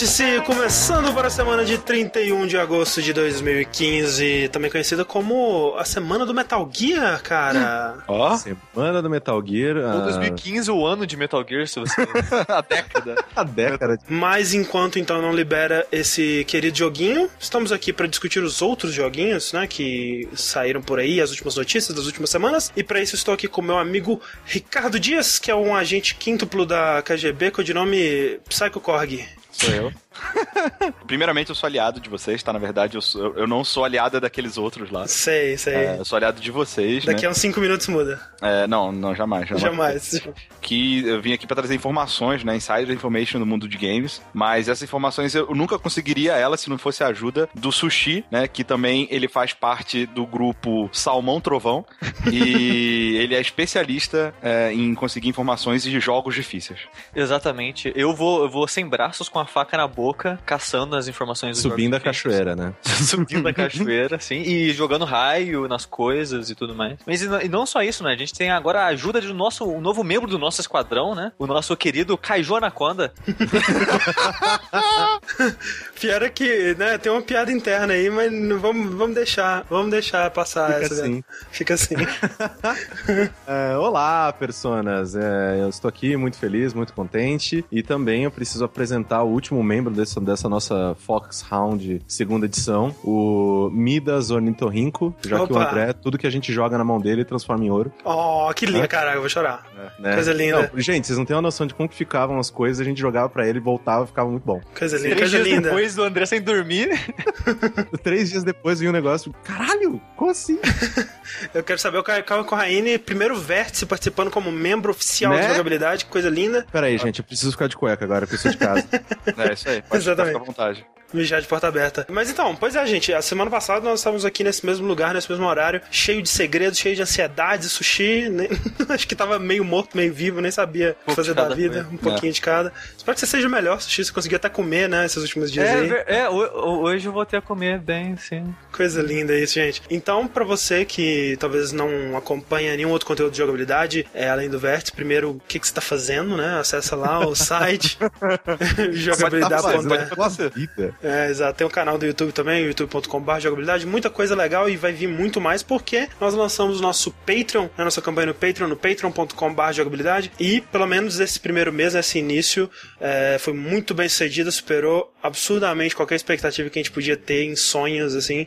Vértice começando para a semana de 31 de agosto de 2015, também conhecida como a semana do Metal Gear, cara. Ó, Semana do Metal Gear. oh, ah, 2015 o ano de Metal Gear, se você... a década. a década Mas enquanto então não libera esse querido joguinho, estamos aqui para discutir os outros joguinhos, né, que saíram por aí, as últimas notícias das últimas semanas. E para isso estou aqui com meu amigo Ricardo Dias, que é um agente quíntuplo da KGB, com o nome Psycho Korg. Sou eu. Primeiramente, eu sou aliado de vocês, tá? Na verdade, eu, sou- eu não sou aliado daqueles outros lá. Sei, sei. É, eu sou aliado de vocês, Daqui né? a uns 5 minutos muda. É, não, não, jamais, jamais. Jamais. Que eu vim aqui pra trazer informações, né? Insider information no mundo de games. Mas essas informações eu nunca conseguiria elas se não fosse a ajuda do Sushi, né? Que também ele faz parte do grupo Salmão Trovão. e ele é especialista é, em conseguir informações de jogos difíceis. Exatamente. Eu vou, eu vou sem braços com a faca na boca, caçando as informações dos subindo a cachoeira, né? Subindo a cachoeira, sim. E jogando raio nas coisas e tudo mais. Mas e não- só isso, né? A gente tem agora a ajuda de um, nosso, um novo membro do nosso esquadrão, né? O nosso querido Kaiju Anaconda. Pior é que, né, tem uma piada interna aí, mas não vamos, vamos deixar, vamos deixar passar Fica essa. assim. né? Fica assim. É, olá, personas. É, eu estou aqui muito feliz, muito contente. E também eu preciso apresentar o último membro dessa, dessa nossa Foxhound segunda edição, o Midas Ornitorrinco, já que o Opa. André, tudo que a gente joga na mão dele transforma em ouro. Oh, que lindo, caraca, eu vou chorar. né? Coisa linda. Não, gente, vocês não têm uma noção de como que ficavam as coisas, a gente jogava pra ele, voltava e ficava muito bom. Coisa linda, Três coisa dias linda. depois do André sem dormir. Três dias depois vinha um negócio, caralho, como assim? Eu quero saber o Caio Corraine, primeiro vértice participando como membro oficial Né? de jogabilidade, que coisa linda. Pera aí, gente, eu preciso ficar de cueca agora, porque eu sou de casa. É isso aí, pode Exatamente. ficar à vontade. Mijar de porta aberta. Mas então, pois é, gente. A semana passada nós estávamos aqui nesse mesmo lugar, nesse mesmo horário, cheio de segredos, cheio de ansiedade, sushi. Acho que tava meio morto, meio vivo, nem sabia o que pouco fazer da vida. coisa. Um pouquinho de cada. Espero que você seja melhor, sushi. Você conseguiu até comer, né, esses últimos dias É, aí. é, ho- hoje eu vou ter a comer bem, sim. Coisa linda isso, gente. Então, pra você que talvez não acompanha nenhum outro conteúdo de jogabilidade, é, além do Vértice, primeiro, o que, que você tá fazendo, né? Acessa lá o site jogabilidade.net. Nossa vida. É, exato. Tem o canal do YouTube também, youtube.com.br jogabilidade. Muita coisa legal e vai vir muito mais porque nós lançamos o nosso Patreon, a nossa campanha no Patreon, no patreon.com.br jogabilidade. E pelo menos esse primeiro mês, esse início, é, foi muito bem sucedido, superou absurdamente qualquer expectativa que a gente podia ter em sonhos, assim.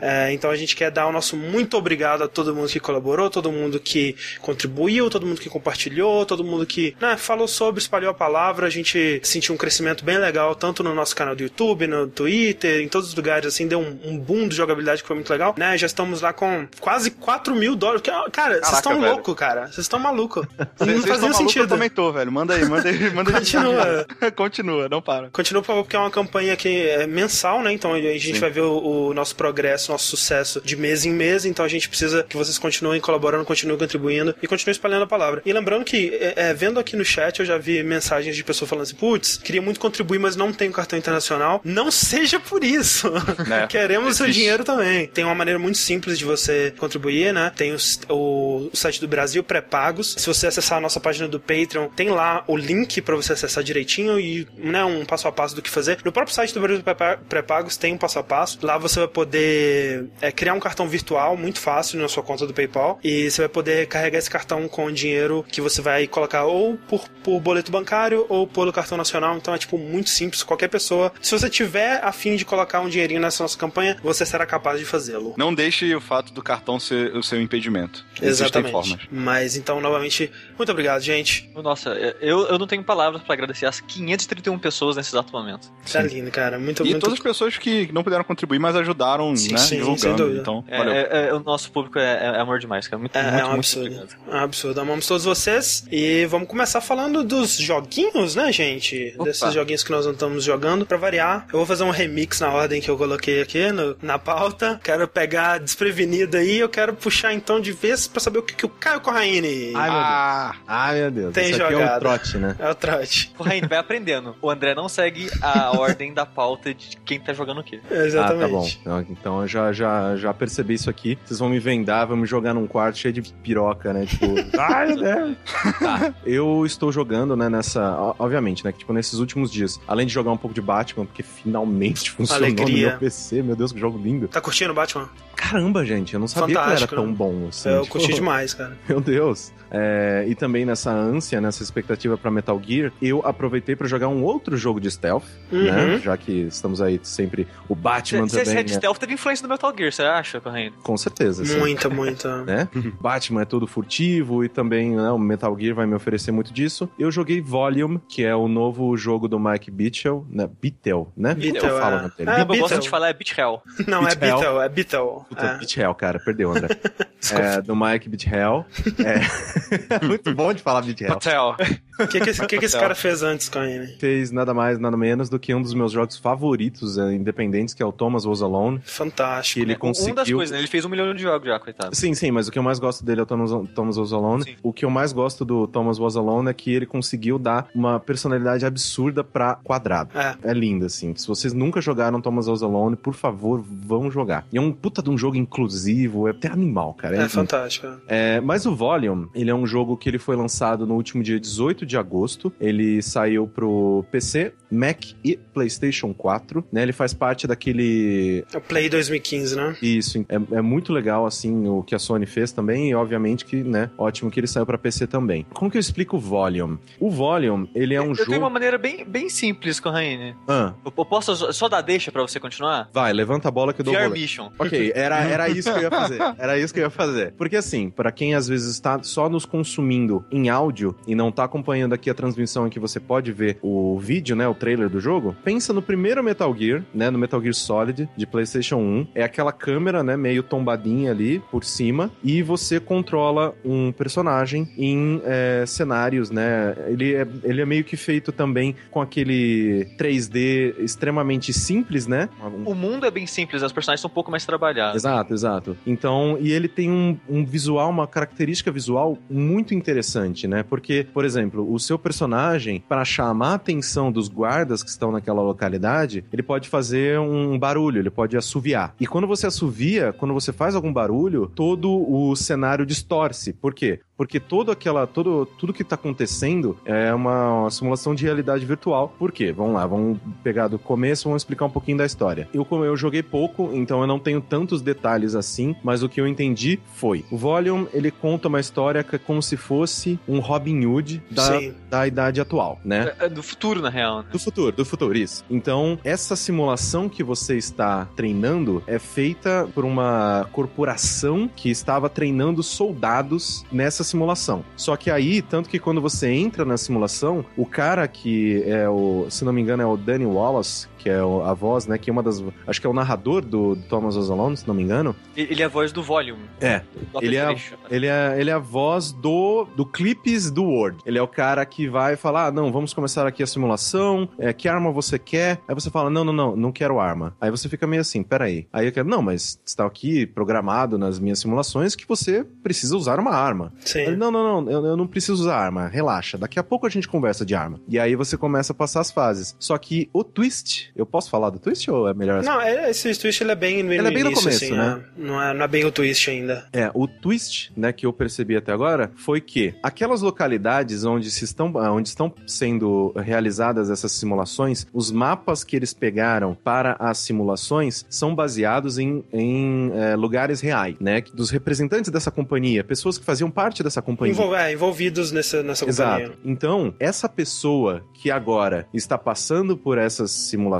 É, então a gente quer dar o nosso muito obrigado a todo mundo que colaborou, todo mundo que contribuiu, todo mundo que compartilhou, todo mundo que né, falou sobre, espalhou a palavra. A gente sentiu um crescimento bem legal, tanto no nosso canal do YouTube, no Twitter, em todos os lugares, assim, deu um, um boom de jogabilidade que foi muito legal. Né, já estamos lá com quase 4 mil dólares. Que, Cara, vocês estão loucos, cara. Vocês estão malucos. Não Vocês faz estão nenhum malucos, eu sentido. também tô, velho. Manda aí, manda aí, manda aí. Continua. Continua, não para. Continua, por favor, porque é uma campanha que é mensal, né? Então a gente Sim. vai ver o, o nosso progresso, nosso sucesso de mês em mês. Então a gente precisa que vocês continuem colaborando, continuem contribuindo e continuem espalhando a palavra. E lembrando que, é, é, vendo aqui no chat, eu já vi mensagens de pessoas falando assim: putz, queria muito contribuir, mas não tenho cartão internacional. Não seja por isso. Né? Queremos o seu Existe. dinheiro também. Tem uma maneira muito simples de você contribuir, né? Tem os- o, o site do Brasil pré-pagos. Se você acessar a nossa página do Patreon, tem lá o link pra você acessar direitinho e né, um passo a passo do que fazer. No próprio site do Brasil Pré- pré-pagos tem um passo a passo. Lá você vai poder é, criar um cartão virtual muito fácil na sua conta do PayPal e você vai poder carregar esse cartão com dinheiro que você vai colocar ou por, por boleto bancário ou pelo cartão nacional. Então é tipo muito simples. Qualquer pessoa, se você tiver a fim de colocar um dinheirinho nessa nossa campanha, você será capaz de fazê-lo. Não deixe o fato do cartão ser o seu impedimento. Existem Exatamente. formas. Mas então, novamente, muito obrigado, gente. Nossa, eu, eu não tenho palavras pra agradecer as 531 pessoas nesse exato momento. Tá lindo, cara. Muito, E muito. todas as pessoas que não puderam contribuir, mas ajudaram, Sim, né? sim, sem divulgando. dúvida. Então, É, valeu. é- é- o nosso público é, é amor demais, cara. Muito, É, muito, é um muito absurdo. obrigado. É um absurdo. Amamos todos vocês. E vamos começar falando dos joguinhos, né, gente? Opa. Desses joguinhos que nós estamos jogando. Pra variar, eu vou fazer um remix na ordem que eu coloquei aqui no, na pauta. Quero pegar desprevenido aí, eu quero puxar então de vez pra saber o que, que o Caio Corraine Ai, meu Deus. Ah, Ai, meu Deus. Tem Isso aqui é jogado. um trote, né? é o trote. O Vai aprendendo. O André não segue a ordem da pauta de quem tá jogando o quê. Exatamente. Ah, tá bom. Então- Então eu já, já, já percebi isso aqui. Vocês vão me vendar, vão me jogar num quarto cheio de piroca, né? Tipo, ai, Deus. Tá. Eu estou jogando, né, nessa. Obviamente, né? Que, tipo, nesses últimos dias, além de jogar um pouco de Batman, porque finalmente funcionou Alegria. no meu PC, meu Deus, que jogo lindo. Tá curtindo o Batman? Caramba, gente, eu não sabia Fantástico, que ele era tão né? bom assim. eu tipo, curti demais, cara. Meu Deus. É, e também nessa ânsia, nessa expectativa pra Metal Gear, eu aproveitei pra jogar um outro jogo de stealth, Uhum. né? Já que estamos aí sempre. O Batman Se também. é de né? stealth, teve influência do Metal Gear, você acha, Correndo? Com certeza. sim. Muita, muita. Né? Batman é todo furtivo e também né, o Metal Gear vai me oferecer muito disso. Eu joguei Volume, que é o novo jogo do Mike Bitchell, né? Bittel, né? Falo é. nome dele. É, eu gosto de falar é Beat Hell. Não, é Beetle. Beetle, é Beetle. Puta, É. Cara, perdeu, André. É, do Mike Bitchell. É. muito bom de falar Bitchell. Patel. O que, que, esse- que que esse cara fez antes com ele? Fez nada mais, nada menos do que um dos meus jogos favoritos é, independentes, que é o Thomas Was Alone. Fantástico. Que ele Um conseguiu. das coisas, né? Ele fez um milhão de jogos já, coitado. Sim, sim, mas o que eu mais gosto dele é o Thomas, Thomas Was Alone. Sim. O que eu mais gosto do Thomas Was Alone é que ele conseguiu dar uma personalidade absurda pra quadrado. É. É lindo, assim. Se vocês nunca jogaram Thomas Was Alone, por favor, vão jogar. E é um puta de um jogo inclusivo, é até animal, cara. É fantástico. É, mas o Volume, ele é um jogo que ele foi lançado no último dia 18 de agosto. Ele saiu pro PC, Mac e PlayStation 4, né? Ele faz parte daquele É o Play 2015, né? isso, é, é muito legal, assim, o que a Sony fez também, e obviamente que, né, ótimo que ele saiu pra PC também. Como que eu explico o Volume? O Volume, ele é um eu jogo... tenho uma maneira bem, bem simples, Corraine. Ah, Eu eu posso só- dar deixa pra você continuar? vai, levanta a bola que eu dou o VR. Mission. Ok, era, era isso que eu ia fazer. Era isso que eu ia fazer. Porque assim, pra quem às vezes está só nos consumindo em áudio e não tá acompanhando aqui a transmissão em que você pode ver o vídeo, né, o trailer do jogo, pensa no primeiro Metal Gear, né, no Metal Gear Solid de PlayStation 1. É aquela câmera, né, meio tombadinha ali por cima e você controla um personagem em é, cenários, né? Ele é, ele é meio que feito também com aquele 3D extremamente simples, né? O mundo é bem simples, os personagens são um pouco mais trabalhados. Exato, exato. Então, e ele tem um, um visual, uma característica visual muito interessante, né? Porque, por exemplo, o seu personagem, para chamar a atenção dos guardas que estão naquela localidade, ele pode fazer um barulho, ele pode assoviar. E quando você assovia, quando você faz algum barulho, todo o cenário distorce. Por quê? Porque todo aquela, todo, tudo que tá acontecendo é uma, uma simulação de realidade virtual. Por quê? Vamos lá, vamos pegar do começo, vamos explicar um pouquinho da história. Eu, como eu joguei pouco, então eu não tenho tantos detalhes assim, mas o que eu entendi foi: o Volume ele conta uma história que é como se fosse um Robin Hood da, Sim. da idade atual, né? É do futuro, na real, né? Do futuro, do futuro, isso. Então, essa simulação que você está treinando é feita por uma corporação que estava treinando soldados nessa simulação. Só que aí, tanto que quando você entra na simulação, o cara que é o, se não me engano, é o Danny Wallace, que é a voz, né, que é uma das, acho que é o narrador do, do Thomas Was Alone, se não me engano. Ele é a voz do Volume. É, do ele é, Trecho. ele é, ele é a voz do, do Clips do Word. Ele é o cara que vai falar: ah, não, vamos começar aqui a simulação. É, que arma você quer? Aí você fala: não, não, não, não quero arma. Aí você fica meio assim: peraí. Aí eu quero: não, mas está aqui programado nas minhas simulações que você precisa usar uma arma. Sim. Ele, não, não, não, eu, eu não preciso usar arma, relaxa. Daqui a pouco a gente conversa de arma. E aí você começa a passar as fases. Só que o twist, eu posso falar do twist ou é melhor Não, é- esse twist ele é bem no, Ele é bem no início, começo, assim, né? Não é, não é bem o twist ainda. É, o twist, né, que eu percebi até agora foi que aquelas localidades onde se estão, ah, onde estão sendo realizadas essas simulações, os mapas que eles pegaram para as simulações são baseados em, em é, lugares reais, né, dos representantes dessa companhia, pessoas que faziam parte dessa companhia. Envol- é, envolvidos nessa, nessa companhia. Exato. Então, essa pessoa que agora está passando por essas simulações,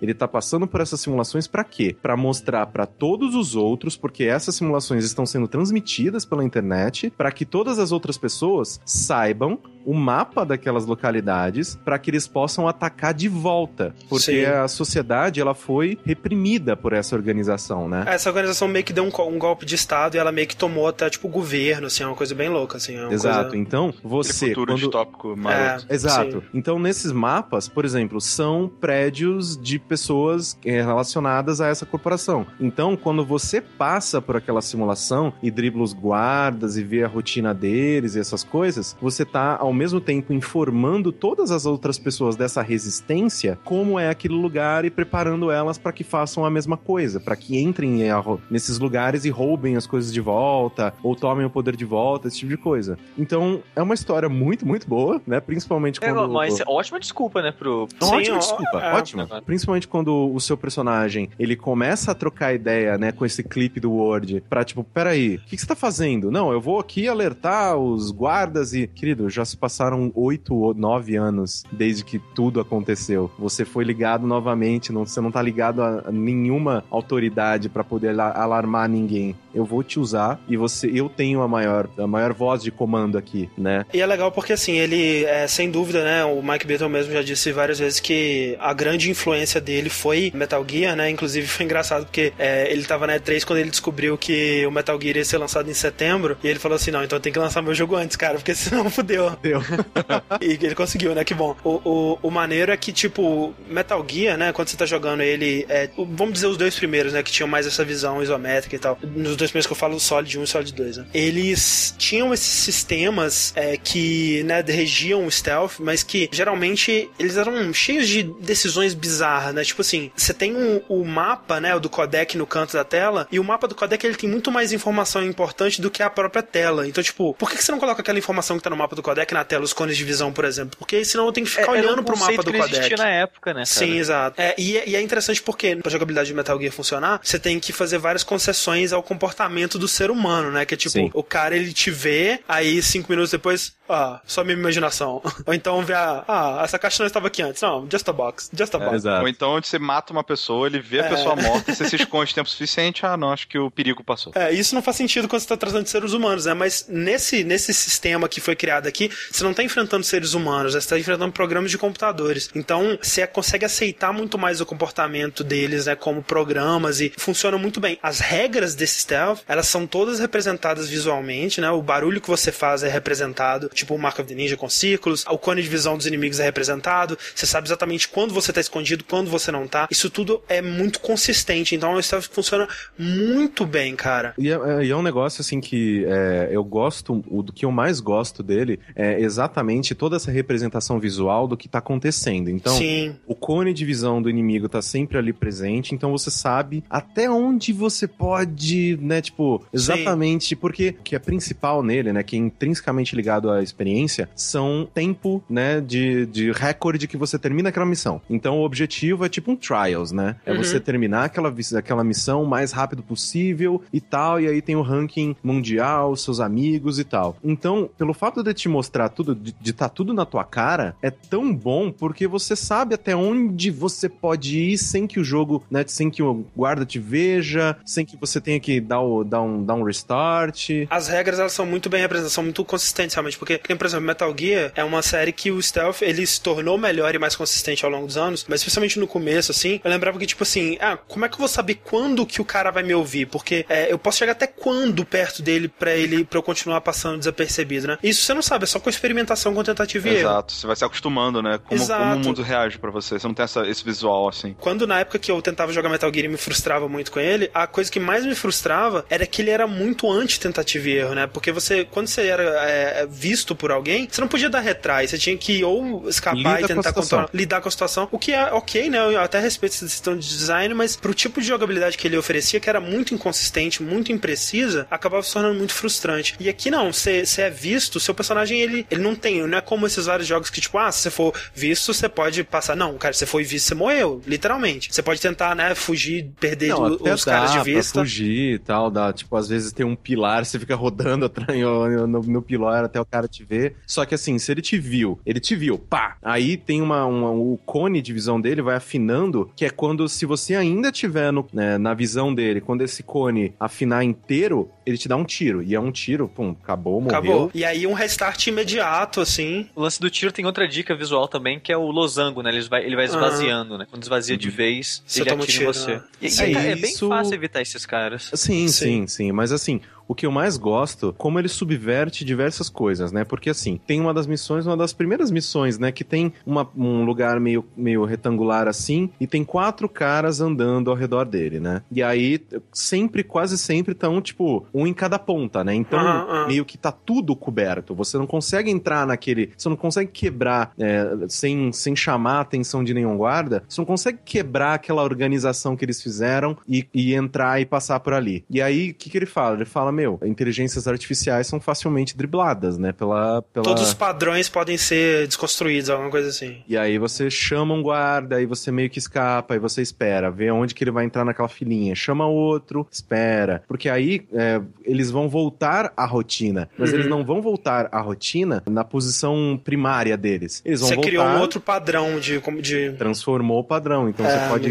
ele está passando por essas simulações para quê? Para mostrar para todos os outros, porque essas simulações estão sendo transmitidas pela internet, para que todas as outras pessoas saibam o mapa daquelas localidades para que eles possam atacar de volta, porque Sim. a sociedade ela foi reprimida por essa organização, né? Essa organização meio que deu um, um golpe de estado e ela meio que tomou até, tipo, o governo, assim, é uma coisa bem louca, assim. É uma Exato. Coisa... Então, você futuro quando distópico maroto. É, Exato. sim. Então, nesses mapas, por exemplo, são prédios de pessoas eh, relacionadas a essa corporação. Então, quando você passa por aquela simulação e dribla os guardas e vê a rotina deles e essas coisas, você tá ao mesmo tempo informando todas as outras pessoas dessa resistência como é aquele lugar e preparando elas para que façam a mesma coisa, para que entrem nesses lugares e roubem as coisas de volta ou tomem o poder de volta, esse tipo de coisa. Então, é uma história muito, muito boa, né? Principalmente É, quando mas ótima desculpa, né, pro... Sim, ótima ó, desculpa, é. ótima. Principalmente quando o seu personagem, ele começa a trocar ideia, né, com esse clipe do Word, pra tipo, peraí, o que, que você tá fazendo? Não, eu vou aqui alertar os guardas e... Querido, já se passaram oito ou nove anos desde que tudo aconteceu. Você foi ligado novamente, não, você não tá ligado a nenhuma autoridade pra poder la- alarmar ninguém. Eu vou te usar e você, eu tenho a maior, a maior voz de comando aqui, né? E é legal porque, assim, ele, é, sem dúvida, né, o Mike Beaton mesmo já disse várias vezes que a grande influência dele foi Metal Gear, né, inclusive foi engraçado porque é, ele tava na E3 quando ele descobriu que o Metal Gear ia ser lançado em setembro, e ele falou assim, não, então tem que lançar meu jogo antes, cara, porque senão fudeu. E ele conseguiu, né? Que bom. O, o, o maneiro é que, tipo, Metal Gear, né? Quando você tá jogando ele, é, o- vamos dizer os dois primeiros, né? Que tinham mais essa visão isométrica e tal. Nos dois primeiros que eu falo, o Solid 1 e o Solid 2, né? Eles tinham esses sistemas é, que, né, regiam o stealth, mas que geralmente eles eram cheios de decisões bizarras, né? Tipo assim, você tem um- o mapa, né? O do codec no canto da tela, e o mapa do codec ele tem muito mais informação importante do que a própria tela. Então, tipo, por que que você não coloca aquela informação que tá no mapa do codec na tela, os cones de visão, por exemplo? Porque senão eu tenho que ficar É, olhando um pro mapa do que existia codec. na época, né, cara? Sim, exato. É, e, é- e é interessante porque, pra jogabilidade de Metal Gear funcionar, você tem que fazer várias concessões ao comportamento do ser humano, né? Que é tipo, Sim. o cara ele te vê, aí cinco minutos depois, ah, só minha imaginação. Ou então vê a, ah, essa caixa não estava aqui antes. Não, just a box, just a box. Exato. Ou então onde você mata uma pessoa, ele vê a É. pessoa morta, você se esconde tempo suficiente, ah, não, acho que o perigo passou. É, isso não faz sentido quando você está tratando de seres humanos, né? Mas nesse, nesse sistema que foi criado aqui, você não está enfrentando seres humanos, né? você está enfrentando programas de computadores. Então, você consegue aceitar muito mais o comportamento deles, né? Como programas e funciona muito bem. As regras desse stealth, elas são todas representadas visualmente, né? O barulho que você faz é representado, tipo o Mark of the Ninja com círculos, o cone de visão dos inimigos é representado, você sabe exatamente quando você está escondido, quando você não tá. Isso tudo é muito consistente, então é um stealth que funciona muito bem, cara. E é, é- é um negócio assim que é, eu gosto, o que eu mais gosto dele é exatamente toda essa representação visual do que tá acontecendo. Então, Sim. o cone de visão do inimigo tá sempre ali presente, então você sabe até onde você pode, né, tipo, exatamente, porque o que é principal nele, né, que é intrinsecamente ligado à experiência, são tempo, né, de, de recorde que você termina aquela missão. Então o objetivo é tipo um trials, né? É Uhum. você terminar aquela, aquela missão o mais rápido possível e tal, e aí tem o ranking mundial, seus amigos e tal. Então, pelo fato de te mostrar tudo, de estar tudo na tua cara, é tão bom porque você sabe até onde você pode ir sem que o jogo, né, sem que o guarda te veja, sem que você tenha que dar, o, dar, um, dar um restart. As regras elas são muito bem representadas, são muito consistentes realmente, porque, por exemplo, Metal Gear é uma série que o stealth ele se tornou melhor e mais consistente ao longo dos anos, mas especialmente no começo, assim, eu lembrava que, tipo assim, ah, como é que eu vou saber quando que o cara vai me ouvir? Porque é, eu posso chegar até quando perto dele pra ele para eu continuar passando desapercebido, né? Isso você não sabe, é só com experimentação, com tentativa e erro. Exato, você vai se acostumando, né? Como, como o mundo reage pra você. Você não tem essa- esse visual assim. Quando na época que eu tentava jogar Metal Gear e me frustrava muito com ele, a coisa que mais me frustrava era que ele era muito anti-tentativa e erro, né? Porque você, quando você era é, visto por alguém, você não podia dar retrai, você tinha que ou escapar Lida e com a tentar situação. controlar, lidar com a situação, o que é ok, né? Eu até respeito essa decisão de design, mas pro tipo de jogabilidade que ele oferecia, que era muito inconsistente, muito imprecisa, acabava se tornando muito frustrante. E aqui não, você é visto, seu personagem ele, ele não tem, não é como esses vários jogos que tipo, ah, se você for visto, você pode passar. Não, cara, você foi visto, você morreu, literalmente. Você pode tentar, né, fugir, perder Não, os caras de vista. Pra fugir e tal, dá, tipo, às vezes tem um pilar, você fica rodando atrás no, no, no pilar até o cara te ver. Só que assim, se ele te viu, ele te viu, pá! Aí tem uma, uma- o cone de visão dele vai afinando, que é quando, se você ainda tiver no, né, na visão dele, quando esse cone afinar inteiro, ele te dá um tiro. E é um tiro, pum, acabou, morreu. Acabou. E aí um restart imediato, assim. O lance do tiro tem outra dica visual também, que é o losango, né? Ele vai, ele vai esvaziando, né? Quando esvazia de vez, Você ele um atira em você. né? E, É e, cara, é bem isso- fácil evitar esses caras. Sim, Sim. sim, sim. Mas assim, o que eu mais gosto, como ele subverte diversas coisas, né? Porque assim, tem uma das missões, uma das primeiras missões, né? Que tem uma- um lugar meio, meio retangular assim, e tem quatro caras andando ao redor dele, né? E aí, sempre, quase sempre, estão, tipo, um em cada ponta, né? Então, Aham, aham. meio que tá tudo coberto. Você não consegue entrar naquele. Você não consegue quebrar é, sem, sem chamar a atenção de nenhum guarda. Você não consegue quebrar aquela organização que eles fizeram e, e entrar e passar por ali. E aí, o que, que ele fala? Ele fala: Meu, inteligências artificiais são facilmente dribladas, né? Pela. pela... Todos os padrões podem ser desconstruídos, alguma coisa assim. E aí você chama um guarda, aí você meio que escapa, aí você espera, vê onde que ele vai entrar naquela filinha. Chama outro, espera. Porque aí é, eles vão voltar à rotina. Mas Uhum. eles não vão voltar à rotina na posição primária deles. Eles vão Você voltar... criou um outro padrão de. como- de... Transformou o padrão. Então é, você pode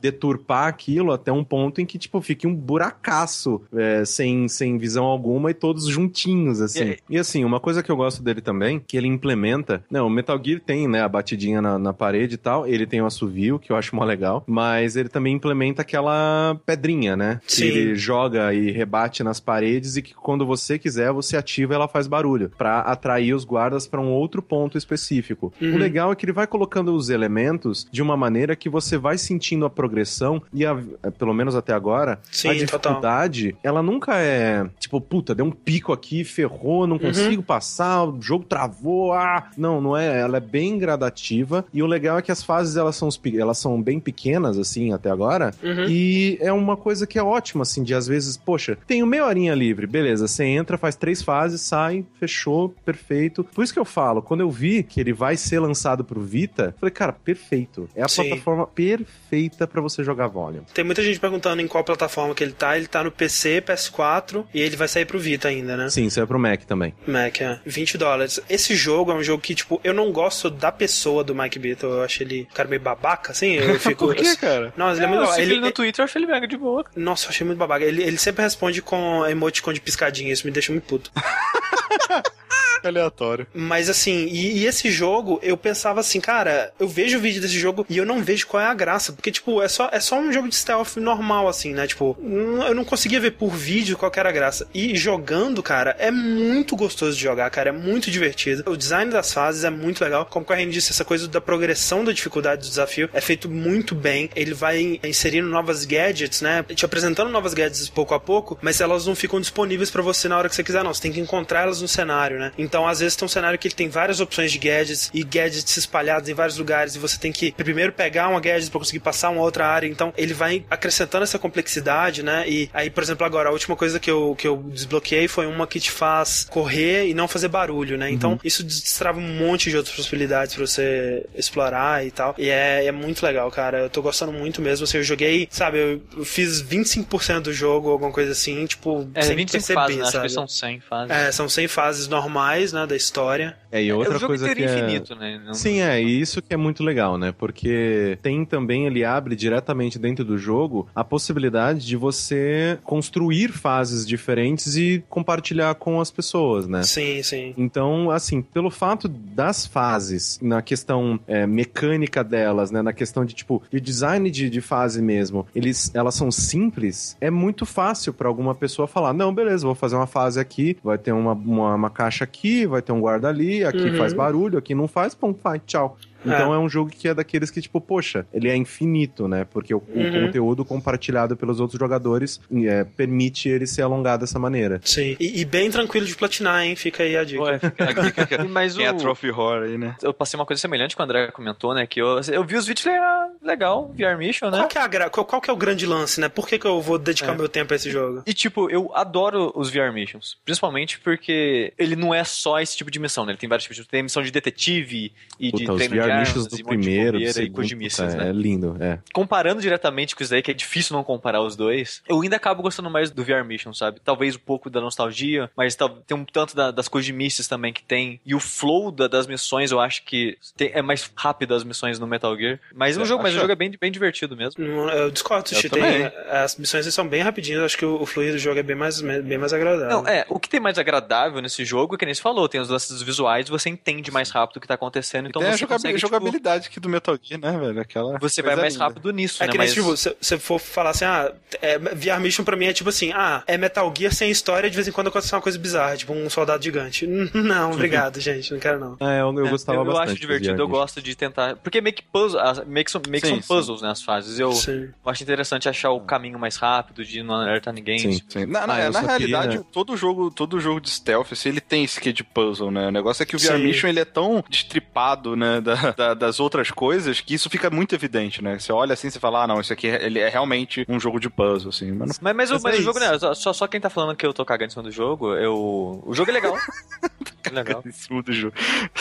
deturpar aquilo até um ponto em que, tipo, fique um buracaço é, sem, sem visão alguma e todos juntinhos, assim. E- E, assim, uma coisa que eu gosto dele também, que ele implementa... Não, o Metal Gear tem, né, a batidinha na, na parede e tal, ele tem o assovio, que eu acho mó legal, mas ele também implementa aquela pedrinha, né? Que Sim. ele joga e rebate nas paredes e que quando você quiser, você ativa e ela faz barulho, pra atrair os guardas pra um outro ponto específico. Uhum. O legal é que ele vai colocando os elementos de uma maneira que você vai sentindo a progressão e a, pelo menos até agora, Sim, a total. dificuldade, ela nunca é tipo, puta, deu um pico aqui, ferrou, não consigo passar, o jogo travou, ah, não, não é, ela é bem gradativa e o legal é que as fases elas são, elas são bem pequenas assim até agora Uhum. e é uma coisa que é ótima assim, de às vezes, poxa, tenho meia horinha livre, beleza, você entra, faz três fases, sai, fechou, perfeito. Por isso que eu falo, quando eu vi que ele vai ser lançado pro Vita, falei, cara, perfeito. É a Sim. plataforma perfeita pra você jogar Volume. Tem muita gente perguntando em qual plataforma que ele tá. Ele tá no PC, PS4 e ele vai sair pro Vita ainda, né? Sim, isso é pro Mac também. Mac, é. 20 dólares. Esse jogo é um jogo que, tipo, eu não gosto da pessoa do Mike Beatle. Eu acho ele um cara meio babaca, assim. Eu fico. Por que, cara? Não, mas ele é eu muito Ele, ele no Twitter, eu achei ele mega de boa. Nossa, eu achei muito babaca. Ele, ele sempre responde com emoticon de piscadinha. Isso me deixa muito puto. Aleatório. Mas assim, e, e esse jogo, eu pensava assim, cara, eu vejo o vídeo desse jogo e eu não vejo qual é a graça. Porque, tipo, é só, é só um jogo de stealth normal, assim, né? Tipo, hum, eu não conseguia ver por vídeo qual que era graça. E jogando, cara, é muito gostoso de jogar, cara. É muito divertido. O design das fases é muito legal. Como o Corrêa disse, essa coisa da progressão da dificuldade do desafio é feito muito bem. Ele vai inserindo novas gadgets, né? Te apresentando novas gadgets pouco a pouco, mas elas não ficam disponíveis pra você na hora que você quiser, não. Você tem que encontrar elas no cenário, né? Então, às vezes, tem um cenário que ele tem várias opções de gadgets e gadgets espalhados em vários lugares e você tem que primeiro pegar uma gadget pra conseguir passar uma outra área. Então, ele vai acrescentando essa complexidade, né? E aí, por exemplo, agora, a última coisa que eu, que eu desbloqueei foi uma que te faz correr e não fazer barulho, né? Então, isso destrava um monte de outras possibilidades pra você explorar e tal. E é, é muito legal, cara. Eu tô gostando muito mesmo. Assim, eu joguei, sabe, eu, eu fiz 25% do jogo, alguma coisa assim, tipo, É, sem 25 perceber, fases, né? Acho sabe? que são 100 fases. É, são 100 fases normais, né, da história. É, e outra o jogo coisa que é... infinito, né? Não- Sim, é, e isso que é muito legal, né? Porque tem também, ele abre diretamente dentro do jogo a possibilidade de você construir fases diferentes e compartilhar com as pessoas, né? Sim, sim. Então, assim, pelo fato das fases, na questão é, mecânica delas, né, na questão de tipo de design de, de fase mesmo, eles, elas são simples, é muito fácil pra alguma pessoa falar, não, beleza, vou fazer uma fase aqui, vai ter uma, uma, uma caixa aqui, vai ter um guarda ali, aqui Uhum. faz barulho, aqui não faz, pum, vai, tchau. Então é. um jogo que é daqueles que, tipo, poxa, ele é infinito, né? Porque o, o Uhum. conteúdo compartilhado pelos outros jogadores é, permite ele ser alongado dessa maneira. Sim. E, e bem tranquilo de platinar, hein? Fica aí a dica. Ué, fica- Mas Quem é o... Trophy Horror aí, né? Eu passei uma coisa semelhante com o André comentou, né? Que eu, eu vi os vídeos e falei, ah, legal, VR Mission, né? Qual que, é a gra... qual, qual que é o grande lance, né? Por que, que eu vou dedicar É. meu tempo a esse jogo? E, tipo, eu adoro os VR Missions. Principalmente porque ele não é só esse tipo de missão, né? Ele tem vários tipos de... Tem missão de detetive e de Puta, os treino de VR e do primeiro, do segundo, de mísseis, puta, né? é lindo, é. Comparando diretamente com isso daí, que é difícil não comparar os dois, eu ainda acabo gostando mais do VR Mission, sabe? Talvez um pouco da nostalgia, mas tem um tanto da- das coisas de mísseis também que tem. E o flow da- das missões, eu acho que tem- é mais rápido as missões no Metal Gear. Mas é um É, jogo mas o jogo é bem, bem divertido mesmo. Não, Eu discordo, Eu. Tem, as missões são bem rapidinhas, acho que o, o fluido do jogo é bem mais, bem mais agradável. Não, é, o que tem mais agradável nesse jogo, que nem você falou, tem os lances visuais, você entende mais rápido o que tá acontecendo, então você jogabil- tipo, jogabilidade aqui do Metal Gear, né, velho? Aquela você vai mais linda. rápido nisso, É né? que nem, Mas... tipo, se você for falar assim, ah, é, VR Mission pra mim é tipo assim, ah, é Metal Gear sem história, de vez em quando acontece uma coisa bizarra, tipo um soldado gigante. Não, obrigado, gente, não quero não. É, eu, eu É, gostava eu, eu bastante. acho divertido, do eu gosto de tentar. Porque meio que puzzle, meio que são, meio que Sim, são sim. puzzles, né? As fases. Eu, Sim. eu acho interessante achar o caminho mais rápido, de não alertar ninguém. Sim. Sim. Na, na- Ah, eu na realidade, queria- todo jogo, todo jogo de stealth, assim, ele tem esse quê de puzzle, né? O negócio é que o VR Sim. Mission ele é tão destripado, né, da- da- das outras coisas, que isso fica muito evidente, né? Você olha assim e fala, ah, não, isso aqui é, ele é realmente um jogo de puzzle, assim. Mas não Mas, mas, o- Mas mas é o jogo, né? Só- Só, só quem tá falando que eu tô cagando em cima do jogo, eu. O jogo é legal. é legal. em cima do jogo.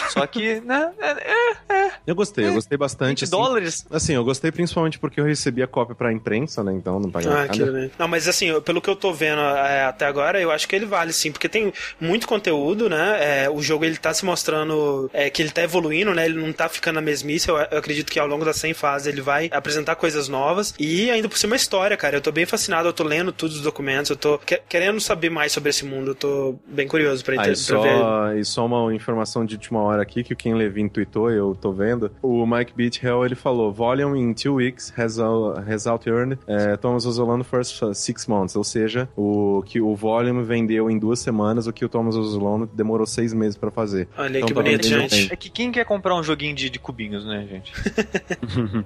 Só que, né? É, é Eu gostei, eu gostei 20 bastante. assim. dólares. Assim, eu gostei principalmente porque eu recebi a cópia pra imprensa, né? Então não paguei Ah, nada. Não, mas assim, pelo que eu tô vendo é, até agora, eu acho que ele vale sim, porque tem muito conteúdo, né? É, o jogo ele tá se mostrando é, que ele tá evoluindo, né? Ele não tá ficando na mesmice. Eu, eu acredito que ao longo das 100 fases ele vai apresentar coisas novas e ainda por cima a história, cara. Eu tô bem fascinado, eu tô lendo todos os documentos, eu tô que- querendo saber mais sobre esse mundo, eu tô bem curioso pra, Ah, enter- e, pra ver. Só, e só uma informação de última hora aqui que o Ken Levine tweetou, eu tô vendo. O Mike Beachell, ele falou, volume in two weeks has, out- has out earned eh, Thomas Ozolano first six months. Ou seja, o que o volume vendeu em duas semanas, o que o Thomas Ozolano demorou seis meses pra fazer. Olha aí Então, que tá bonito, gente. É que quem quer comprar um joguinho de, de cubinhos, né, gente?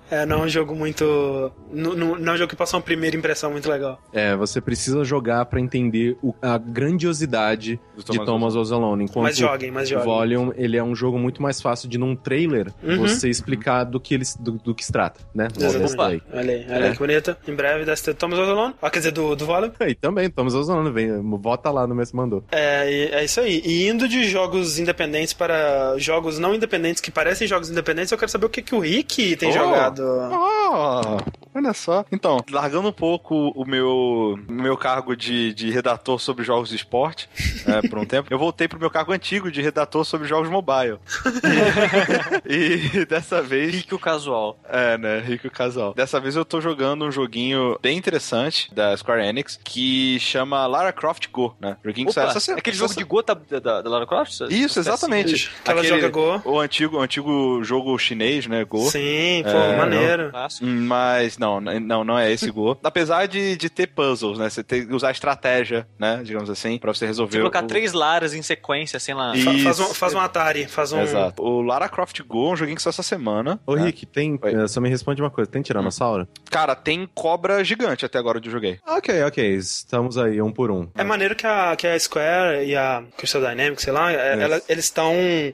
É, não é um jogo muito. Não, é um jogo que passa uma primeira impressão muito legal. É, você precisa jogar pra entender o- a grandiosidade Do de Thomas Ozolano. Enquanto Mas joguem, mas o joguem. Volume, ele é um jogo muito mais fácil de num trailer Uhum. você explicar do que, ele, do, do que se trata, né? Olha aí, olha É. aí que bonita. Em breve deve ter Thomas Ozolano. Ah, quer dizer, do, do Volume. E também, Thomas Ozolano, vem, vota lá no mês que mandou. É, é isso aí. E indo de jogos independentes para jogos não independentes que parecem jogos independentes, eu quero saber o que, que o Rick tem Oh. jogado. Oh, olha só. Então, largando um pouco o meu, o meu cargo de, de redator sobre jogos de esporte é, por um tempo, eu voltei pro meu cargo antigo de redator sobre jogos mobile. e dessa vez. Rico casual. É, né? Rico Casal. Dessa vez eu tô jogando um joguinho bem interessante da Square Enix que chama Lara Croft Go, né? Joguinho que Opa, sai essa semana. aquele jogo de gota da, da, da Lara Croft? Isso, exatamente. Que ela joga Go. O antigo, o antigo jogo chinês, né? Go. Sim, pô, É, maneiro. Clássico. Hum, Mas não, não, não é esse Go. Apesar de, de ter puzzles, né? Você tem que usar estratégia, né? Digamos assim, pra você resolver. Se colocar o... três Laras em sequência, sem Faz, um, faz um Atari, faz um. Exato. O Lara Croft Go é um joguinho que saiu essa semana. Ô, né? Rick, tem. Oi. eh, Só me responde uma coisa: tem Tiranossauro? Cara, tem cobra gigante até agora onde eu joguei. Ok, ok. Estamos aí, um por um. É maneiro que a, que a Square e a Crystal Dynamics, sei lá, é, Isso. ela- eles estão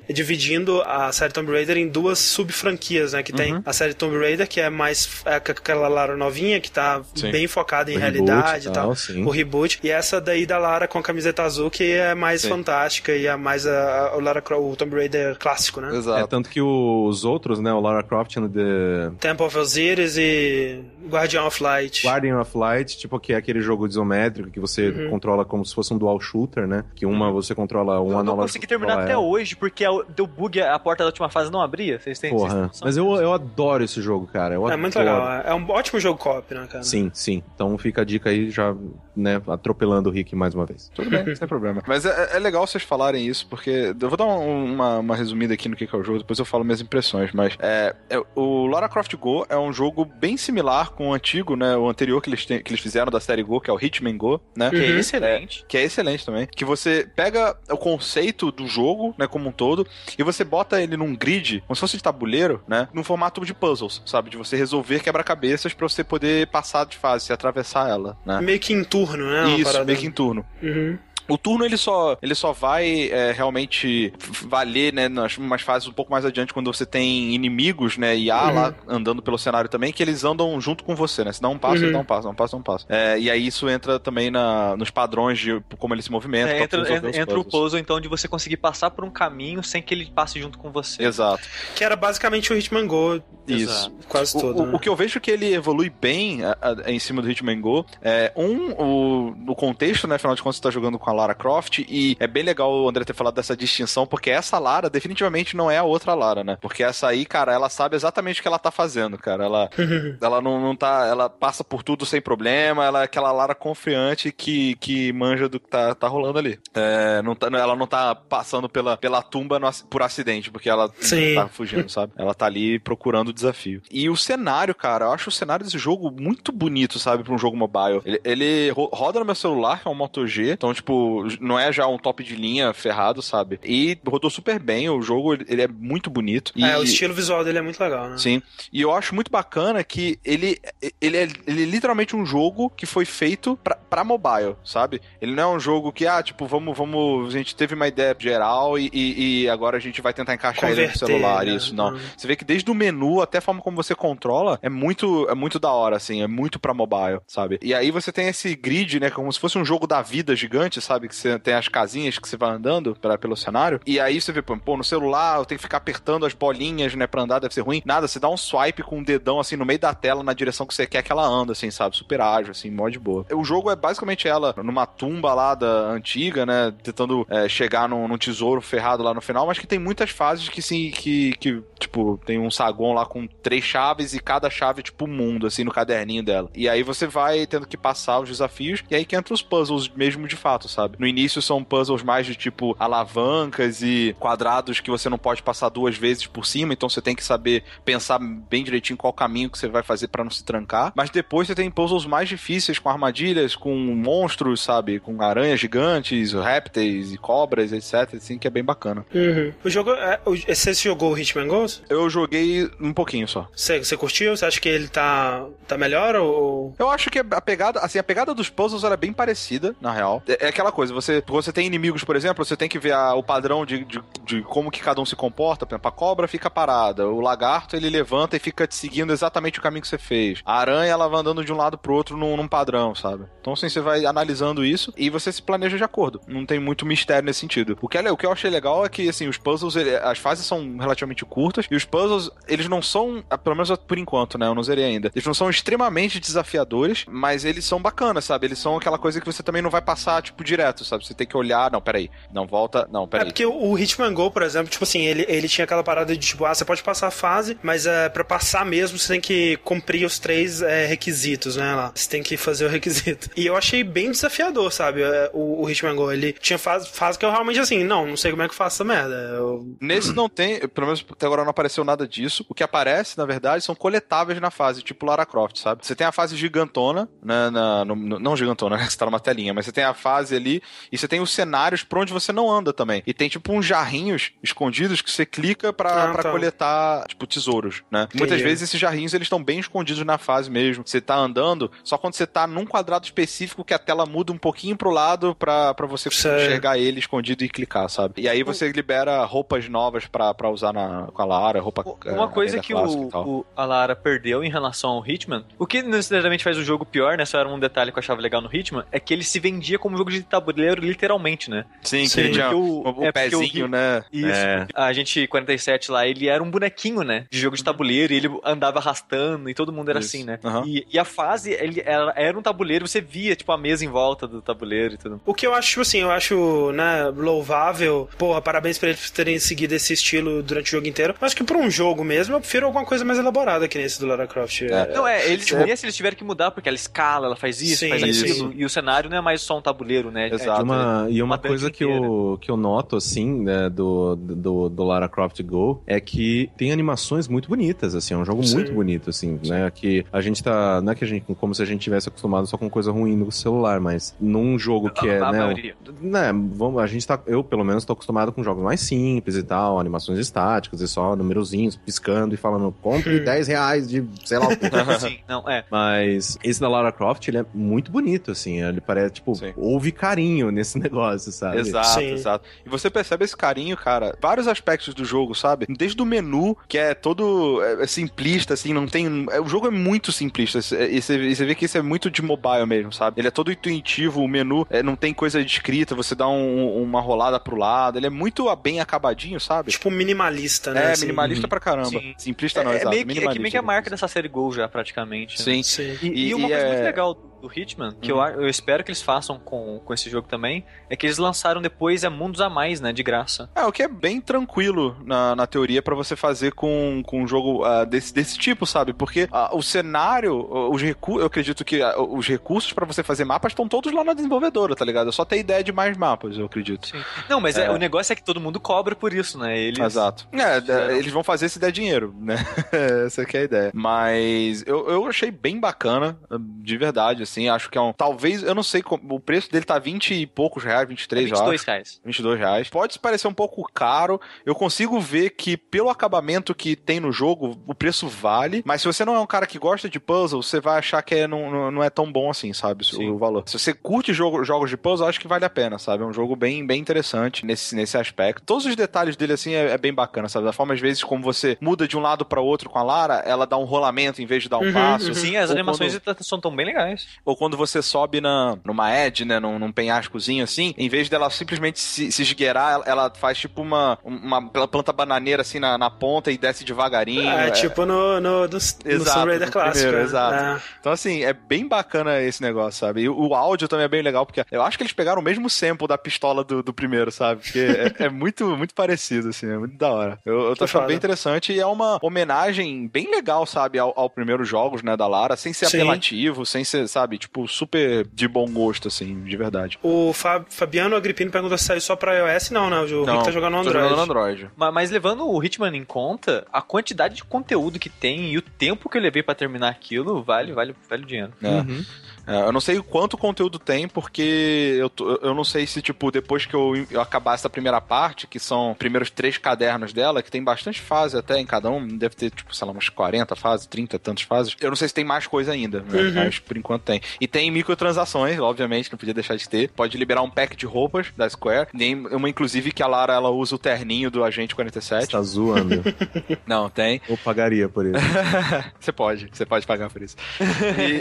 dividindo a série Tomb Raider em duas sub-franquias, né? Que Uhum. tem a série Tomb Raider, que é mais é, aquela Lara novinha, que tá Sim. bem focada em O realidade e e tal, tal. sim. O reboot. E essa daí da Lara com a camiseta azul, que é mais Sim. fantástica e é mais a, a- o, Lara, o Tomb Raider clássico, né? É, Exato. tanto que os outros, né? O Lara Croft and the Temple of Osiris e Guardian of Light. Guardian of Light, tipo, que é aquele jogo isométrico que você Uhum. controla como se fosse um dual shooter, né? Que uma você controla um Eu não consegui terminar até ela. hoje, porque a- deu bug, a porta da última fase não abria. Vocês têm vocês têm Porra. noção Mas eu, eu adoro esse jogo, cara. Eu É muito adoro. legal. É um ótimo jogo co-op, né, cara? Sim, sim. Então fica a dica aí, já, né, atropelando o Rick mais uma vez. Tudo bem, sem problema. Mas é, é legal vocês falarem isso, porque eu vou dar um- uma, uma resumida aqui no que é o jogo, depois eu falo minhas impressões. Mas é, é- o Lara Croft Go é um jogo bem similar com o antigo, né? O anterior que eles, têm- que eles fizeram da série Go, que é o Hitman Go, né? Que é Uhum. excelente. que é excelente também, que você pega o conceito do jogo, né, como um todo, e você bota ele num grid, como se fosse de tabuleiro, né, num formato de puzzles, sabe, de você resolver quebra-cabeças pra você poder passar de fase, atravessar ela, né. Meio que em turno, né? Isso, meio que em turno. Uhum. O turno ele só, ele só vai é, realmente valer, né, nas umas fases um pouco mais adiante, quando você tem inimigos, né, e há Uhum. lá andando pelo cenário também, que eles andam junto com você, né? Se dá um passo, Uhum. ele dá um passo, dá um passo, dá um passo. É, e aí isso entra também na, nos padrões de como ele se movimenta. É, entra entra o puzzle, então, de você conseguir passar por um caminho sem que ele passe junto com você. Exato. Que era basicamente o Hitman Go Isso. Exato. quase O, todo. o- né? o que eu vejo que ele evolui bem a- a- em cima do Hitman Go é, um, o, no contexto, né? Afinal de contas, você tá jogando com a Lara Croft, e é bem legal o André ter falado dessa distinção, porque essa Lara definitivamente não é a outra Lara, né? Porque essa aí, cara, ela sabe exatamente o que ela tá fazendo, cara. Ela, ela não, não tá. Ela passa por tudo sem problema, ela é aquela Lara confiante que, que manja do que tá, tá rolando ali. É, não tá, ela não tá passando pela, pela tumba no, por acidente, porque ela Sim. tá fugindo, sabe? Ela tá ali procurando o desafio. E o cenário, cara, eu acho o cenário desse jogo muito bonito, sabe, pra um jogo mobile. Ele, ele ro- roda no meu celular, que é um Moto G, então, tipo, não é já um top de linha ferrado, sabe? E rodou super bem, o jogo, ele é muito bonito. E, É, o estilo visual dele é muito legal, né? Sim. E eu acho muito bacana que ele, ele, é, ele é literalmente um jogo que foi feito pra, pra mobile, sabe? Ele não é um jogo que, ah, tipo, vamos, vamos. A gente teve uma ideia geral e, e, e agora a gente vai tentar encaixar ele no Converter, celular. né? Isso, não. Hum. Você vê que desde o menu até a forma como você controla é muito, é muito da hora, assim, é muito pra mobile, sabe? E aí você tem esse grid, né, como se fosse um jogo da vida gigante, sabe? Que você tem as casinhas que você vai andando pra, pelo cenário. E aí você vê, pô, no celular eu tenho que ficar apertando as bolinhas, né, pra andar, deve ser ruim. Nada, você dá um swipe com o dedão, assim, no meio da tela, na direção que você quer que ela anda, assim, sabe? Super ágil, assim, mó de boa. O jogo é basicamente ela numa tumba lá da antiga, né, tentando é, chegar num, num tesouro ferrado lá no final, mas que tem muitas fases que, sim, que, que, tipo, tem um saguão lá com três chaves e cada chave, tipo, um mundo, assim, no caderninho dela. E aí você vai tendo que passar os desafios, e aí que entra os puzzles mesmo de fato, sabe? No início são puzzles mais de, tipo, alavancas e quadrados que você não pode passar duas vezes por cima, então você tem que saber pensar bem direitinho qual caminho que você vai fazer para não se trancar. Mas depois você tem puzzles mais difíceis com armadilhas, com monstros, sabe? Com aranhas gigantes, répteis e cobras, etc. Assim, que é bem bacana. Uhum. O jogo. É, o- você jogou o Hitman Ghost? Eu joguei um pouquinho só. Você, você curtiu? Você acha que ele tá, tá melhor ou. Eu acho que a pegada, assim, a pegada dos puzzles ela é bem parecida, na real. É, é aquela coisa, você, você tem inimigos, por exemplo, você tem que ver a- o padrão de, de, de como que cada um se comporta. Por exemplo, a cobra fica parada, o lagarto ele levanta e fica te seguindo exatamente o caminho que você fez. A aranha ela vai andando de um lado pro outro num, num padrão, sabe? Então assim, você vai analisando isso e você se planeja de acordo. Não tem muito mistério nesse sentido. O que, é, o que eu achei legal é que, assim, os puzzles, ele- as fases são relativamente curtas e os puzzles, eles não são, ah, pelo menos por enquanto, né? Eu não zerei ainda. Eles não são extremamente desafiadores, mas eles são bacanas, sabe? Eles são aquela coisa que você também não vai passar, tipo, direto, sabe? Você tem que olhar, não, peraí, não volta, não, É peraí. porque o Hitman Go, por exemplo, tipo assim, ele, ele tinha aquela parada de tipo, ah, você pode passar a fase, mas é, pra passar mesmo você tem que cumprir os três é, requisitos, né? Lá. Você tem que fazer o requisito. E eu achei bem desafiador, sabe? é, O, o Hitman Go. Ele tinha fase, fase que eu realmente assim, não, não sei como é que eu faço essa merda. Eu- Nesse não tem, pelo menos até agora não apareceu nada disso. O que aparece, na verdade, são coletáveis na fase, tipo Lara Croft, sabe? Você tem a fase gigantona, né, na, no- no- não gigantona, né, você tá numa telinha, mas você tem a fase ali e você tem os cenários por onde você não anda também. E tem tipo uns jarrinhos escondidos que você clica pra, Ah, pra tá. coletar, tipo, tesouros, né? Muitas vezes esses jarrinhos eles estão bem escondidos na fase mesmo. Você tá andando, só quando você tá num quadrado específico que a tela muda um pouquinho pro lado pra, pra você Sério? enxergar ele escondido e clicar, sabe? E aí você libera roupas novas pra, pra usar na, com a Lara, roupa Uma é, coisa que o, o- a Lara perdeu em relação ao Hitman, o que necessariamente faz o jogo pior, né? Só era um detalhe que eu achava legal no Hitman, é que ele se vendia como jogo de tabuleiro, literalmente, né? Sim, Sim, que ele tinha o, o- o é porque o pezinho, né? Isso. É. A gente 47 lá, ele era um bonequinho, né? De jogo de tabuleiro, e ele andava arrastando, e todo mundo era Isso. assim, né? Aham. E, e a fase, ele era, era um tabuleiro, você via, tipo, a mesa em volta do tabuleiro e tudo. O que eu acho, assim, eu acho, né, louvável. Porra, parabéns pra eles terem seguido esse estilo durante o jogo inteiro. Acho que pra um jogo mesmo, eu prefiro alguma coisa mais elaborada que nesse do Lara Croft. É. Não, é, eles, É. nesse eles tiveram que mudar, porque ela escala, ela faz isso, Sim, faz aquilo, sim. e o cenário não é mais só um tabuleiro, né? É, Exato. E uma, e uma coisa que eu, que eu noto, assim, né, do, do, do Lara Croft Go, é que tem animações muito bonitas, assim, é um jogo Sim. muito bonito, assim, né, que a gente tá, não é que a gente, como se a gente tivesse acostumado só com coisa ruim no celular, mas num jogo que é, a né, maioria. né, vamos, a gente tá, eu pelo menos tô acostumado com jogos mais simples e tal, animações estáticas e só numerozinhos piscando e falando, compre 10 reais de, sei lá. Sim, não, é. Mas esse da Lara Croft, ele é muito bonito, assim. Ele parece, tipo, Sim. houve carinho nesse negócio, sabe? Exato, Sim. exato. E você percebe esse carinho, cara, vários aspectos do jogo, sabe? Desde o menu, que é todo é, é simplista, assim, não tem. é, o jogo é muito simplista. E você, e você vê que isso é muito de mobile mesmo, sabe? Ele é todo intuitivo, o menu é, não tem coisa escrita, você dá um- uma rolada pro lado. Ele é muito bem acabadinho, sabe? Tipo minimalista, né? É, assim. minimalista pra caramba. Sim. Simplista não, é, é exato. meio que, é que meio que a marca dessa série Gol já, praticamente. né? Sim. Sim. E, E- e uma e coisa é- muito legal do Hitman, que eu, a- eu espero que eles façam com, com esse jogo também, é que eles lançaram depois é Mundos a Mais, né? De graça. É, o que é bem tranquilo na, na teoria pra você fazer com, com um jogo ah, desse, desse tipo, sabe? Porque ah, o cenário, os recursos, eu acredito que ah, os recursos pra você fazer mapas estão todos lá na desenvolvedora, tá ligado? É só ter ideia de mais mapas, eu acredito. Não, mas é, É. o negócio é que todo mundo cobra por isso, né? Eles, Exato. É, fizeram- é, eles vão fazer se der dinheiro, né? Essa que é a ideia. Mas eu, eu achei bem bacana, de verdade, assim. Acho que é um. Talvez, eu não sei, como- o preço dele tá 20 e poucos reais, 23 eu 22 acho. reais. 22 reais. Pode parecer um pouco caro. Eu consigo ver que, pelo acabamento que tem no jogo, o preço vale. Mas se você não é um cara que gosta de puzzle, você vai achar que é, não, não, é tão bom assim, sabe? Sim. O valor. Se você curte jogo, jogos de puzzle, eu acho que vale a pena, sabe? É um jogo bem, bem interessante nesse, nesse aspecto. Todos os detalhes dele, assim, é, é bem bacana, sabe? Da forma, às vezes, como você muda de um lado pra outro com a Lara, ela dá um rolamento em vez de dar um Uhum, passo. uhum. Sim, as Ou animações quando- são tão bem legais. Ou quando você sobe na, numa edge, né, num, num penhascozinho assim, em vez dela simplesmente se, se esgueirar, ela, ela faz tipo uma, uma planta bananeira assim na, na ponta e desce devagarinho. É, tipo no, no, do, no Exato, Tomb Raider no clássico. primeiro, né? exato. É. Então, assim, é bem bacana esse negócio, sabe? E o, áudio também é bem legal, porque eu acho que eles pegaram o mesmo sample da pistola do, do primeiro, sabe? Porque é, é muito, muito parecido, assim, é muito da hora. Eu, eu tô achando bem interessante e é uma homenagem bem legal, sabe, ao, ao primeiro jogos, né, da Lara, sem ser Sim. apelativo, sem ser, sabe, tipo, super de bom gosto, assim, de verdade. O Fa- Fabiano Agripino pergunta se saiu só pra iOS. Não, né? O Rick tá jogando no Android. jogando no Android. Ma- Mas levando o Hitman em conta, a quantidade de conteúdo que tem e o tempo que eu levei pra terminar aquilo, vale, vale, vale o dinheiro. É. Uhum. É, eu não sei quanto conteúdo tem, porque eu, tô- eu não sei se, tipo, depois que eu, eu acabar essa primeira parte, que são os primeiros três cadernos dela, que tem bastante fase até em cada um, deve ter, tipo, sei lá, umas 40 fases, 30 tantas fases. Eu não sei se tem mais coisa ainda, né? Uhum. Mas por enquanto tem. E tem microtransações, obviamente, não podia deixar de ter. Pode liberar um pack de roupas da Square. Tem uma, inclusive, que a Lara ela usa o terninho do Agente Você 47. tá zoando. Não, tem. Eu pagaria por isso. Você pode, você pode pagar por isso.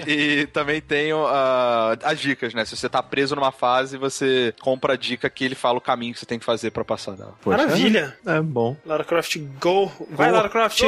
e, e também tem ah, as dicas, né? Se você tá preso numa fase, você compra a dica que ele fala o caminho que você tem que fazer pra passar dela. Poxa, Maravilha. É bom. Lara Croft Go. Vai, Go. Lara Croft.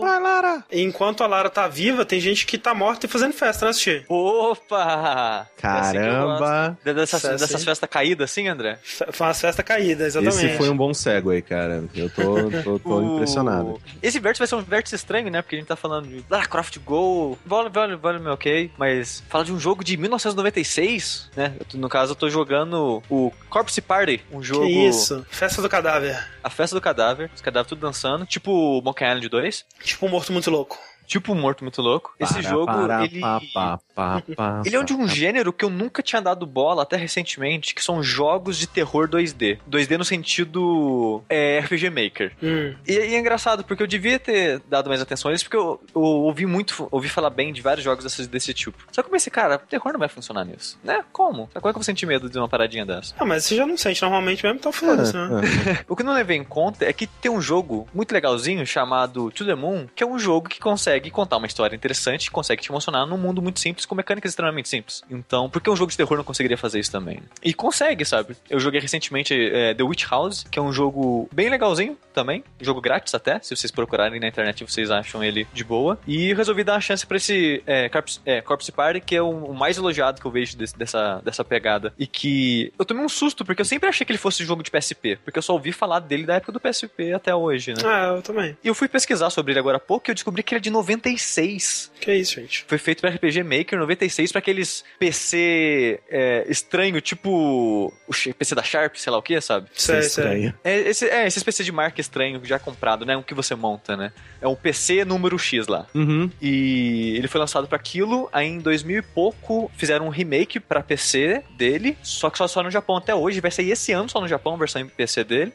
Vai, Lara! Enquanto a Lara tá viva, tem gente que tá morta e fazendo festa, né, Sushi? Opa! É assim Caramba. gosto. De- Dessas, Sucesso, dessas festas caídas, assim, André? Foi uma festa caída, exatamente. Esse foi um bom segue aí, cara. Eu tô, tô, tô O- impressionado. Esse vértice vai ser um vértice estranho, né? Porque a gente tá falando de Lara Croft Go, vale, vale, vale, meu ok, mas fala de um jogo de 1996, né? No caso, eu tô jogando o Corpse Party, um jogo... Que isso? Festa do cadáver. A Festa do Cadáver, os cadáveres tudo dançando, tipo Monkey Island 2, Tipo um morto muito louco. Tipo um Morto Muito Louco. Esse Para, jogo, para, ele... pá, pá, pá, Ele é de um gênero que eu nunca tinha dado bola até recentemente, que são jogos de terror 2D. 2D no sentido é, RPG Maker. Hum. E, e é engraçado, porque eu devia ter dado mais atenção a isso, porque eu, eu ouvi muito, ouvi falar bem de vários jogos desse, desse tipo. Só que eu pensei, cara, terror não vai funcionar nisso. Né? Como? Como é que eu vou sentir medo de uma paradinha dessa? Ah, mas você já não sente normalmente mesmo, então foda-se, né? É, é. O que eu não levei em conta é que tem um jogo muito legalzinho chamado To The Moon, que é um jogo que consegue contar uma história interessante, consegue te emocionar num mundo muito simples, com mecânicas extremamente simples. Então, por que um jogo de terror não conseguiria fazer isso também? E consegue, sabe? Eu joguei recentemente é, The Witch House, que é um jogo bem legalzinho também, jogo grátis até, se vocês procurarem na internet vocês acham ele de boa. E resolvi dar uma chance pra esse é, Corpse, é, Corpse Party, que é o, o mais elogiado que eu vejo desse- dessa, dessa pegada. E que eu tomei um susto, porque eu sempre achei que ele fosse jogo de PSP, porque eu só ouvi falar dele da época do PSP até hoje, né? Ah, eu também. E eu fui pesquisar sobre ele agora há pouco e eu descobri que ele é de 96. Que isso, gente. Foi feito para RPG Maker 96 para aqueles PC é, estranho, tipo o PC da Sharp, sei lá o que, sabe? Sei, sei. estranho. É, esse, é, esses PC de marca estranho já comprado, né? O que você monta, né? É um PC número X lá. Uhum. E ele foi lançado pra aquilo, aí em 2000 e pouco fizeram um remake pra PC dele, só que só só no Japão até hoje, vai sair esse ano só no Japão, a versão em PC dele.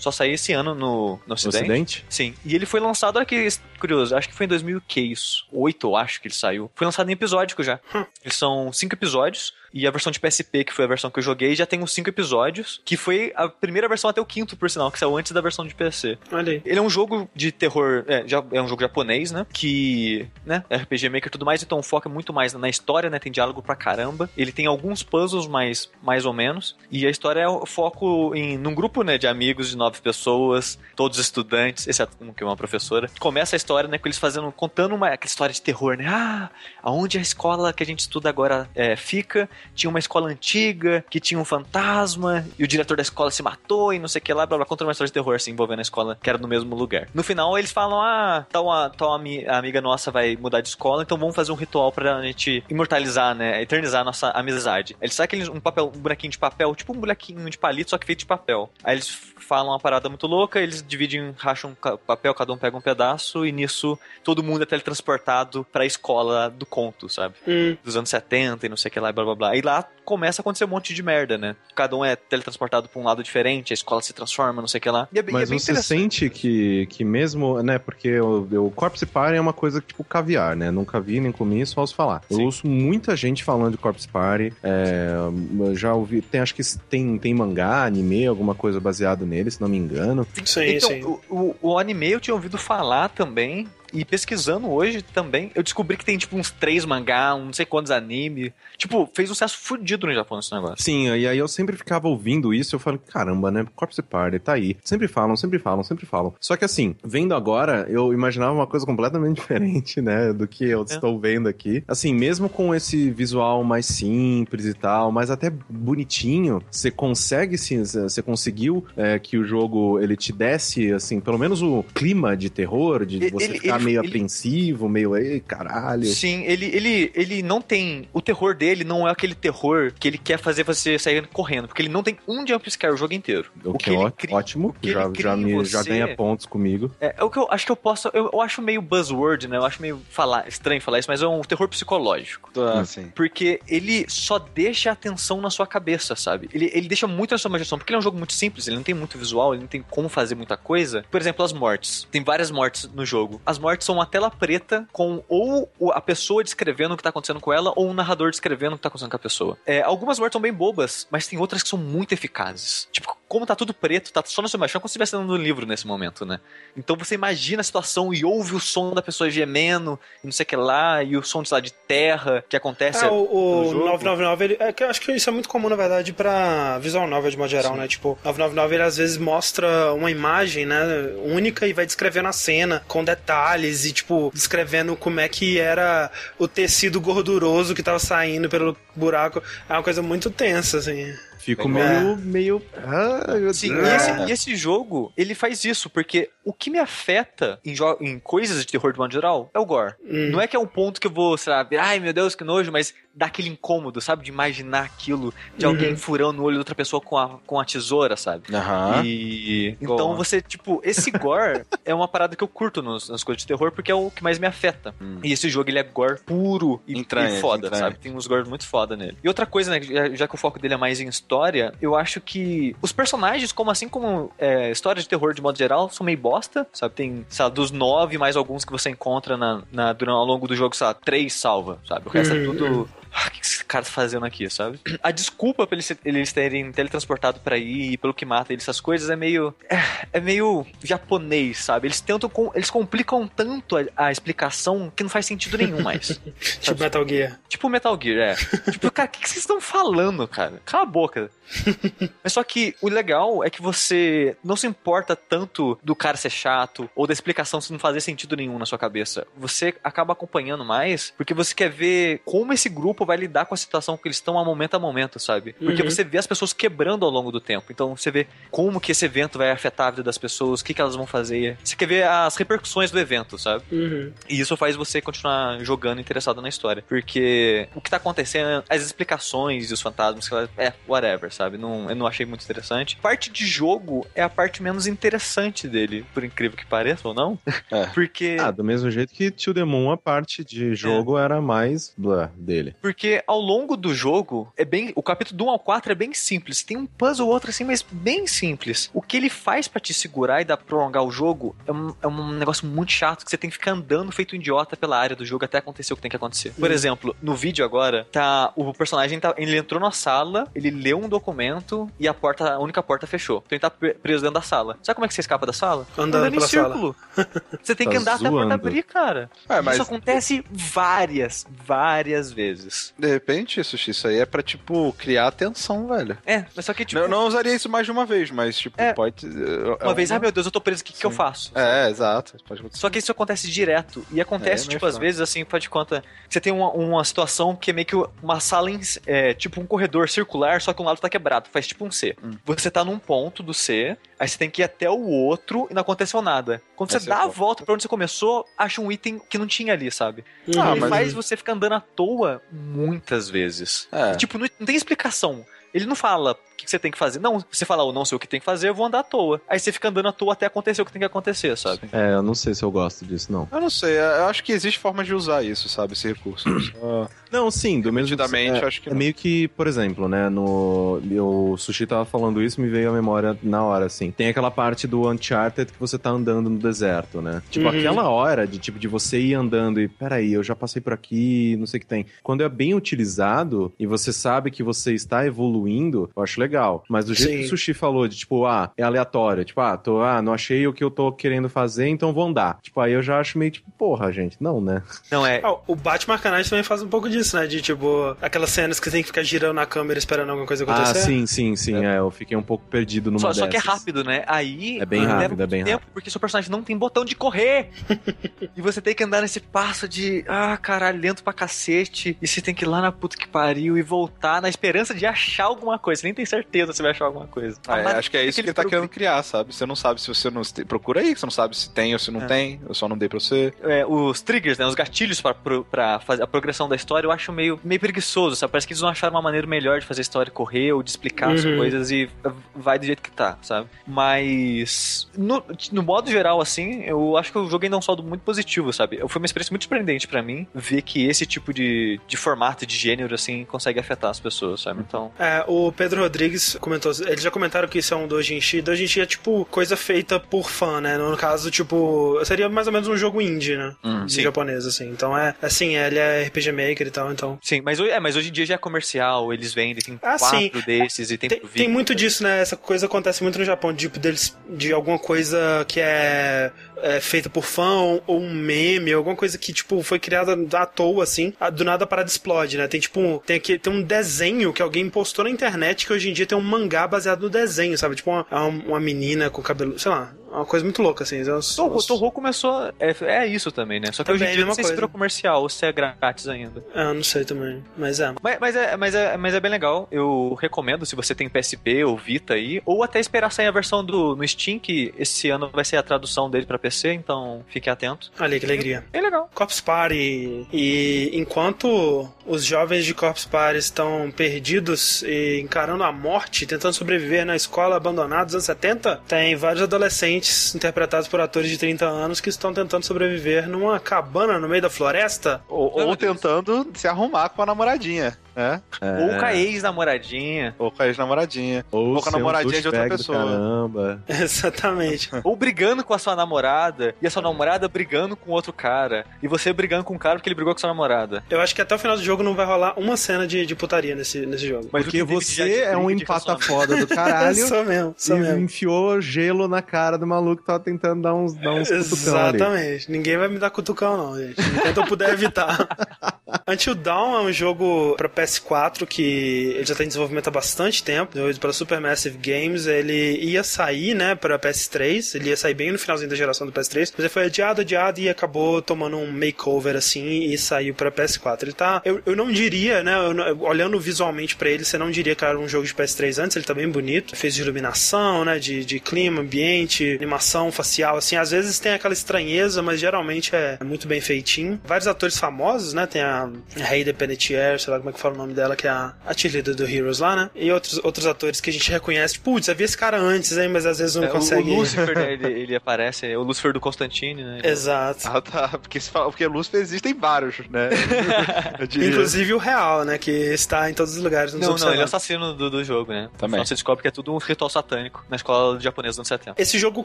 Só sair esse ano no, no No Ocidente. Ocidente? Sim. E ele foi lançado, olha que curioso, acho que foi em 2000 que isso. 8, eu acho que ele saiu. Foi lançado em episódico já. Hum. Eles são cinco episódios. E a versão de PSP, que foi a versão que eu joguei, já tem uns cinco episódios, que foi a primeira versão até o quinto, por sinal, que saiu antes da versão de PC. Olha aí. Ele é um jogo de terror, é, já, é um jogo japonês, né? Que, né, RPG Maker e tudo mais, então o foco é muito mais na história, né? Tem diálogo pra caramba. Ele tem alguns puzzles, mais, mais ou menos. E a história é o foco em num grupo, né, de amigos de nove pessoas, todos estudantes, exceto um que é uma professora. Começa a história, né, com eles fazendo, contando uma aquela história de terror, né? Ah, aonde a escola que a gente estuda agora é, fica, tinha uma escola antiga que tinha um fantasma e o diretor da escola se matou e não sei o que lá, blá blá, contando uma história de terror, assim, envolvendo a escola que era no mesmo lugar. No final, eles falam, ah, tal, a, tal ami- a amiga nossa vai mudar de escola, então vamos fazer um ritual pra gente imortalizar, né, eternizar a nossa amizade. Eles sabem aquele um papel, um bonequinho de papel, tipo um bonequinho de palito, só que feito de papel. Aí eles falam uma parada muito louca, eles dividem, racham papel, cada um pega um pedaço, e nisso todo mundo é teletransportado pra escola do conto, sabe? Hum, Dos anos 70 e não sei o que lá, blá blá blá. E lá começa a acontecer um monte de merda, né? Cada um é teletransportado pra um lado diferente, a escola se transforma, não sei o que lá. E é, bem- e é Mas bem você sente que, que mesmo, né, porque o, o Corpse Party é uma coisa tipo caviar, né? Nunca vi nem comi, só ouço falar. Eu Sim. ouço muita gente falando de Corpse Party, é, eu já ouvi, tem, acho que tem, tem mangá, anime, alguma coisa baseado nele, se não me engano. sim, então, sim. O, o, o anime eu tinha ouvido falar também. E pesquisando hoje também, eu descobri que tem tipo uns três mangá, um não sei quantos anime. Tipo, fez um sucesso fudido no Japão esse negócio. Sim, e aí eu sempre ficava ouvindo isso, eu falei, caramba, né? Corpse Party, tá aí. Sempre falam, sempre falam, sempre falam. Só que assim, vendo agora, eu imaginava uma coisa completamente diferente, né? Do que eu É. estou vendo aqui. Assim, mesmo com esse visual mais simples e tal, mas até bonitinho, você consegue, sim, você conseguiu é, que o jogo, ele te desse, assim, pelo menos o clima de terror, de Ele- você ficar meio ele- apreensivo, meio, ei, caralho. Sim, ele, ele, ele não tem. O terror dele não é aquele terror que ele quer fazer você sair correndo, porque ele não tem um jumpscare o jogo inteiro. O que, ele é ó- cria- ótimo, o que já, já, me, já você- ganha pontos comigo. É, é o que eu acho que eu posso. Eu, eu acho meio buzzword, né? Eu acho meio falar, estranho falar isso, mas é um terror psicológico. Ah, sim. Porque ele só deixa a atenção na sua cabeça, sabe? Ele, ele deixa muito na sua imaginação. Porque ele é um jogo muito simples, ele não tem muito visual, ele não tem como fazer muita coisa. Por exemplo, as mortes. Tem várias mortes no jogo. As mortes são uma tela preta com ou a pessoa descrevendo o que tá acontecendo com ela, ou o narrador descrevendo o que tá acontecendo com a pessoa. É, algumas mortes são bem bobas, mas tem outras que são muito eficazes. Tipo, como tá tudo preto, tá só na sua imaginação, é como se estivesse lendo no livro nesse momento, né? Então você imagina a situação e ouve o som da pessoa gemendo, e não sei o que lá, e o som, sei lá, de terra que acontece. É, o, o no jogo. 999, ele, é que eu acho que isso é muito comum, na verdade, pra visual novel de modo geral, né? Tipo, 999 ele às vezes mostra uma imagem, né, única e vai descrevendo a cena com detalhes e, tipo, descrevendo como é que era o tecido gorduroso que tava saindo pelo buraco. É uma coisa muito tensa, assim. Fico É. meio, meio. Ah, meu Sim, Deus. e esse, e esse jogo, ele faz isso, porque o que me afeta em, em coisas de terror de modo geral é o gore. Hum. Não é que é um ponto que eu vou, sei lá, ver, ai meu Deus, que nojo, mas dá aquele incômodo, sabe? De imaginar aquilo, de Uhum. alguém furando o olho de outra pessoa com a, com a tesoura, sabe? Aham. E então Boa. você, tipo, esse gore é uma parada que eu curto nos- nas coisas de terror porque é o que mais me afeta. Hum. E esse jogo ele é gore puro e, Entranhas, e foda, entranhas. sabe? Tem uns gores muito foda nele. E outra coisa, né, já, já que o foco dele é mais em história, eu acho que os personagens, como assim como é, histórias de terror de modo geral, são meio bosta, sabe? Tem, lá, dos nove mais alguns que você encontra na, na, durante, ao longo do jogo, sei lá, três salva, sabe? O resto é Uhum. tudo. Ah, o que esse cara tá fazendo aqui, sabe? A desculpa pra eles, eles terem teletransportado pra aí, pelo que mata eles, essas coisas, é meio. É, é meio japonês, sabe? Eles tentam. Eles complicam tanto a, a explicação que não faz sentido nenhum mais. Tipo Metal Gear. tipo Metal Gear, é. tipo, cara, o que, que vocês estão falando, cara? Cala a boca. Mas só que o legal é que você não se importa tanto do cara ser chato ou da explicação se não fazer sentido nenhum na sua cabeça. Você acaba acompanhando mais porque você quer ver como esse grupo vai lidar com a situação que eles estão a momento a momento, sabe? Porque Uhum. você vê as pessoas quebrando ao longo do tempo. Então você vê como que esse evento vai afetar a vida das pessoas, o que, que elas vão fazer. Você quer ver as repercussões do evento, sabe? Uhum. E isso faz você continuar jogando interessado na história. Porque o que tá acontecendo, as explicações e os fantasmas, é, whatever, sabe? Não, eu não achei muito interessante. Parte de jogo é a parte menos interessante dele, por incrível que pareça ou não. É. Porque. Ah, do mesmo jeito que To The Moon, a parte de jogo era mais blá dele. Porque Porque ao longo do jogo, é bem. O capítulo do 1 ao 4 é bem simples. Tem um puzzle ou outro assim, mas bem simples. O que ele faz pra te segurar e dar prolongar o jogo é um, é um negócio muito chato que você tem que ficar andando feito um idiota pela área do jogo até acontecer o que tem que acontecer. Por Hum. exemplo, no vídeo agora, tá. O personagem tá. Ele entrou na sala, ele leu um documento e a porta, a única porta fechou. Então ele tá pre- preso dentro da sala. Sabe como é que você escapa da sala? Andando em pela sala. círculo. Você tem Tá que andar até a porta zoando. abrir, cara. É, mas Isso acontece várias, várias vezes. De repente, Sushi, isso aí é pra, tipo, criar atenção, velho. É, mas só que, tipo, Eu não usaria isso mais de uma vez, mas, tipo, É. pode. é uma vez, ai meu Deus, eu tô preso, o que, que eu Sim. faço? É, exato. Pode acontecer. Só que isso acontece direto. E acontece, É, tipo, às vezes, assim, faz de conta. Você tem uma, uma situação que é meio que uma sala, em, é, tipo um corredor circular, só que um lado tá quebrado. Faz tipo um C. Hum. Você tá num ponto do C, aí você tem que ir até o outro e não aconteceu nada. Quando Aí você você dá a volta. pra onde você começou, acha um item que não tinha ali, sabe? Ah, ele mas- faz você ficar andando à toa muitas vezes. É. E, tipo, não, não tem explicação. Ele não fala que que você tem que fazer. Não, você fala, eu não sei o que tem que fazer, eu vou andar à toa. Aí você fica andando à toa até acontecer o que tem que acontecer, sabe? É, eu não sei se eu gosto disso, não. Eu não sei, eu acho que existe forma de usar isso, sabe? Esse recurso. Não, sim, do mesmo é, acho que é não. meio que, por exemplo, né, no o Sushi tava falando isso, me veio à memória na hora assim. Tem aquela parte do Uncharted que você tá andando no deserto, né? Tipo, Uhum. aquela hora de tipo de você ir andando e peraí, eu já passei por aqui, não sei o que tem. Quando é bem utilizado e você sabe que você está evoluindo, eu acho legal. Mas do jeito Sim. que o Sushi falou de tipo, ah, é aleatório, tipo, ah, tô, ah, não achei o que eu tô querendo fazer, então vou andar. Tipo, aí eu já acho meio tipo, porra, gente, não, né? Não é. Ah, o Batman Arcanite também faz um pouco disso, né? De tipo, aquelas cenas que você tem que ficar girando na câmera esperando alguma coisa Ah, acontecer. sim, sim, sim, é. eu fiquei um pouco perdido numa Só, só que é rápido, né? Aí É bem rápido, é bem tempo, porque seu personagem não tem botão de correr. e você tem que andar nesse passo de, ah, caralho, lento pra cacete. E você tem que ir lá na puta que pariu e voltar na esperança de achar alguma coisa. Você nem tem certeza se você vai achar alguma coisa. Ah, é, acho que é isso que ele tá querendo criar, sabe? Você não sabe se você não. Procura aí, você não sabe se tem ou se não É. tem. Eu só não dei pra você. é, os triggers, né? Os gatilhos pra, pra fazer a progressão da história, eu acho meio, meio preguiçoso, sabe? Parece que eles não acharam uma maneira melhor de fazer a história correr ou de explicar as Uhum. coisas e vai do jeito que tá, sabe? Mas, no, no modo geral, assim, eu acho que o jogo ainda é um saldo muito positivo, sabe? Foi uma experiência muito surpreendente pra mim ver que esse tipo de, de formato, de gênero, assim, consegue afetar as pessoas, sabe? Então, É, o Pedro Rodrigues comentou, eles já comentaram que isso é um doujinshi. Doujinshi é tipo coisa feita por fã, né? No caso, tipo, seria mais ou menos um jogo indie, né? Hum, sim. japonês, assim. Então é, assim, ele é RPG Maker e tal, então. sim, mas, hoje- é, mas hoje em dia já é comercial, eles vendem, tem Ah, quatro sim. desses e tem, Tem, tem muito disso, né? Essa coisa acontece muito no Japão, tipo, deles, de alguma coisa que é, é feita por fã ou, ou um meme, alguma coisa que, tipo, foi criada à toa, assim, do nada a parada explode, né? Tem, tipo, um, tem, aqui, tem um desenho que alguém postou na internet que hoje em dia tem um mangá baseado no desenho, sabe? Tipo, uma, uma menina com cabelo, sei lá, uma coisa muito louca, assim. Os, Torro, os- começou. É, é isso também, né? Só que Também, hoje em dia não sei se coisa. virou comercial ou se é grátis ainda. Ah, não sei também, mas é. Mas, mas, é, mas, é, mas é bem legal. Eu recomendo se você tem PSP ou Vita aí. Ou até esperar sair a versão do no Steam, que esse ano vai ser a tradução dele pra PC, então fique atento. Olha que alegria. É legal. Corpse Party. E enquanto os jovens de Corpse Party estão perdidos e encarando a morte, tentando sobreviver na escola abandonada dos anos 70, tem vários adolescentes interpretados por atores de 30 anos que estão tentando sobreviver numa cabana no meio da floresta. Ou, ou tentando se arrumar com a namoradinha, né? É. Ou com a ex-namoradinha. Ou com a ex-namoradinha. Ou Ou com a ser um namoradinha de outra pessoa. Caramba. Exatamente. ou brigando com a sua namorada. E a sua namorada brigando com outro cara. E você brigando com o cara porque ele brigou com a sua namorada. Eu acho que até o final do jogo não vai rolar uma cena de, de putaria nesse, nesse jogo. Mas Porque você é um empata foda do caralho. Sou mesmo, sou e mesmo. enfiou gelo na cara do maluco tava tentando dar uns, dar uns. Exatamente. Ninguém vai me dar cutucão, não, gente. Enquanto eu puder evitar. Until Dawn é um jogo pra PS4 que ele já tá em desenvolvimento há bastante tempo, desenvolvido pela Supermassive Games. Ele ia sair, né, pra PS3, ele ia sair bem no finalzinho da geração do PS3, mas ele foi adiado, adiado e acabou tomando um makeover assim e saiu pra PS4. Ele tá. Eu, eu não diria, né, eu olhando visualmente pra ele, você não diria que era um jogo de PS3 antes, ele tá bem bonito. Fez de iluminação, né, de, de clima, ambiente, animação facial, assim. Às vezes tem aquela estranheza, mas geralmente é muito bem feitinho. Vários atores famosos, né, tem a Hayden Panettiere, sei lá como é que fala o nome dela, que é a, a cheerleader do Heroes lá, né? E outros, outros atores que a gente reconhece. Putz, havia esse cara antes, hein? Mas às vezes não É, o- consegue. O Lucifer, né, ele, ele aparece, é o Lucifer do Constantine, né? Exato. Ah, tá. Porque, se fala, porque Lúcifer existem vários, né? Inclusive o real, né? Que está em todos os lugares. Não, outros não, ele é assassino do, do jogo, né? Também. Então você descobre que é tudo um ritual satânico na escola japonesa dos anos 70. Esse jogo eu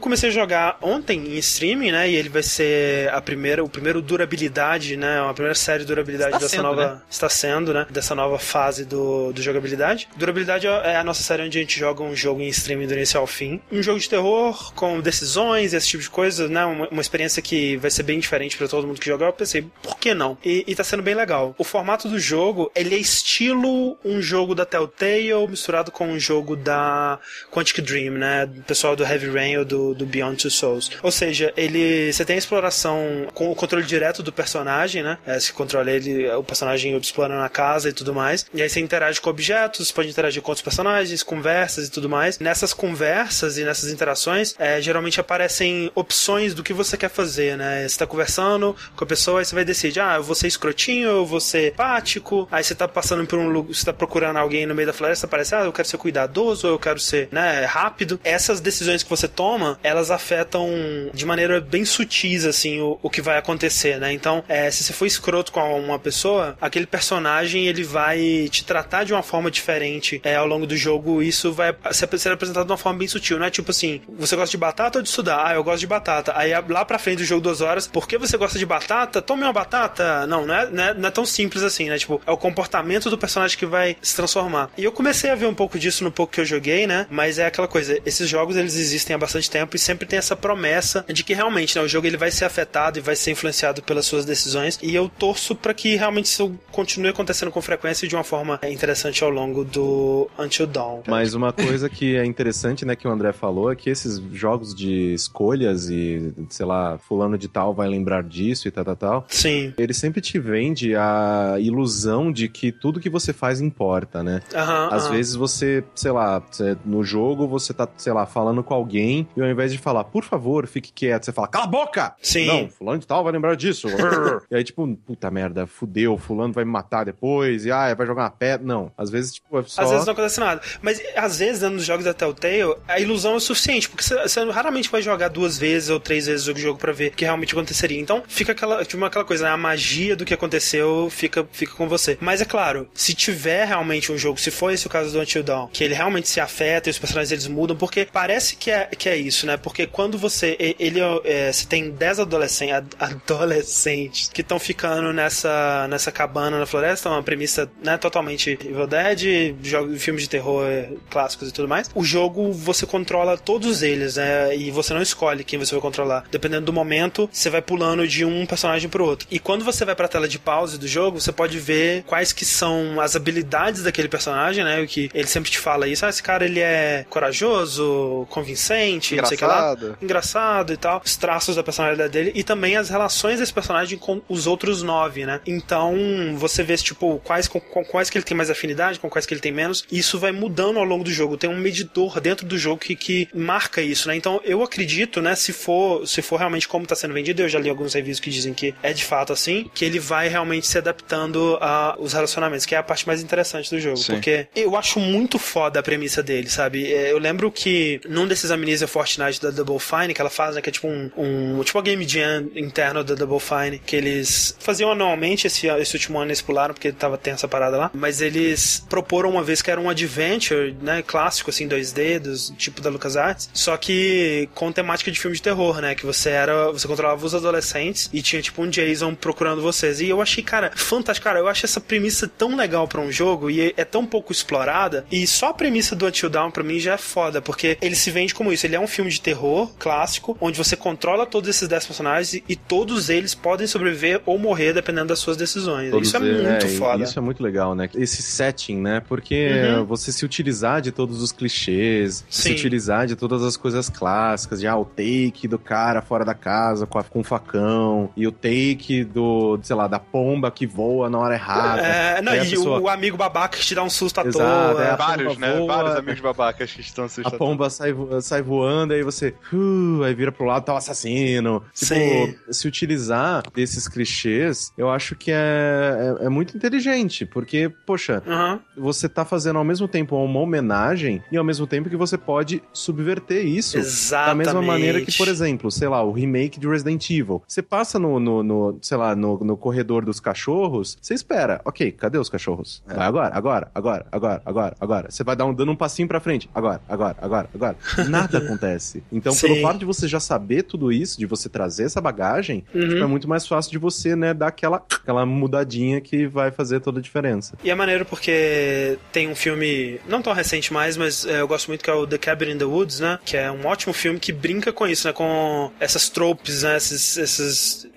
comecei a jogar ontem em streaming, né? E ele vai ser a primeira, o primeiro durabilidade, né? A primeira série de durabilidade Está dessa sendo, nova. né? Está sendo, né? Dessa nova fase do, do jogabilidade. Durabilidade é a nossa série onde a gente joga um jogo em streaming do início ao fim. Um jogo de terror com decisões, esse tipo de coisa, né? Uma, uma experiência que vai ser bem diferente pra todo mundo que jogar. Eu pensei, por que não? E, e tá sendo bem legal. O formato do jogo, ele é estilo um jogo da Telltale misturado com um jogo da Quantic Dream, né? Do pessoal do Heavy Rain ou do, do Beyond Two Souls. Ou seja, ele você tem a exploração com o controle direto do personagem, né? É, você controla ele, o personagem explorando a casa e tudo mais. E aí você interage com objetos, pode interagir com outros personagens, conversas e tudo mais. Nessas conversas e nessas interações, é, geralmente aparecem opções do que você quer fazer, né? Você tá conversando com a pessoa, aí você vai decidir, ah, eu vou ser escrotinho, eu vou ser empático. Aí você tá passando por um lugar, você tá procurando alguém no meio da floresta, parece, ah, eu quero ser cuidadoso, eu quero ser, né, rápido. Essas decisões que você toma, elas afetam de maneira bem sutis, assim, o, o que vai acontecer, né? Então, é, se você for escroto com uma pessoa, aquele personagem, ele vai te tratar de uma forma diferente é, ao longo do jogo, isso vai ser apresentado de uma forma bem sutil, não é tipo assim, você gosta de batata ou de estudar? Ah, eu gosto de batata. Aí lá pra frente do jogo duas horas, por que você gosta de batata? Tome uma batata. Não, não é, não é, não é tão simples assim, né? Tipo, é o comportamento do personagem que vai se transformar. E eu comecei a ver um pouco disso no pouco que eu joguei, né? Mas é aquela coisa, esses jogos eles existem há bastante tempo e sempre tem essa promessa de que realmente, né, o jogo ele vai ser afetado e vai ser influenciado pelas suas decisões. E eu torço pra que realmente isso continue acontecendo com frequência e de uma forma é, interessante ao longo do Until Dawn. Mas uma coisa que é interessante, né, que o André falou, é que esses jogos de escolhas e, sei lá, fulano de tal vai lembrar disso e tal, tal, tal, Sim. ele sempre te vende a ilusão de que tudo que você faz importa, né? Aham. Às aham. vezes você, sei lá, no jogo você tá, sei lá, falando com alguém e ao invés de falar, por favor, fique quieto, você fala, cala a boca! Sim. Não, fulano de tal vai lembrar disso. e aí, tipo, puta merda, fudeu, fulano vai me matar depois, e ah, vai jogar uma pedra. Não, às vezes, tipo, é só... Às vezes não acontece nada. Mas às vezes, nos jogos da Telltale, a ilusão é suficiente, porque você- raramente vai jogar duas vezes ou três vezes o jogo pra ver o que realmente aconteceria. Então fica aquela, tipo, aquela coisa, né, a magia do que aconteceu fica, fica com você. Mas é claro, se tiver realmente um jogo, se for esse o caso do Until Dawn, que ele realmente se afeta e os personagens eles mudam, porque parece que é, que é isso, né? Porque quando você. Ele, é, você tem 10 adolescentes, ad- adolescentes que estão ficando nessa, nessa cabana na floresta, uma premissa né, totalmente Evil Dead, jogo, filmes de terror é, clássicos e tudo mais. O jogo você controla todos eles, né? E você não escolhe quem você vai controlar. Dependendo do momento, você vai pulando de um personagem pro outro. E quando você vai pra tela de pause do jogo, você pode ver quais que são as habilidades daquele personagem, né? O que ele sempre te fala isso. Ah, esse cara ele é corajoso, convincente, não sei o que lá Engraçado. engraçado e tal, os traços da personalidade dele e também as relações desse personagem com os outros nove, né? Então você vê tipo quais com, com quais que ele tem mais afinidade, com quais que ele tem menos. E isso vai mudando ao longo do jogo. Tem um medidor dentro do jogo que, que marca isso, né? Então eu acredito, né? Se for se for realmente como está sendo vendido, eu já li alguns reviews que dizem que é de fato assim, que ele vai realmente se adaptando aos relacionamentos, que é a parte mais interessante do jogo, Sim. porque eu acho muito foda a premissa dele, sabe? É, Eu lembro que num desses Amnesia Fortnite da Double Fine, que ela faz, né, que é tipo um, um tipo uma game jam interno da Double Fine, que eles faziam anualmente, esse, esse último ano eles pularam, porque tava tem essa parada lá, mas eles proporam uma vez que era um adventure, né, clássico, assim, 2D, dos, tipo da LucasArts, só que com temática de filme de terror, né, que você era, você controlava os adolescentes e tinha tipo um Jason procurando vocês, e eu achei, cara, fantástico, cara, eu acho essa premissa tão legal pra um jogo e é tão pouco explorada, e só a premissa do Until Dawn pra mim já é foda, porque ele se vende como isso, ele é um filme de terror clássico, onde você controla todos esses 10 personagens e, e todos eles podem sobreviver ou morrer dependendo das suas decisões. Todos isso é eles- muito e foda. Isso é muito legal, né? Esse setting, né? Porque Uhum. você se utilizar de todos os clichês, se utilizar de todas as coisas clássicas, de ah, o take do cara fora da casa com, a- com o facão, e o take do, sei lá, da pomba que voa na hora errada. É, não, a e pessoa- o amigo babaca que te dá um susto à Exato, toa. é a Vários, né? voa, Vários amigos babacas que estão A assustando. pomba sai, sai voando, aí você. Uh, aí vira pro lado, tá o assassino. Tipo, Sim. se utilizar desses clichês, eu acho que é, é, é muito inteligente, porque, poxa, Aham. você tá fazendo ao mesmo tempo uma homenagem e ao mesmo tempo que você pode subverter isso. Da Exatamente. mesma maneira que, por exemplo, sei lá, o remake de Resident Evil. Você passa no, no, no, sei lá, no, no corredor dos cachorros, você espera. Ok, cadê os cachorros? Vai agora, agora, agora, agora, agora, agora. Você vai dar um, dando um passinho pra frente. Agora, agora, agora, agora. Nada acontece. Então, pelo Sim. fato de você já saber tudo isso, de você trazer essa bagagem, Uhum. tipo, é muito mais fácil de você, né, dar aquela, aquela mudadinha que vai fazer toda a diferença. E é maneiro porque tem um filme, não tão recente mais, mas é, eu gosto muito que é o The Cabin in the Woods, né? Que é um ótimo filme que brinca com isso, né? Com essas tropes, né?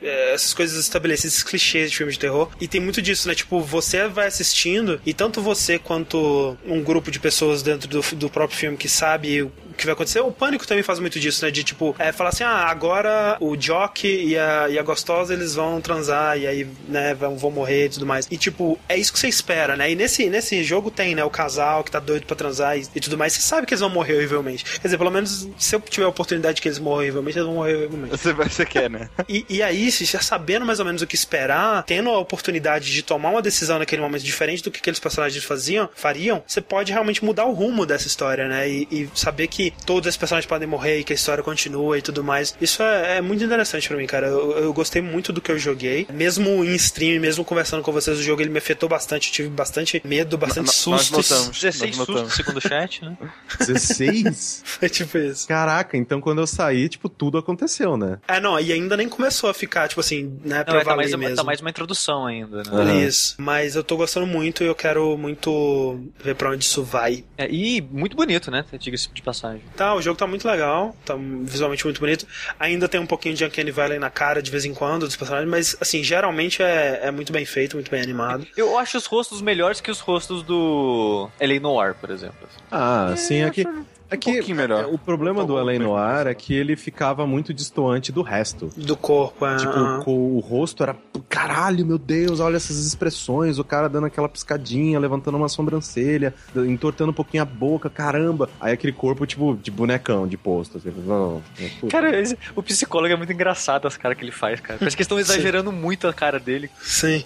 É, essas coisas estabelecidas, esses clichês de filme de terror. E tem muito disso, né? Tipo, você vai assistindo e tanto você quanto um grupo de pessoas dentro do, do próprio filme que sabe que vai acontecer. O Pânico também faz muito disso, né? De tipo, é, falar assim, ah, agora o Jock e a, e a Gostosa eles vão transar e aí, né, vão, vão morrer e tudo mais. E tipo, é isso que você espera, né? E nesse, nesse jogo tem, né, o casal que tá doido pra transar e, e tudo mais. Você sabe que eles vão morrer horrivelmente. Quer dizer, pelo menos se eu tiver a oportunidade de que eles morram horrivelmente, eles vão morrer horrivelmente. Você, você quer, né? E, e aí, se já sabendo mais ou menos o que esperar, tendo a oportunidade de tomar uma decisão naquele momento diferente do que aqueles personagens faziam, fariam, você pode realmente mudar o rumo dessa história, né? E, e saber que todos esses personagens podem morrer e que a história continua e tudo mais. Isso é, é muito interessante pra mim, cara. Eu, eu gostei muito do que eu joguei. Mesmo em stream, mesmo conversando com vocês, o jogo ele me afetou bastante. Eu tive bastante medo, bastante Nós sustos. notamos. 16 Nós notamos. sustos, segundo o chat, né? 16? Foi tipo isso. Caraca, então quando eu saí, tipo, tudo aconteceu, né? É, não, e ainda nem começou a ficar, tipo assim, né, Não, pra é, tá, mais, mesmo. tá mais uma introdução ainda, né? Aham. Isso. Mas eu tô gostando muito e eu quero muito ver pra onde isso vai. É, e muito bonito, né? Diga-se de passagem. Tá, o jogo tá muito legal, tá visualmente muito bonito. Ainda tem um pouquinho de Uncanny Valley na cara de vez em quando dos personagens, mas assim, geralmente é, é muito bem feito, muito bem animado. Eu acho os rostos melhores que os rostos do L.A. Noir, por exemplo. Ah, sim, aqui. É que pouquinho melhor. o problema do L.A. Noir é que ele ficava muito distoante do resto. Do corpo, é. Tipo, aham. com o rosto era. Caralho, meu Deus, olha essas expressões. O cara dando aquela piscadinha, levantando uma sobrancelha, entortando um pouquinho a boca, caramba. Aí aquele corpo, tipo, de bonecão, de posto. Assim, não, puta. Cara, esse- o psicólogo é muito engraçado as caras que ele faz, cara. Parece que eles estão exagerando muito a cara dele. Sim.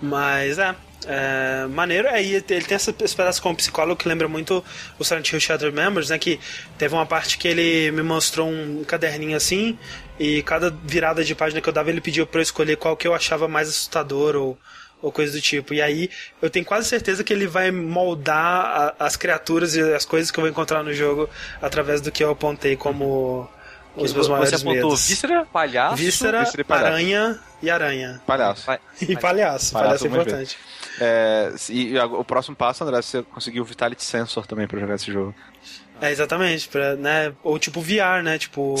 Mas é. É, maneiro, aí ele tem essa, esse pedaço com o psicólogo que lembra muito o Silent Hill Shattered Members, né? Que teve uma parte que ele me mostrou um caderninho assim, e cada virada de página que eu dava, ele pediu pra eu escolher qual que eu achava mais assustador ou, ou coisa do tipo. E aí eu tenho quase certeza que ele vai moldar a- as criaturas e as coisas que eu vou encontrar no jogo através do que eu apontei como os meus Você maiores apontou medos. víscera, palhaço. Víscera, víscera e palhaço. aranha e aranha. Palhaço. Pa- E palhaço. Palhaço, Palhaço é vamos ver. É, e a- o próximo passo, André, você conseguiu o Vitality Sensor também pra jogar esse jogo. É, exatamente. Pra, né? Ou tipo VR, né? Tipo.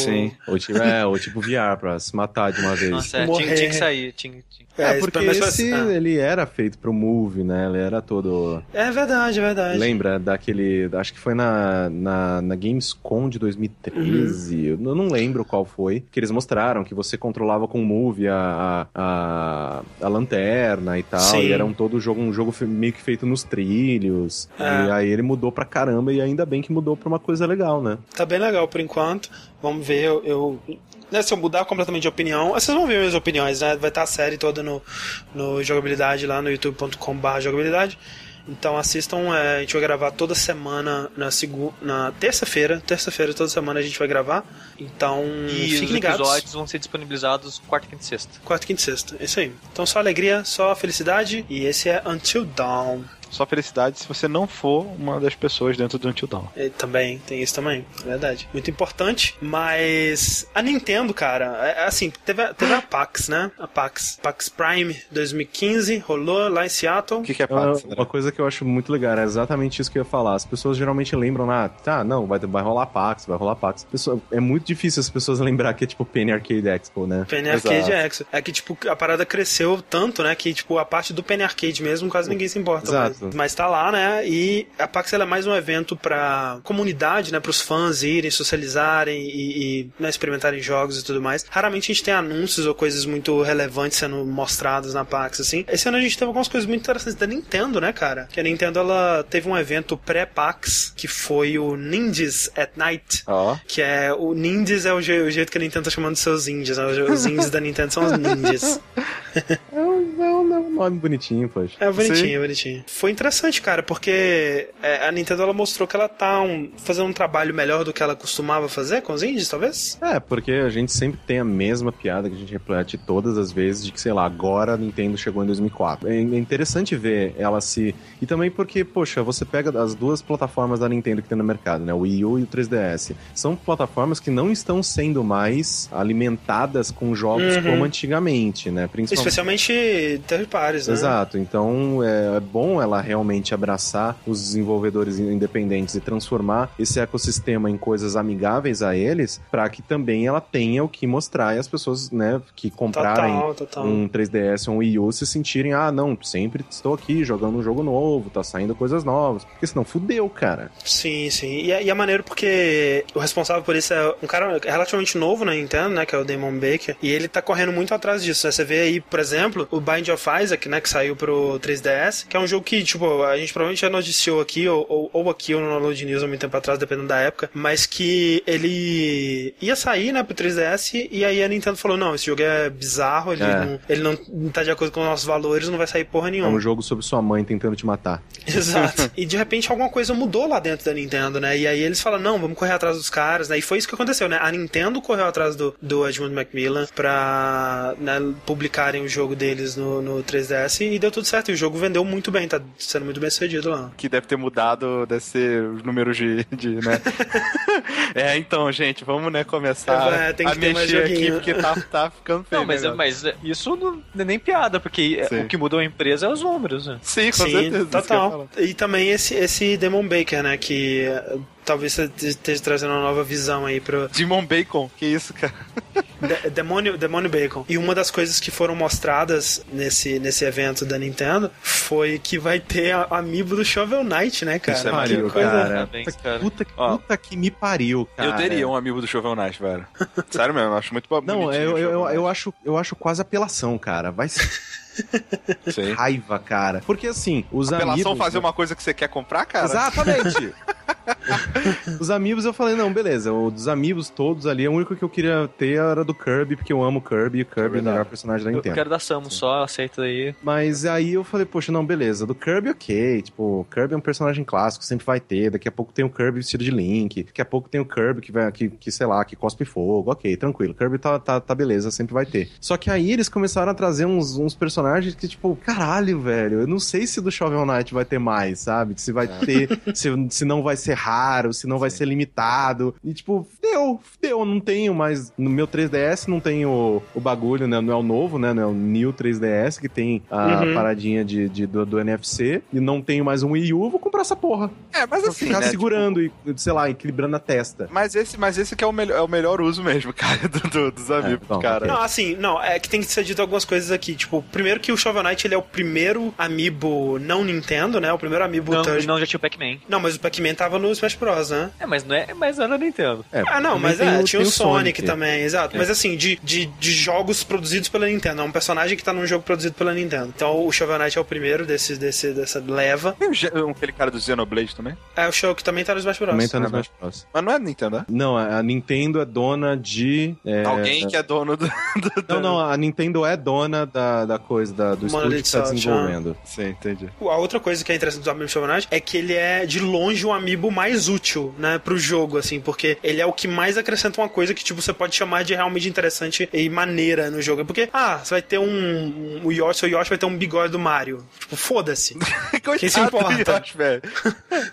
Ou tipo, é, ou tipo VR, pra se matar de uma vez. Nossa, é, Morrer. tinha, tinha que sair. Tinha, tinha. É, isso porque esse, assim, ah. ele era feito pro Move, né? Ele era todo... É verdade, é verdade. Lembra daquele... Acho que foi na, na, na Gamescom de 2013. Eu não lembro qual foi. Que eles mostraram que você controlava com o Move a, a, a, a lanterna e tal. Sim. E era um todo jogo, um jogo meio que feito nos trilhos. É. E aí ele mudou pra caramba. E ainda bem que mudou pra uma coisa legal, né? Tá bem legal por enquanto. Vamos ver, eu. eu- né, se eu mudar completamente de opinião, vocês vão ver minhas opiniões, né? Vai estar a série toda no, no jogabilidade lá no youtube.com.br jogabilidade. Então assistam, é, a gente vai gravar toda semana na, segu na terça-feira. Terça-feira, toda semana a gente vai gravar. Então, E os fiquem ligados. episódios vão ser disponibilizados quarta, quinta e sexta. Quarta, quinta e sexta. Isso aí. Então só alegria, só felicidade. E esse é Until Dawn. Só felicidade se você não for uma das pessoas dentro do Until Dawn. E também, tem isso também, é verdade. Muito importante, mas a Nintendo, cara, é, assim, teve, a- teve a PAX, né? A PAX. PAX Prime 2015, rolou lá em Seattle. O que, que é É Pax, André? uma coisa que eu acho muito legal, é exatamente isso que eu ia falar. As pessoas geralmente lembram, ah, tá, não, vai, vai rolar Pax, vai rolar Pax. Pessoa- é muito difícil as pessoas lembrar que é tipo Penny Arcade Expo, né? Penny Exato. Arcade Expo. É que, tipo, a parada cresceu tanto, né? Que, tipo, a parte do Penny Arcade mesmo, quase ninguém se importa. Exato. Mais. Mas tá lá, né? E a PAX é mais um evento pra comunidade, né? Pros fãs irem, socializarem e, e, né, experimentarem jogos e tudo mais. Raramente a gente tem anúncios ou coisas muito relevantes sendo mostrados na PAX, assim. Esse ano a gente teve algumas coisas muito interessantes da Nintendo, né, cara? Que a Nintendo, ela teve um evento pré-PAX, que foi o Ninjas at Night. Ó, Que é. O Ninjas é o, je- o jeito que a Nintendo tá chamando seus indies. Né? Os indies da Nintendo são os ninjas. Não, não, não, nome bonitinho, poxa. É bonitinho, é bonitinho. Foi interessante, cara, porque é, a Nintendo ela mostrou que ela tá um- fazendo um trabalho melhor do que ela costumava fazer com os indies, talvez? É, porque a gente sempre tem a mesma piada que a gente repete todas as vezes de que, sei lá, agora a Nintendo chegou em 2004. É é interessante ver ela se... E também porque, poxa, você pega as duas plataformas da Nintendo que tem no mercado, né? O Wii U e o 3DS. São plataformas que não estão sendo mais alimentadas com jogos Uhum. como antigamente, né? Principalmente... Especialmente third parties, né? Exato, então é, é bom ela realmente abraçar os desenvolvedores independentes e transformar esse ecossistema em coisas amigáveis a eles, para que também ela tenha o que mostrar e as pessoas, né, que comprarem Total, total. um 3DS ou um Wii U se sentirem, ah, não, sempre estou aqui jogando um jogo novo, tá saindo coisas novas, porque senão fudeu, cara. Sim, sim. E é, e é maneiro porque o responsável por isso é um cara relativamente novo na Nintendo, né? Que é o Damon Baker. E ele tá correndo muito atrás disso. Né? Você vê aí, por exemplo, o Bind of Isaac, né? Que saiu pro 3DS, que é um jogo que, tipo, a gente provavelmente já noticiou aqui, ou, ou, ou aqui ou no Load News há muito tempo atrás, dependendo da época, mas que ele ia sair, né, pro 3DS, e aí a Nintendo falou: não, esse jogo é bizarro, ele, É. Não, ele não tá de acordo com os nossos valores, não vai sair porra É nenhuma. um jogo sobre sua mãe tentando te matar. Exato. e de repente alguma coisa mudou lá dentro da Nintendo, né? E aí eles falam, não, vamos correr atrás dos caras, né? E foi isso que aconteceu, né? A Nintendo correu atrás do, do Edmund Macmillan pra né, publicarem o jogo deles no, no 3DS e deu tudo certo. E o jogo vendeu muito bem, tá sendo muito bem sucedido lá. Que deve ter mudado, deve ser os números de, de né? é, então, gente, vamos, né, começar É, tem que a mexer aqui, porque tá, tá ficando feio. Não, mas, negócio. mas é, isso não é nem piada, porque é- Sim. o que mudou a empresa é os números. né? Sim, com Sim, certeza. total. E também esse, esse Demon Baker, né? Que eh, talvez você esteja trazendo uma nova visão aí pro, Demon Bacon, que isso, cara? De- Demônio, Demônio Bacon. E uma das coisas que foram mostradas nesse, nesse evento da Nintendo foi que vai ter a amiibo do Shovel Knight, né, cara? Isso é Que maneiro, coisa- cara. Puta, cara. puta, que- Ó. puta que me pariu, cara. Eu teria um amigo do Shovel Knight, velho. Sério mesmo, eu acho muito bo- Não, eu, eu, eu, acho, eu acho quase apelação, cara. Vai ser Sei. raiva, cara. Porque assim, os Apelação amigos. fazer uma coisa que você quer comprar, cara? Exatamente! Os amigos eu falei, não, beleza. O dos amigos todos ali, o único que eu queria ter era do Kirby, porque eu amo Kirby e o Kirby é, o melhor personagem da Eu Nintendo. quero dar Samus só, aceita aí. Mas aí eu falei, poxa, não, beleza. Do Kirby, ok. Tipo, o Kirby é um personagem clássico, sempre vai ter. Daqui a pouco tem o Kirby vestido de Link. Daqui a pouco tem o Kirby que vai, que, que sei lá, que cospe fogo. Ok, tranquilo. Kirby tá, tá, tá beleza, sempre vai ter. Só que aí eles começaram a trazer uns, uns personagens que, tipo, caralho, velho. Eu não sei se do Shovel Knight vai ter mais, sabe? Se vai ter, se, se não vai ser raro, se não vai ser limitado. E, tipo, deu, deu. Não tenho mais. No meu 3DS não tem o, o bagulho, né? Não é o novo, né? Não é o New 3DS, que tem a Uhum. paradinha de, de- do, do NFC. E não tenho mais um Wii U, eu vou comprar essa porra. É, mas Vou assim, ficar né, segurando e, sei lá, equilibrando a testa. tipo, mas esse, mas esse que é o, melhor, é o melhor uso mesmo, cara, do- do- dos amigos, bom, cara. Não, assim, não, é que tem que ser dito algumas coisas aqui. Tipo, primeiro que o Shovel Knight ele é o primeiro amiibo não Nintendo, né? O primeiro amiibo Não, third- não, já tinha o Pac-Man. Não, mas o Pac-Man tava no Smash Bros, né? É, mas não é, mas não é Nintendo. É, Ah, não, mas é, o- tinha o tem Sonic, também, exato. Mas assim, de, de, de jogos produzidos pela Nintendo. É um personagem que tá num jogo produzido pela Nintendo. Então o Shovel Knight é o primeiro desse, desse, dessa leva. Tem o Ge- aquele cara do Xenoblade também? É o show que também tá no Smash Bros. Também tá no Smash Bros. Mas não é Nintendo, né? Não, a Nintendo é dona de. é, Alguém que é dono do. do- Não, não, a Nintendo é dona da, da coisa, da, do estúdio Monolith que tá desenvolvendo. Sim, entendi. A outra coisa que é interessante do amiibo Shovel Knight é que ele é, de longe, o amiibo mais útil, né, pro jogo, assim, porque ele é o que mais acrescenta uma coisa que, tipo, você pode chamar de realmente interessante e maneira no jogo. Porque, ah, você vai ter um... um o Yoshi, seu Yoshi vai ter um bigode do Mario. Tipo, foda-se. Quem se importa? Yoshi, velho.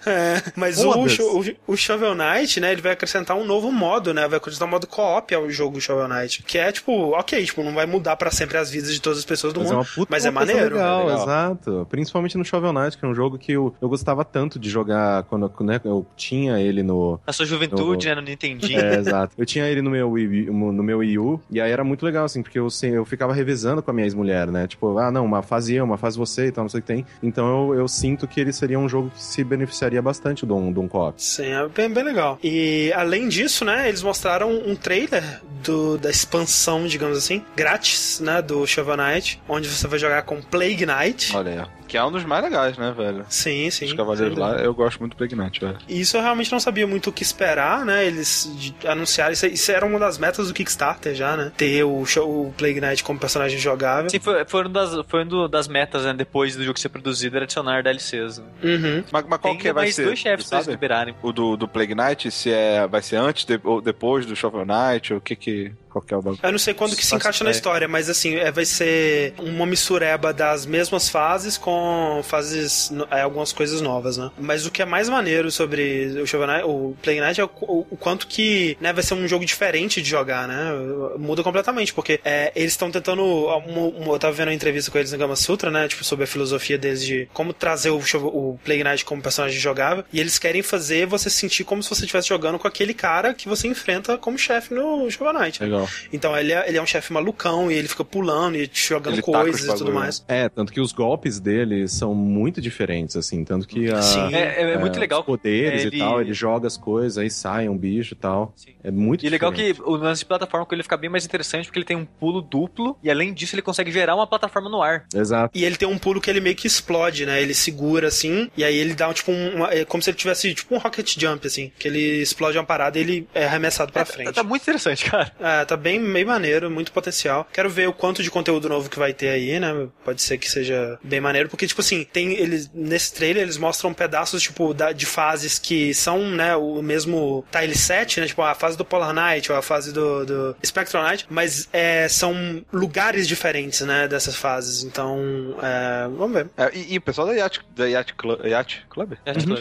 É, mas o, o, o Shovel Knight, né, ele vai acrescentar um novo modo, né, vai acrescentar um modo co-op ao jogo Shovel Knight, que é, tipo, ok, tipo, não vai mudar pra sempre as vidas de todas as pessoas do Mas é mundo, uma puta mas é uma maneiro. Legal, legal. exato. Principalmente no Shovel Knight, que é um jogo que eu, eu gostava tanto de jogar quando né, eu tinha ele no. Na sua juventude, No- né, no Nintendinho. É, exato. Eu tinha ele no meu, Wii, no meu Wii U, e aí era muito legal, assim, porque eu, se- eu ficava revezando com a minha ex-mulher, né? Tipo, ah, não, uma fase eu, uma fase você e tal, não sei o que tem. Então eu, eu sinto que ele seria um jogo que se beneficiaria bastante de um, de um co-op. Sim, é bem, bem legal. E além disso, né, eles mostraram um trailer do, da expansão, digamos assim, grátis, né, do Shovel Knight, onde você vai jogar com Plague Knight. Olha aí. Que é um dos mais legais, né, velho? Sim, sim. Os Cavaleiros sem lá, eu gosto muito do Plague Knight, velho. E isso eu realmente não sabia muito o que esperar, né? Eles anunciaram isso, isso era uma das metas do Kickstarter já, né? Ter o, show, o Plague Knight como personagem jogável. Sim, foi, foi, uma das, foi uma das metas, né, depois do jogo ser produzido, era adicionar DLCs. Né? Uhum. Mas, mas qual Tem que vai mais ser? dois chefes pra eles liberarem. O do, do Plague Knight, se é, vai ser antes de- ou depois do Shovel Knight, ou o que que... Qual que é o bagulho? Eu não sei quando que se encaixa na ideia. história, mas assim, é, vai ser uma mistureba das mesmas fases com fases, é, algumas coisas novas, né? Mas o que é mais maneiro sobre o Shovel Knight, o Plague Knight é o, o- o quanto que né, vai ser um jogo diferente de jogar, né? Muda completamente, porque é, eles estão tentando. um- um- eu tava vendo uma entrevista com eles no Gama Sutra, né? Tipo, sobre a filosofia deles de como trazer o, o Plague Knight como personagem jogável. E eles querem fazer você se sentir como se você estivesse jogando com aquele cara que você enfrenta como chefe no Shovel Knight. Legal. Então ele é, ele é um chefe malucão e ele fica pulando e jogando Ele coisas e tudo mais. É, tanto que os golpes dele são muito diferentes, assim. Tanto que a, Sim. É, é, é muito legal. os poderes ele- e tal, ele joga as coisas, aí sai um bicho e tal. Sim. É muito E é legal diferente. que o lance de plataforma com ele fica bem mais interessante porque ele tem um pulo duplo e além disso ele consegue gerar uma plataforma no ar. Exato. E ele tem um pulo que ele meio que explode, né? Ele segura assim, e aí ele dá um, tipo um. uma- é como se ele tivesse tipo um rocket jump, assim. Que ele explode uma parada e ele é arremessado pra É, frente. Tá muito interessante, cara. É, tá bem meio maneiro, muito potencial. Quero ver o quanto de conteúdo novo que vai ter aí, né? Pode ser que seja bem maneiro, porque, tipo assim, tem eles. Nesse trailer eles mostram pedaços, tipo, da- de fases que são, né, o mesmo tile set, né? Tipo, a fase do Polar Knight ou a fase do, do Spectral Knight, mas é, são lugares diferentes, né, dessas fases. Então, é, vamos ver. É, e, e o pessoal da Yacht, da Yacht, Club, Yacht Club?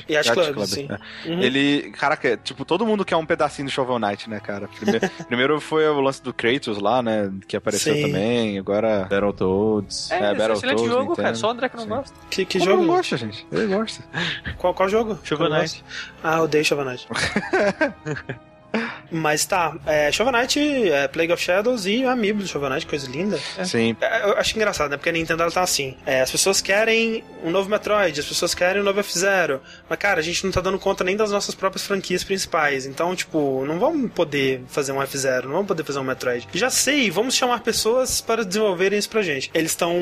Yacht Club, Club, sim. é. Uhum. Ele, caraca, tipo, todo mundo quer um pedacinho do Shovel Knight, né, cara? Primeiro, primeiro foi o lance do Kratos lá, né, que apareceu Sim. também, agora... Battletoads. É, É, é, um excelente Battletoads, jogo, cara. Nintendo. Só o André que não Sim. gosta. Que, que Como jogo? não gosta, gente? Ele gosta. Qual, qual jogo? Shovel. Knight. Ah, odeio Shovel Knight. Mas tá, é, Shovel Knight, é, Plague of Shadows e Amiibo do Shovel Knight, coisa linda. Sim. É, Eu acho engraçado, né? Porque a Nintendo ela tá assim. é, as pessoas querem um novo Metroid, as pessoas querem um novo F-Zero. Mas, cara, a gente não tá dando conta nem das nossas próprias franquias principais. Então, tipo, não vamos poder fazer um F-Zero, não vamos poder fazer um Metroid. Já sei, vamos chamar pessoas para desenvolverem isso pra gente. Eles estão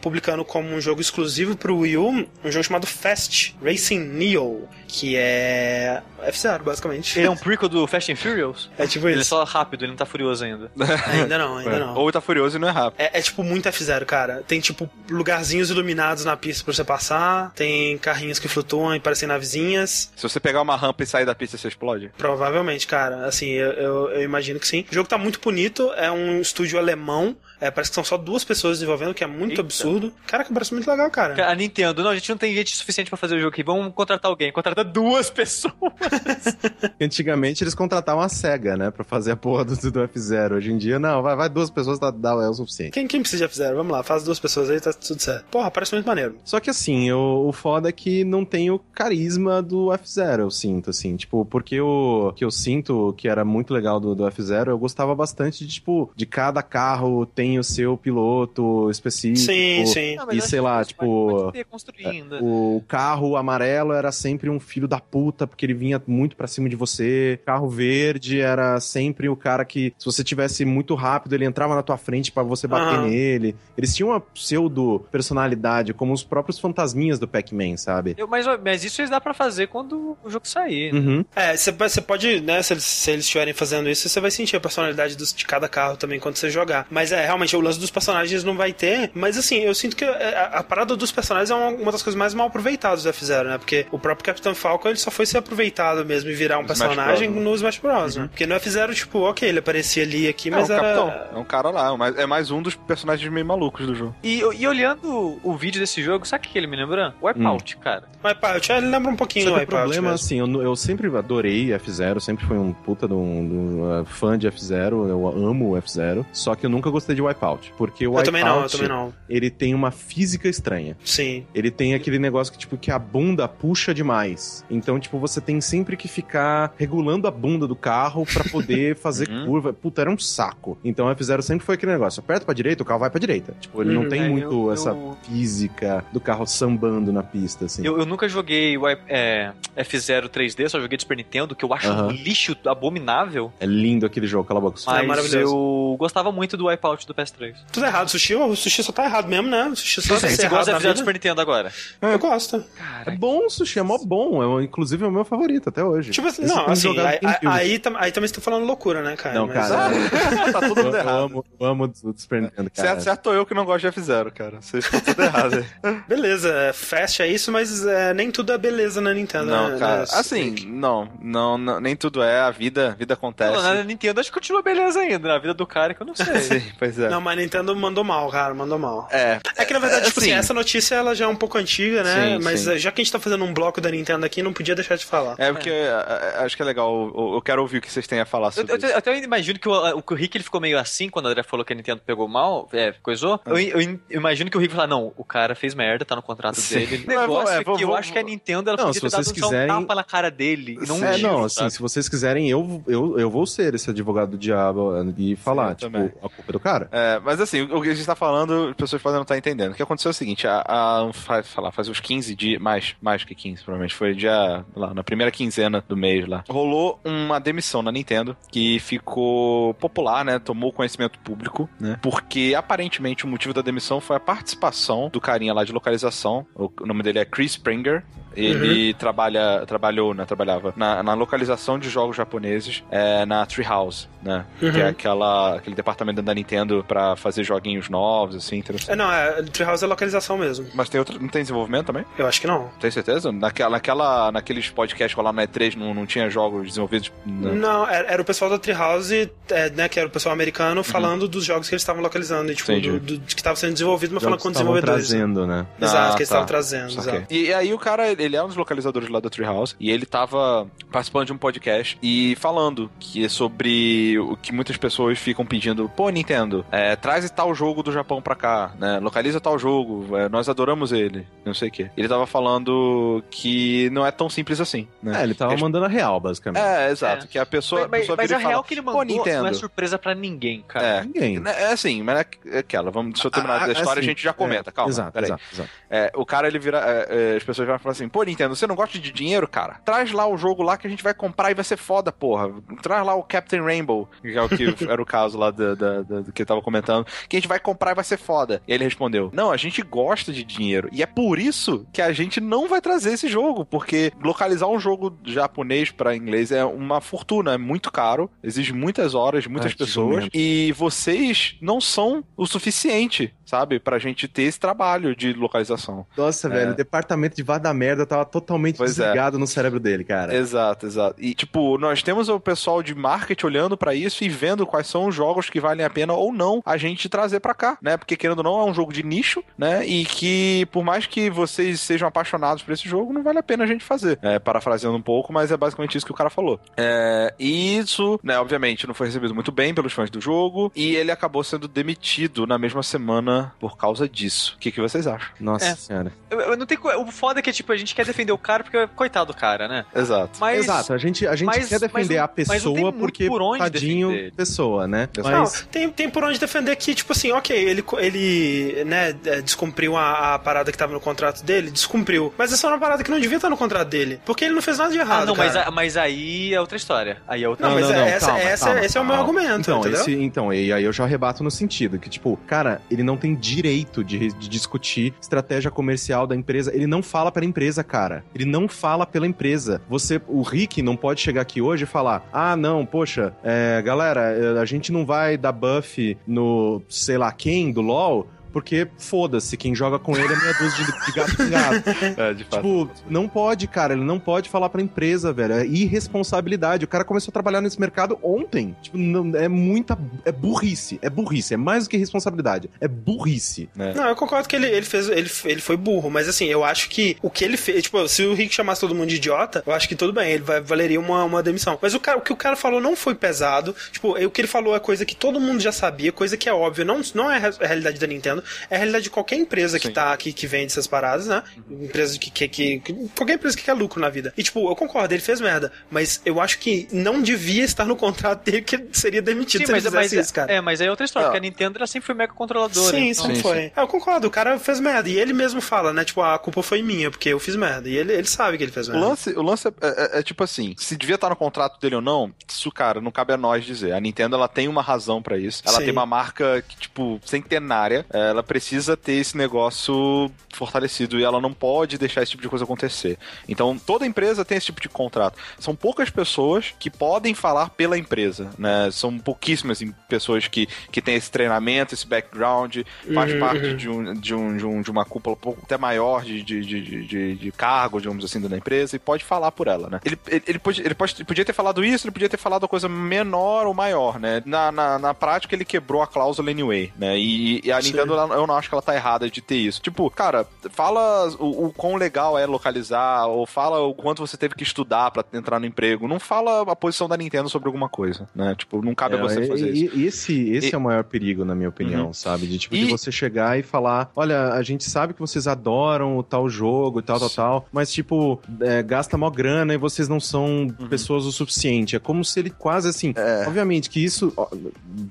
publicando como um jogo exclusivo pro Wii U, um jogo chamado Fast Racing Neo, que é F-Zero, basicamente. Ele é um prequel do Fast and Furious. É tipo Ele é isso. só rápido, ele não tá furioso ainda. Ainda não, ainda não. Ou tá furioso e não é rápido. É, é, tipo muito F0, cara. Tem tipo lugarzinhos iluminados na pista pra você passar. Tem carrinhos que flutuam e parecem navezinhas. Se você pegar uma rampa e sair da pista, você explode? Provavelmente, cara. Assim, eu, eu- eu imagino que sim. O jogo tá muito bonito. É um estúdio alemão. É, parece que são só duas pessoas desenvolvendo, que é muito Eita. absurdo. Caraca, parece muito legal, cara. A Nintendo, não, a gente não tem gente suficiente pra fazer o jogo aqui. Vamos contratar alguém. Contrata duas pessoas. Antigamente eles contratavam a SEGA, né? Pra fazer a porra do, do F0. Hoje em dia, não, vai, vai duas pessoas, dá, dá é o suficiente. Quem, quem precisa de F0? Vamos lá, faz duas pessoas aí, tá tudo certo. Porra, parece muito maneiro. Só que assim, o, o foda é que não tem o carisma do F0, eu sinto, assim. Tipo, porque o que eu sinto que era muito legal do, do F0, eu gostava bastante de, tipo, de cada carro tem o seu piloto específico. Sim, sim. E eu sei lá, tipo, Pode, pode ter construindo. O carro amarelo era sempre um filho da puta, porque ele vinha muito pra cima de você. Carro verde era sempre o cara que, se você tivesse muito rápido, ele entrava na tua frente pra você bater Aham. nele. Eles tinham uma pseudo personalidade, como os próprios fantasminhas do Pac-Man, sabe? Eu- mas, mas isso eles dá pra fazer quando o jogo sair. Uhum. É, você pode, né, se eles se eles estiverem fazendo isso, você vai sentir a personalidade dos- de cada carro também quando você jogar. Mas é, realmente, o lance dos personagens não vai ter. Mas assim, eu sinto que é, a, a parada dos personagens é uma, uma das coisas mais mal aproveitadas do F-Zero, né? Porque o próprio Capitão Falcon, ele só foi ser aproveitado mesmo e virar um No Smash personagem Bros, né? no Smash Bros, né? Porque no F-Zero, tipo, ok, ele aparecia ali aqui, é mas um era... capitão. É um cara lá. mas É mais um dos personagens meio malucos do jogo. E, e olhando o vídeo desse jogo, sabe o que ele me lembra? Wipeout, cara. O Wipeout, é, ele lembra um pouquinho Só do que o Wipeout problema, mesmo. assim, eu, eu sempre adorei F0, sempre fui um puta de um, de um, uh, fã de F0, eu amo o F0, só que eu nunca gostei de Wipeout, porque o Eu também não, eu Wipeout, também não. ele tem uma física estranha. Sim. Ele tem aquele negócio que, tipo, que a bunda puxa demais. Então, tipo, você tem sempre que ficar regulando a bunda do carro pra poder fazer Uhum. curva. Puta, era um saco. Então, o F0 sempre foi aquele negócio. Aperta pra direita, o carro vai pra direita. Tipo, ele não Uhum. tem É, muito eu- essa eu- física do carro sambando na pista, assim. Eu, eu nunca joguei Wipe- é, F0 3D, só joguei de Super Nintendo, que eu acho Aham. um lixo abominável. É lindo aquele jogo, cala a boca. Ah, é Mas maravilhoso. eu gostava muito do Wipeout do PS3. Tudo errado, Sushi. O Sushi só tá errado mesmo, né? O Sushi só Você, tá você gosta da vida do vida. Super Nintendo agora? Eu gosto. É bom, sushi, é mó bom. É, inclusive é o meu favorito até hoje. Tipo assim, Esse não, assim, aí, GameCube. Aí, tam- aí também você tá falando loucura, né, cara? Não, Mas- cara. tá todo eu, mundo eu errado. amo, eu amo o do Super Nintendo, cara. Certo, certo eu que não gosto de F0, cara. Vocês estão tudo errado aí. Beleza, é, fast é isso, mas é, nem tudo é beleza na Nintendo. Não, né? cara. Né? Assim, não, não, não, nem tudo é. A vida, a vida acontece. Não, na Nintendo acho que continua beleza ainda. Na vida do cara que eu não sei. Sim, pois é. Não, mas a Nintendo mandou mal, cara, mandou mal. É. É que na verdade, tipo assim, assim, essa notícia ela já é um pouco antiga, né? Sim, mas sim. eh, já que a gente tá fazendo um bloco da Nintendo aqui, não podia deixar de falar. É porque é, é, acho que é legal. Eu, eu quero ouvir o que vocês têm a falar Eu, sobre eu, isso. eu até imagino que o, o, que o Rick ele ficou meio assim quando o André falou que a Nintendo pegou mal, é, coisou. Eu, eu- eu imagino que o Rick falou: não, o cara fez merda, tá no contrato Sim. dele. O Mas, negócio é, é, vou- que eu vou- acho que a Nintendo ela Não, podia se ter dado vocês só um quiserem- tapa na cara dele e não é, não, assim, sabe? se vocês quiserem, eu, eu, eu vou ser esse advogado do diabo e falar, eu tipo, também. a culpa é do cara. É, mas assim, o que a gente tá falando, as pessoas podem não estar entendendo. O que aconteceu é o seguinte, a, a, faz, lá, faz uns 15 dias, mais, mais que 15, provavelmente, foi dia, lá, na primeira quinzena do mês lá. Rolou uma demissão na Nintendo, que ficou popular, né, tomou conhecimento público, né, porque aparentemente o motivo da demissão foi a participação do carinha lá de localização, o, nome dele é Chris Springer, ele trabalha, trabalhou, né, trabalhava na, na localização de jogos japoneses é, na Treehouse, né, que é Uhum. aquela, aquele departamento da Nintendo pra fazer joguinhos novos, assim, interessante. É, não, é, Treehouse é localização mesmo. Mas tem outro, não tem desenvolvimento também? Eu acho que não. Tem certeza? Naquela, naquela, naqueles podcasts lá na E3 não, não tinha jogos desenvolvidos? Não. Não, era, era o pessoal da Treehouse, é, né, que era o pessoal americano, falando dos jogos que eles estavam localizando, e, tipo, do, do- que estavam sendo desenvolvidos, mas falando Jogos com que estavam desenvolvedores. trazendo, né? Exato, Ah, que eles tá. estavam trazendo, Saquei. exato. E aí o cara, ele é um dos localizadores lá da Treehouse, e ele tava participando de um podcast e falando que é sobre o que muitas pessoas ficam pedindo, pô, Nintendo, é, traz tal jogo do Japão pra cá, né? Localiza tal jogo, é, nós adoramos ele, não sei o quê. Ele tava falando que não é tão simples assim, né? É, ele tava mandando a real, basicamente. É, exato, É. que a pessoa, Mas, mas, a pessoa mas vira a e fala, real que ele mandou Nintendo. não é surpresa pra ninguém, cara. É. Ninguém. É assim, mas é aquela, vamos, deixa eu terminar Ah, da história assim, a gente já comenta, é, calma. Exato, peraí. exato, exato. É, o cara, ele vira. é, é, as pessoas vão falar assim: pô, Nintendo, você não gosta de dinheiro, cara? Traz lá o jogo lá que a gente vai comprar e vai ser foda, porra. Traz lá o Captain Rainbow, que é o que era o caso lá da- da- da- do que eu tava comentando, que a gente vai comprar e vai ser foda. E ele respondeu: não, a gente gosta de dinheiro. E é por isso que a gente não vai trazer esse jogo, porque localizar um jogo japonês pra inglês é uma fortuna, é muito caro, exige muitas horas, muitas que pessoas, e vocês não são o suficiente, sabe, pra gente ter esse trabalho de localização. Nossa, É. velho, o departamento de vá da merda tava totalmente Pois é. desligado no cérebro dele, cara. Exato, exato. E, tipo, nós temos o pessoal de marketing olhando pra isso e vendo quais são os jogos que valem a pena ou não a gente trazer pra cá, né? Porque, querendo ou não, é um jogo de nicho, né? E que, por mais que vocês sejam apaixonados por esse jogo, não vale a pena a gente fazer. É, parafraseando um pouco, mas é basicamente isso que o cara falou. É, e isso, né, obviamente, não foi recebido muito bem pelos fãs do jogo e ele acabou sendo demitido na mesma semana por causa disso. O que, que vocês acham? Nossa É. senhora. Eu, eu não tenho, o foda é que, tipo, a gente quer defender o cara porque, coitado do cara, né? Exato. Mas, Exato, a gente, a gente mas- quer defender mas não- a mas não tem pessoa porque por onde tadinho defender. pessoa, né? Exato. Não, Mas tem, tem por onde defender que, tipo assim, ok, ele, ele né, é, descumpriu a, a parada que tava no contrato dele, descumpriu. Mas essa é uma parada que não devia estar no contrato dele. Porque ele não fez nada de errado. Ah, não, mas, cara. a- mas aí é outra história. Aí é outra Não, mas não, é- não, essa- calma, essa- calma, esse é o meu calma. argumento, Então, entendeu? esse, então, e aí eu já rebato no sentido que, tipo, cara, ele não tem direito de, de discutir estratégia comercial da empresa. Ele não fala pela empresa, cara. Ele não fala pela empresa. Você, o Rick não pode chegar aqui hoje e falar: ah, não, poxa, é, galera, é, a gente não vai dar buff no sei lá quem do LoL. Porque foda-se, quem joga com ele é meia dúzia de, de gato pingado. É, de fato. Tipo, não pode, cara. Ele não pode falar pra empresa, velho. É irresponsabilidade. O cara começou a trabalhar nesse mercado ontem. Tipo, não, é muita. É burrice. É burrice. É mais do que responsabilidade. É burrice. Não, eu concordo que ele, ele fez. Ele, ele foi burro, mas assim, eu acho que o que ele fez. Tipo, se o Rick chamasse todo mundo de idiota, eu acho que tudo bem, ele vai, valeria uma, uma demissão. Mas o, cara, o que o cara falou não foi pesado. Tipo, o que ele falou é coisa que todo mundo já sabia, coisa que é óbvia, não, não é a re- a realidade da Nintendo. É a realidade de qualquer empresa que tá aqui, que vende essas paradas, né? Empresa que, que, que, que- Qualquer empresa que quer lucro na vida. E, tipo, eu concordo, ele fez merda. Mas eu acho que não devia estar no contrato dele que ele seria demitido Sim, se mas, ele mas, fizesse isso, cara. é, mas aí é outra história, Não. porque a Nintendo ela sempre foi mega controladora. Sim, então- sim, Sim, foi. sim. É, eu concordo, o cara fez merda. E ele mesmo fala, né? Tipo, a culpa foi minha, porque eu fiz merda. E ele, ele sabe que ele fez O merda. lance, o lance é, é- é tipo assim, se devia estar no contrato dele ou não, isso, cara, não cabe a nós dizer. A Nintendo, ela tem uma razão pra isso. Ela Sim. tem uma marca que, tipo, centenária. é, Ela precisa ter esse negócio fortalecido e ela não pode deixar esse tipo de coisa acontecer. Então, toda empresa tem esse tipo de contrato. São poucas pessoas que podem falar pela empresa, né? São pouquíssimas em- pessoas que, que têm esse treinamento, esse background, faz Uhum, parte uhum. de, um, de, um, de, um- de uma cúpula pouco até maior de, de, de, de- de, cargo, digamos assim, da empresa e pode falar por ela, né? Ele, ele, ele, pode, ele, pode, ele podia ter falado isso, ele podia ter falado a coisa menor ou maior, né? Na, na, na prática, ele quebrou a cláusula anyway, né? E, e a. Nintendo, ela- eu não acho que ela tá errada de ter isso. Tipo, cara, fala o, o quão legal é localizar, ou fala o quanto você teve que estudar pra entrar no emprego. Não fala a posição da Nintendo sobre alguma coisa, né? Tipo, não cabe a você É, fazer e- isso. esse esse E- é o maior perigo, na minha opinião, Uhum. sabe? De tipo, E- de você chegar e falar: olha, a gente sabe que vocês adoram o tal jogo e tal, tal, tal, mas, tipo, é, gasta mó grana e vocês não são Uhum. pessoas o suficiente. É como se ele quase assim. É. Obviamente que isso, ó,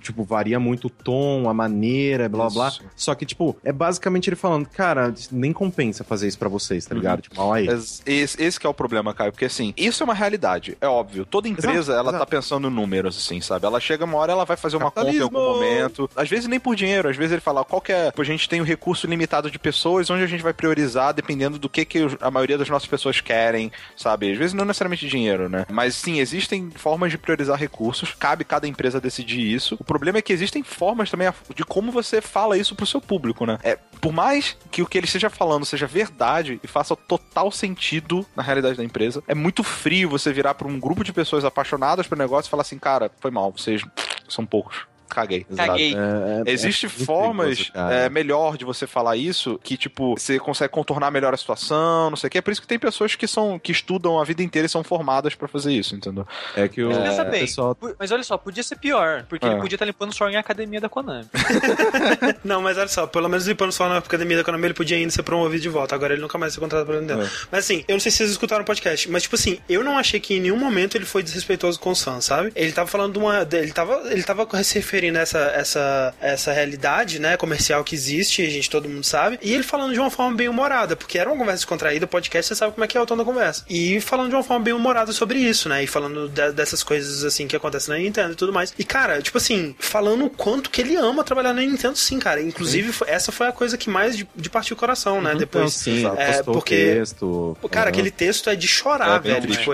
tipo, varia muito o tom, a maneira, blá blá. Isso. Só que, tipo, é basicamente ele falando: cara, nem compensa fazer isso pra vocês, tá Uhum. ligado? Tipo, ó, aí. Esse, esse- é o problema, Caio, porque assim, isso é uma realidade, é óbvio. Toda empresa, Exato, ela tá exato. pensando em números, assim, sabe? Ela chega uma hora, ela vai fazer uma conta em algum momento. Às vezes nem por dinheiro, às vezes ele fala, qual que é, pô, a gente tem um recurso limitado de pessoas, onde a gente vai priorizar dependendo do que, que a maioria das nossas pessoas querem, sabe? Às vezes não necessariamente dinheiro, né? Mas sim, existem formas de priorizar recursos, cabe cada empresa decidir isso. O problema é que existem formas também de como você fala isso pro seu público, né? É, por mais que o que ele esteja falando seja verdade e faça total sentido na realidade da empresa, é muito frio você virar para um grupo de pessoas apaixonadas pelo negócio e falar assim, cara, foi mal, vocês são poucos. Caguei. Caguei. É, é- Existem é muito formas é, melhor de você falar isso, que, tipo, você consegue contornar melhor a situação, não sei o que. É por isso que tem pessoas que são que estudam a vida inteira e são formadas pra fazer isso, entendeu? É que o Mas pensa bem, pessoal mas olha só, podia ser pior, porque É. ele podia estar limpando o suor em academia da Konami. Não, mas olha só, pelo menos limpando só na academia da economia, ele podia ainda ser promovido de volta. Agora ele nunca mais ser contratado pela Nintendo. É. Mas assim, eu não sei se vocês escutaram o podcast, mas tipo assim, eu não achei que em nenhum momento ele foi desrespeitoso com os fãs, sabe? Ele tava falando de uma. Ele tava, ele tava se referindo a essa, essa, essa realidade, né, comercial que existe, a gente todo mundo sabe, e ele falando de uma forma bem humorada, porque era uma conversa descontraída, o podcast você sabe como é que é o tom da conversa. E falando de uma forma bem humorada sobre isso, né? E falando de- dessas coisas assim que acontecem na Nintendo e tudo mais. E cara, tipo assim, falando o quanto que ele ama trabalhar na Nintendo, sim, cara. Inclusive, foi- essa foi a coisa que mais de, de partiu o coração, né? Então, Depois. sim, É, porque- texto. Cara, Aham. aquele texto é de chorar, é velho. triste, Tipo,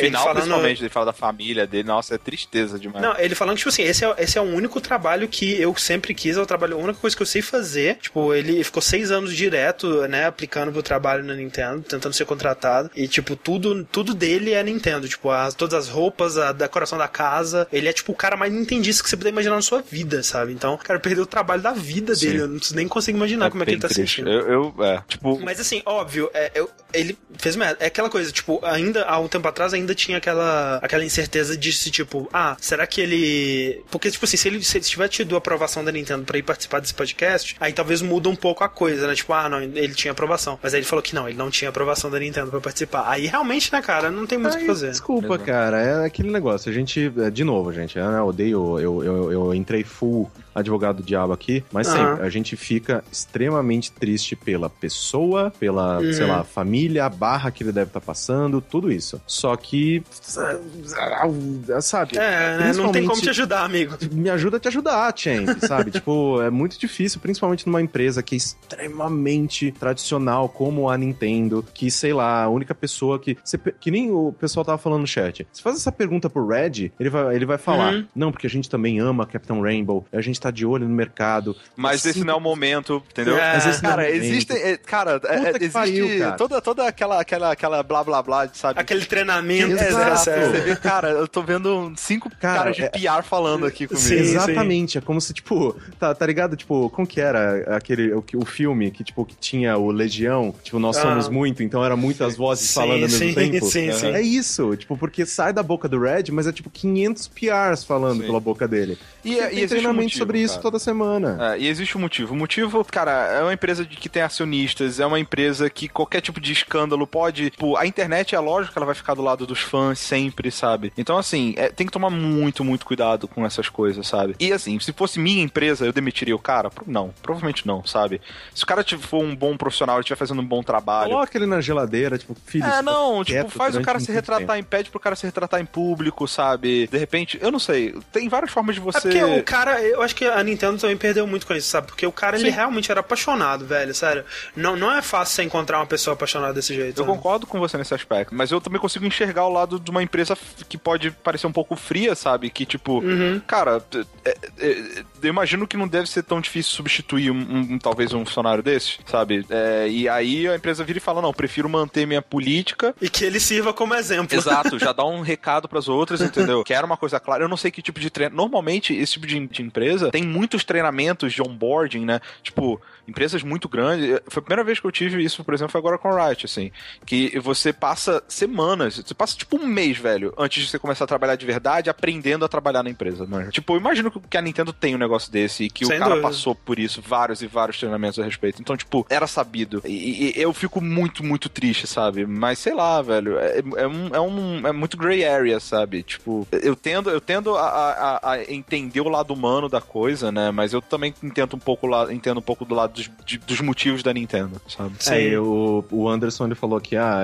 Final, falando- principalmente, ele fala da família dele, nossa, é tristeza demais. Não, ele falando que, tipo assim, esse é, esse é o único trabalho que eu sempre quis, é o trabalho, a única coisa que eu sei fazer. Tipo, ele ficou seis anos direto, né, aplicando pro trabalho na Nintendo, tentando ser contratado. E, tipo, tudo, tudo dele é Nintendo. Tipo, as, todas as roupas, a decoração da casa. Ele é, tipo, o cara mais nintendista que você puder imaginar na sua vida, sabe? Então, o cara perdeu o trabalho da vida Sim. dele. Eu não nem consigo imaginar É como é que ele tá triste. sentindo. Eu, eu, é, tipo, Mas assim, óbvio, é, eu- ele fez merda. É aquela coisa, tipo, ainda há um tempo atrás ainda tinha aquela, aquela incerteza de se, tipo, ah, será que ele. Porque, tipo assim, se ele, se ele tiver tido a aprovação da Nintendo pra ir participar desse podcast, aí talvez muda um pouco a coisa, né? Tipo, ah, não, ele tinha aprovação. Mas aí ele falou que não, ele não tinha aprovação da Nintendo pra participar. Aí realmente, né, cara, não tem muito o que fazer. Desculpa, Exato. cara. É aquele negócio. A gente, é, de novo, gente, eu odeio. Eu, eu, eu entrei full advogado do diabo aqui, mas sempre a gente fica extremamente triste pela pessoa, pela, Uhum. sei lá, família, a barra que ele deve estar passando, tudo isso. Só que. Sabe? É, né? Não tem como te ajudar, amigo. me ajuda a te ajudar, Champ, sabe? tipo, é muito difícil, principalmente numa empresa que é extremamente tradicional, como a Nintendo, que, sei lá, a única pessoa que. você que nem o pessoal tava falando no chat. Se faz essa pergunta pro Red, ele vai, ele vai falar: Uhum. não, porque a gente também ama Capitão Rainbow, a gente tá de olho no mercado. mas esse Assim, não é o momento, entendeu? É, Mas esse não é o Cara, momento. existe. é, Cara, é, existe pariu, cara. toda, toda aquela, aquela, aquela blá blá blá, sabe? Aquele treinamento, Exato. né, Você vê, cara, eu tô vendo cinco Cara, caras de é- PR falando aqui comigo. Sim, Exatamente, é como se, tipo, tá, tá ligado? Tipo, como que era aquele, o, que- o filme que, tipo, que tinha o Legião? Tipo, nós Ah. somos muito, então era muitas vozes Sim, falando ao mesmo sim, tempo. sim, sim. É isso, tipo, porque sai da boca do Red, mas é tipo 500 PRs falando Sim. pela boca dele. E, Tem e existe um motivo. Sobre isso cara. toda semana. É, e existe um motivo. O motivo, cara, é uma empresa de, que tem acionistas, é uma empresa que qualquer tipo de escândalo pode. Tipo, a internet é lógico que ela vai ficar do lado dos fãs sempre, sabe? Então, assim, é, tem que tomar muito, muito cuidado com essas coisas, sabe? E assim, se fosse minha empresa, eu demitiria o cara? Não, provavelmente não, sabe? Se o cara tipo, for um bom profissional, ele estiver fazendo um bom trabalho. Coloca ele na geladeira, tipo, filho. É, não, tipo, quieto faz o cara se retratar em pede pro cara se retratar em público, sabe? De repente, eu não sei, tem várias formas de É você. porque o cara, eu acho que a Nintendo também perdeu muito com isso, sabe? Porque o cara, ele realmente era apaixonado, velho, sério. Não, não é fácil você encontrar uma pessoa apaixonada desse jeito. Eu né? concordo com você nesse aspecto, mas eu também consigo enxergar o lado de uma empresa que pode parecer um pouco fria, sabe? Que, tipo, Uhum. cara, é- é- eu imagino que não deve ser tão difícil substituir um, um- talvez um funcionário desse, sabe? É, e aí a empresa vira e fala: não, prefiro manter minha política. E que ele sirva como exemplo. Exato, já dá um recado pras outras, entendeu? Quero uma coisa clara. Eu não sei que tipo de treino. Normalmente, esse tipo de, de empresa tem muitos treinamentos de onboarding, né? Tipo, empresas muito grandes. Foi a primeira vez que eu tive isso, por exemplo, foi agora com a Riot, assim. Que você passa semanas, você passa tipo um mês, velho, antes de você começar a trabalhar de verdade, aprendendo a trabalhar na empresa, né? Tipo, eu imagino que a Nintendo tem um negócio desse e que Sem o cara dúvida. passou por isso, vários e vários treinamentos a respeito. Então, tipo, era sabido. E, e eu fico muito, muito triste, sabe? Mas sei lá, velho, é, é um, é, um, é muito gray area, sabe? Tipo, eu tendo, eu tendo a, a- a entender o lado humano da coisa, né? Mas eu também entendo um pouco, lá, entendo um pouco do lado dos, de- dos motivos da Nintendo, sabe? Sim. É, o, o Anderson ele falou que ah,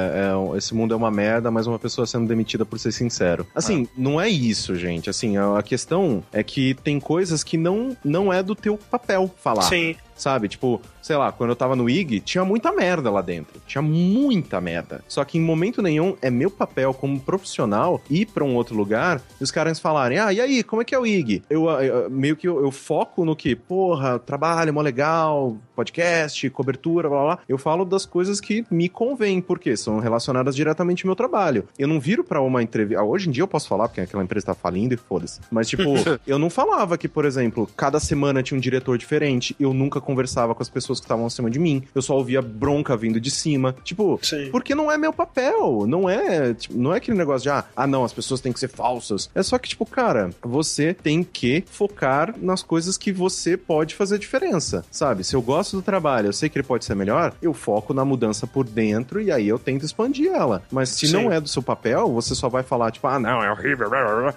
é- esse mundo é uma merda, mas uma pessoa sendo demitida por ser sincero. Assim, não é isso, gente. Assim, a a questão é que tem coisas que não, não é do teu papel falar. Sim. Sabe? Tipo, sei lá, quando eu tava no IG, tinha muita merda lá dentro. Tinha muita merda. Só que em momento nenhum é meu papel como profissional ir pra um outro lugar e os caras falarem: ah, e aí, como é que é o IG? Eu, eu- meio que eu, eu foco no que, porra, trabalho, mó legal, podcast, cobertura, blá blá. Eu falo das coisas que me convêm, porque são relacionadas diretamente ao meu trabalho. Eu não viro pra uma entrevista. Ah, hoje em dia eu posso falar, porque aquela empresa tá falindo e foda-se. Mas, tipo, eu não falava que, por exemplo, cada semana tinha um diretor diferente. Eu nunca conversava com as pessoas que estavam acima de mim. Eu só ouvia bronca vindo de cima. Tipo, Sim. porque não é meu papel. Não é, tipo, não é aquele negócio de, ah, ah, não, as pessoas têm que ser falsas. É só que, tipo, cara, você tem que focar nas coisas que você pode fazer diferença, sabe? Se eu gosto do trabalho, eu sei que ele pode ser melhor, eu foco na mudança por dentro e aí eu tento expandir ela. Mas se Sim. não é do seu papel, você só vai falar, tipo, ah, não, é horrível.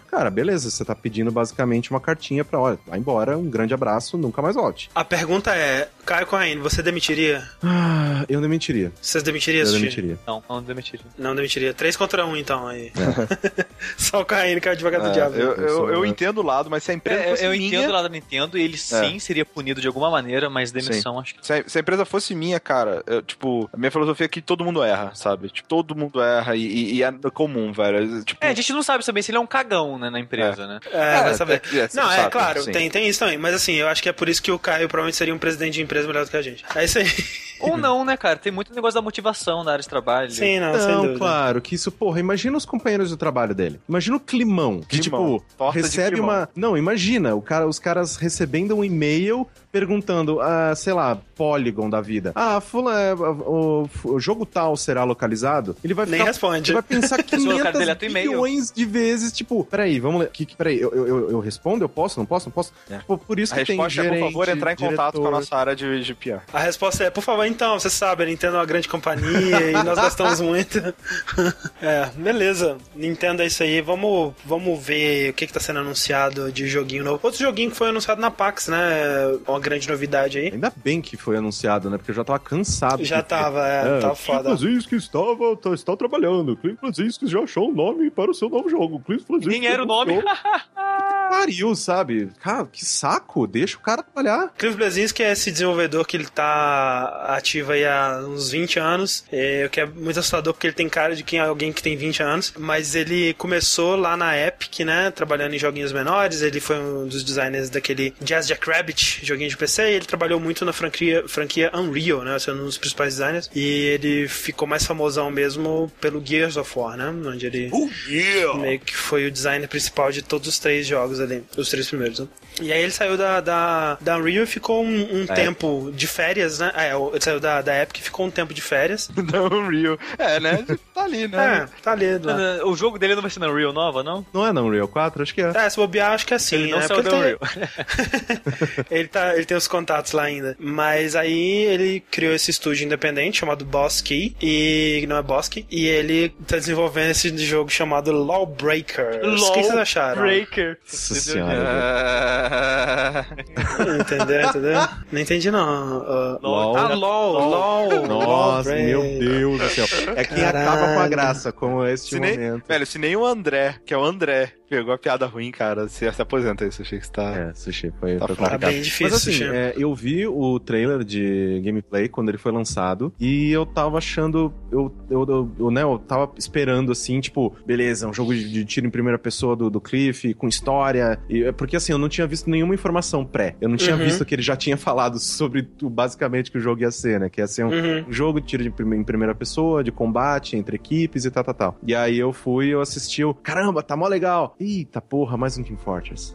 Cara, beleza, você tá pedindo basicamente uma cartinha pra, olha, vai embora, um grande abraço, nunca mais volte. A pergunta é, Caio Corraine, você demitiria? Ah, eu não mentiria. Vocês demitiriam Eu esse não. Não, não demitiria. Não demitiria. Três contra um, então, aí. Só o Corraine que é o advogado do É, diabo. eu, Eu eu, eu entendo o lado, mas se a empresa É, fosse eu minha, entendo o lado da Nintendo e ele sim seria punido de alguma maneira, mas demissão acho que. Se a, se a empresa fosse minha, cara, eu, tipo, a minha filosofia é que todo mundo erra, sabe? Tipo, todo mundo erra e, e- e é comum, velho. Tipo, É, a gente não sabe também se ele é um cagão, né, na empresa, né? É, vai saber. é, é, não, é sabe, claro, sim. tem, tem isso também. Mas assim, eu acho que é por isso que o Caio provavelmente seria um presidente de empresa melhor do que a gente. É isso aí. Ou não, né, cara? Tem muito negócio da motivação na área de trabalho. Sim, não, sem Não, dúvida. claro, que isso, porra, imagina os companheiros de trabalho dele. Imagina o climão. Que, Climão. tipo, Torta recebe uma. Não, imagina, o cara, os caras recebendo um e-mail perguntando, ah, sei lá, Polygon da vida. Ah, fula, é, o, o jogo tal será localizado? Ele vai Nem ficar. responde. Ele vai pensar Se o cara 500 deleta o e-mail. bilhões de vezes, tipo, peraí, vamos ler. Que, que- peraí, eu, eu, eu, eu respondo? Eu posso? Não posso? Não posso? É. Tipo, por isso a que tem resposta é, gerente, por favor, entrar em contato com a diretor. nossa área de, de PR. A resposta é, por favor, então, você sabe, a Nintendo é uma grande companhia e nós gastamos muito. é, beleza. Nintendo é isso aí. Vamos, vamos ver o que, que tá sendo anunciado de joguinho novo. Outro joguinho que foi anunciado na PAX, né? Uma grande novidade aí. Ainda bem que foi anunciado, né? Porque eu já tava cansado. Já de- tava, é, tava foda. Clint estava, tá- está trabalhando. Clint Blazinski já achou um nome para o seu novo jogo. Clint Blazinski Nem era o nome. Pariu, sabe? Cara, que saco. Deixa o cara trabalhar. Cliff Blazinski é esse desenvolvedor que ele tá ativo aí há uns 20 anos, é, o que é muito assustador porque ele tem cara de quem é alguém que tem 20 anos, mas ele começou lá na Epic, né, trabalhando em joguinhos menores, ele foi um dos designers daquele Jazz Jackrabbit, joguinho de PC, e ele trabalhou muito na franquia, franquia Unreal, né, sendo um dos principais designers, e ele ficou mais famosão mesmo pelo Gears of War, né, onde ele meio que foi o designer principal de todos os três jogos jogos ali, os três primeiros. Né? E aí ele saiu da, da, da Unreal e ficou um, um É. tempo de férias, né? É, ele saiu da, da Epic e ficou um tempo de férias. Não, Unreal. É, né? Tá ali, né? É, tá ali. Lá. O jogo dele não vai ser na Unreal nova, não? Não é na Unreal 4? Acho que é. É, se bobear, acho que é assim, Ele não né? saiu da ele, Unreal. tem, ele, tá, ele tem os contatos lá ainda. Mas aí ele criou esse estúdio independente chamado Boss Key. E não é Boss Key. E ele tá desenvolvendo esse jogo chamado Lawbreaker. O que vocês acharam? Breaker. Nossa senhora. É... Entendeu? Entendeu? Não entendi, não. Uh, LOL. Ah, LOL, LOL. Nossa, Lawbreaker. meu Deus do céu. É quem Caralho. acaba com a graça, como este Se nem, momento. velho, se nem o André, que é o André, pegou a piada ruim, cara, você se aposenta aí, eu achei que você tá... É, Sushi, foi, Tá foi. Tá bem difícil, Mas assim, Sushi. é, eu vi o trailer de gameplay quando ele foi lançado e eu tava achando. Eu, eu, eu, eu, né, eu tava esperando assim, tipo, beleza, um jogo de, de tiro em primeira pessoa do, do Cliff, com história. E, é porque assim, eu não tinha visto nenhuma informação pré. Eu não tinha Uhum. visto que ele já tinha falado sobre o, basicamente que o jogo ia ser, né? Que ia ser um, Uhum. um jogo de tiro de em primeira pessoa, de combate entre equipes e tal, tal, tal. E aí eu fui, eu assisti, eu, caramba, tá mó legal. Eita porra, mais um Team Fortress.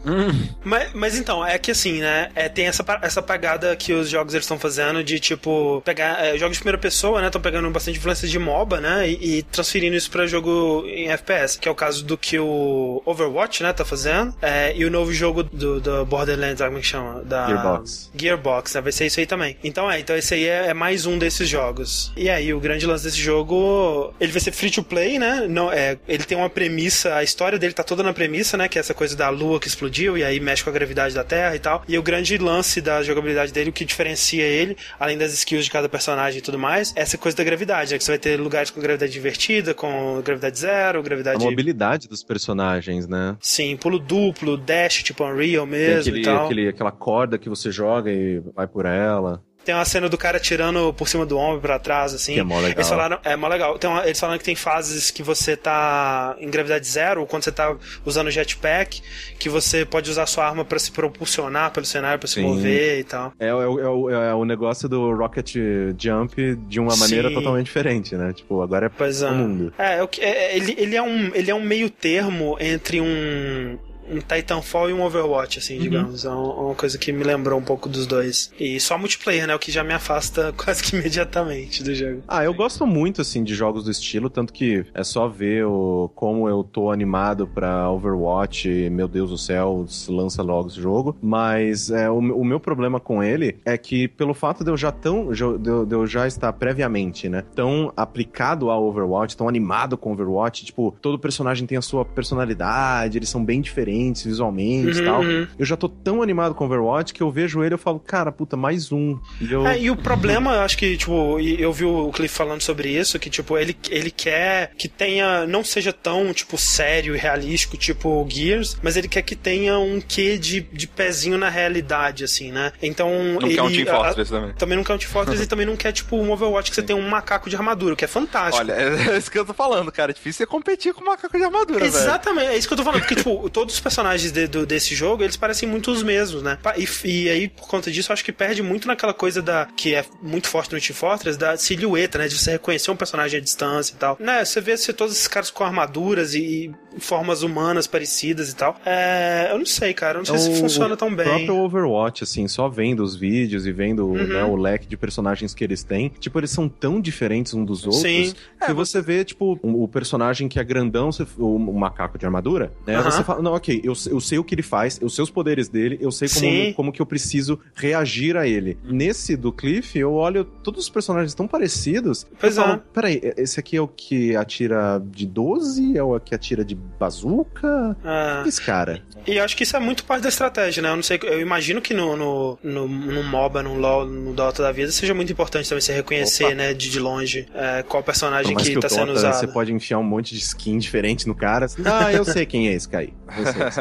Mas, mas então, é que assim, né? é, tem essa, essa pagada que os jogos eles estão fazendo de tipo, pegar é, jogos de primeira pessoa, né? Estão pegando bastante influência de MOBA, né? E, e transferindo isso pra jogo em FPS, que é o caso do que o Overwatch, né? Tá fazendo. É, e o novo jogo do, do Borderlands, como é que chama? Da Gearbox. Gearbox, né? Vai ser isso aí também. Então é, então esse aí é, é mais um desses jogos. E aí, o grande lance desse jogo, ele vai ser free to play, né? Não, é, ele tem uma premissa, a história dele tá toda na premissa, né? Que é essa coisa da lua que explodiu e aí mexe com a gravidade da Terra e tal. E o grande lance da jogabilidade dele, o que diferencia ele, além das skills de cada personagem e tudo mais, é essa coisa da gravidade, né? Que você vai ter lugares com gravidade invertida, com gravidade zero, A gravidade. mobilidade dos personagens, né? Sim, pulo duplo, dash, tipo Unreal Tem mesmo aquele, e tal. aquele- aquela corda que você joga e vai por ela. Tem uma cena do cara tirando por cima do ombro pra trás, assim. Que é mó legal. Eles falaram, é mó legal. Tem uma- eles falaram que tem fases que você tá em gravidade zero, quando você tá usando o jetpack, que você pode usar sua arma pra se propulsionar pelo cenário, pra se Sim. mover e tal. É, o- é o- é o negócio do Rocket Jump de uma maneira Sim. totalmente diferente, né? Tipo, agora é Pois é. o mundo. É, é é, ele, ele, é um, ele é um meio termo entre um. Um Titanfall e um Overwatch, assim, Uhum. digamos. É um- uma coisa que me lembrou um pouco dos dois. E só multiplayer, né? O que já me afasta quase que imediatamente do jogo. Ah, eu gosto muito, assim, de jogos do estilo, tanto que é só ver o, como eu tô animado pra Overwatch, meu Deus do céu, lança logo esse jogo, mas é, o, o meu problema com ele é que pelo fato de eu já tão, de de eu já estar previamente, né, tão aplicado ao Overwatch, tão animado com Overwatch, tipo, todo personagem tem a sua personalidade, eles são bem diferentes visualmente e Uhum, tal, uhum. eu já tô tão animado com Overwatch que eu vejo ele e eu falo, cara, puta, mais um. E eu... É, e o problema, eu acho que, tipo, eu vi o Cliff falando sobre isso, que, tipo, ele, ele quer que tenha, não seja tão, tipo, sério e realístico, tipo Gears, mas ele quer que tenha um quê de, de pezinho na realidade, assim, né? Então, Não ele... quer um Team a- Fortress também. também não quer um Team Fortress e também não quer, tipo, um Overwatch que você tem um macaco de armadura, o que é fantástico. Olha, é isso que eu tô falando, cara. É difícil você competir com o macaco de armadura, velho. Exatamente, é isso que eu tô falando, porque, tipo, todos os personagens de- do- desse jogo, eles parecem muito os mesmos, né? E, e aí, por conta disso, acho que perde muito naquela coisa da, que é muito forte no Team Fortress, da silhueta, né? De você reconhecer um personagem à distância e tal. Né? Você vê se todos esses caras com armaduras e formas humanas parecidas e tal. É, eu não sei, cara, eu não sei se O- funciona o tão bem. próprio Overwatch, assim, só vendo os vídeos e vendo Uhum. né, o leque de personagens que eles têm, tipo, eles são tão diferentes um dos outros Sim. que É, você vê, tipo, o, o personagem que é grandão, o, o macaco de armadura, né? Aham. Você fala, não, ok, eu, eu sei o que ele faz, eu sei os poderes dele, eu sei Sim. como, como que eu preciso reagir a ele. Nesse do Cliff, eu olho todos os personagens tão parecidos. Pois eu é. falo, peraí, esse aqui é o que atira de 12? É o que atira de bazuca? É. Esse cara. E eu acho que isso é muito parte da estratégia, né? Eu não sei, eu imagino que no, no, no, no MOBA, no LoL, no Dota da vida, seja muito importante também você reconhecer, Opa. né, de, de longe, é, qual personagem que, que tá o sendo Dota, usado. Você pode enfiar um monte de skin diferente no cara. Ah, eu sei quem é esse. Eu esse.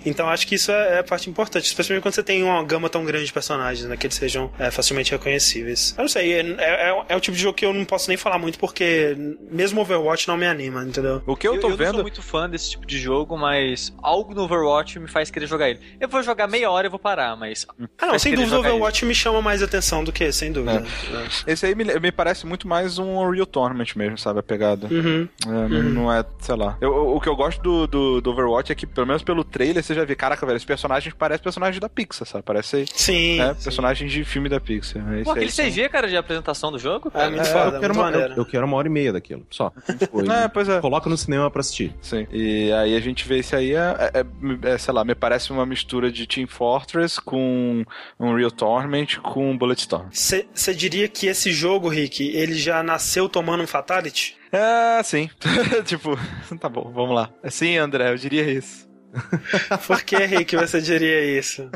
Então acho que isso é, é parte importante, especialmente quando você tem uma gama tão grande de personagens, né, que eles sejam é, facilmente reconhecíveis. Eu não sei, é, é, é o tipo de jogo que eu não posso nem falar muito, porque mesmo Overwatch não me anima, entendeu? O que eu tô eu não vendo. sou muito fã desse tipo de jogo, mas algo no Overwatch me faz querer jogar ele. Eu vou jogar meia hora e vou parar, mas. Ah, não, sem dúvida o jogar ele. Overwatch me chama mais atenção do que, sem dúvida. Esse aí me, me parece muito mais um Unreal Tournament mesmo, sabe? A pegada. Uhum. É, não- Não é, sei lá. Eu- o que eu gosto do, do, do Overwatch é que pelo menos pelo trailer, você já vê, caraca, velho, esse personagem parece personagem da Pixar, sabe? Parece Sim. né, sim. personagem de filme da Pixar. É Pô, aquele CG, cara, de apresentação do jogo, É cara. muito É, foda, eu, quero uma, eu, eu quero uma hora e meia daquilo, só. Tipo, É, pois é. Coloca no cinema pra assistir. Sim. E aí a gente vê isso aí, é, é- é, sei lá, me parece uma mistura de Team Fortress com Unreal Tournament com Bulletstorm. Você diria que esse jogo, Rick, ele já nasceu tomando um Fatality? É, sim. tipo, tá bom, vamos lá. Sim, André, eu diria isso. Por que, Rick, você diria isso?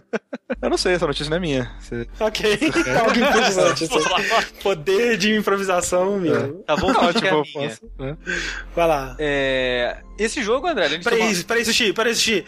Eu não sei, essa notícia não é minha. Você- Ok, algo impressionante. esse Poder de improvisação, meu. Tá bom, Não, tipo, é minha. posso, né? Vai lá. É, Esse jogo, André, Peraí, tomar- peraí, Sushi, peraí, Sushi.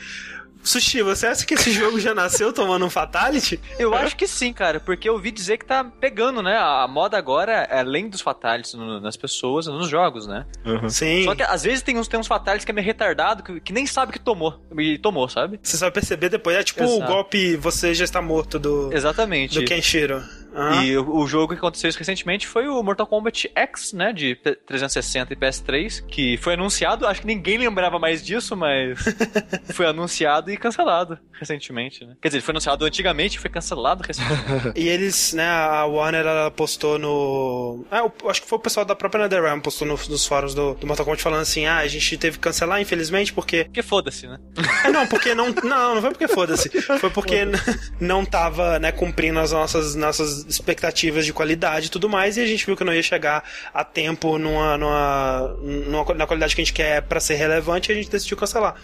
Sushi, você acha que esse jogo já nasceu tomando um Fatality? Eu acho que sim, cara, porque eu ouvi dizer que tá pegando, né? A moda agora, é além dos fatalities no- nas pessoas, nos jogos, né? Sim. Só que às vezes tem uns, tem uns fatalities que é meio retardado, que, que nem sabe que tomou. E tomou, sabe? Você vai perceber depois. É tipo o Exato. golpe você já está morto do, Exatamente. do Kenshiro. Aham. E o, o jogo que aconteceu isso recentemente foi o Mortal Kombat X, né? De P- 360 e PS3, que foi anunciado, acho que ninguém lembrava mais disso, mas foi anunciado e cancelado recentemente, né? Quer dizer, foi anunciado antigamente e foi cancelado recentemente. E eles, né, a Warner ela postou no. Ah, eu acho que foi o pessoal da própria NetherRealm postou no- nos fóruns do, do Mortal Kombat falando assim: ah, a gente teve que cancelar, infelizmente, porque. Porque foda-se, né? É, não, porque não. Não, não foi porque foda-se. Foi porque não tava, né, cumprindo as nossas, nossas expectativas de qualidade e tudo mais, e a gente viu que não ia chegar a tempo numa, numa, numa na qualidade que a gente quer pra ser relevante e a gente decidiu cancelar.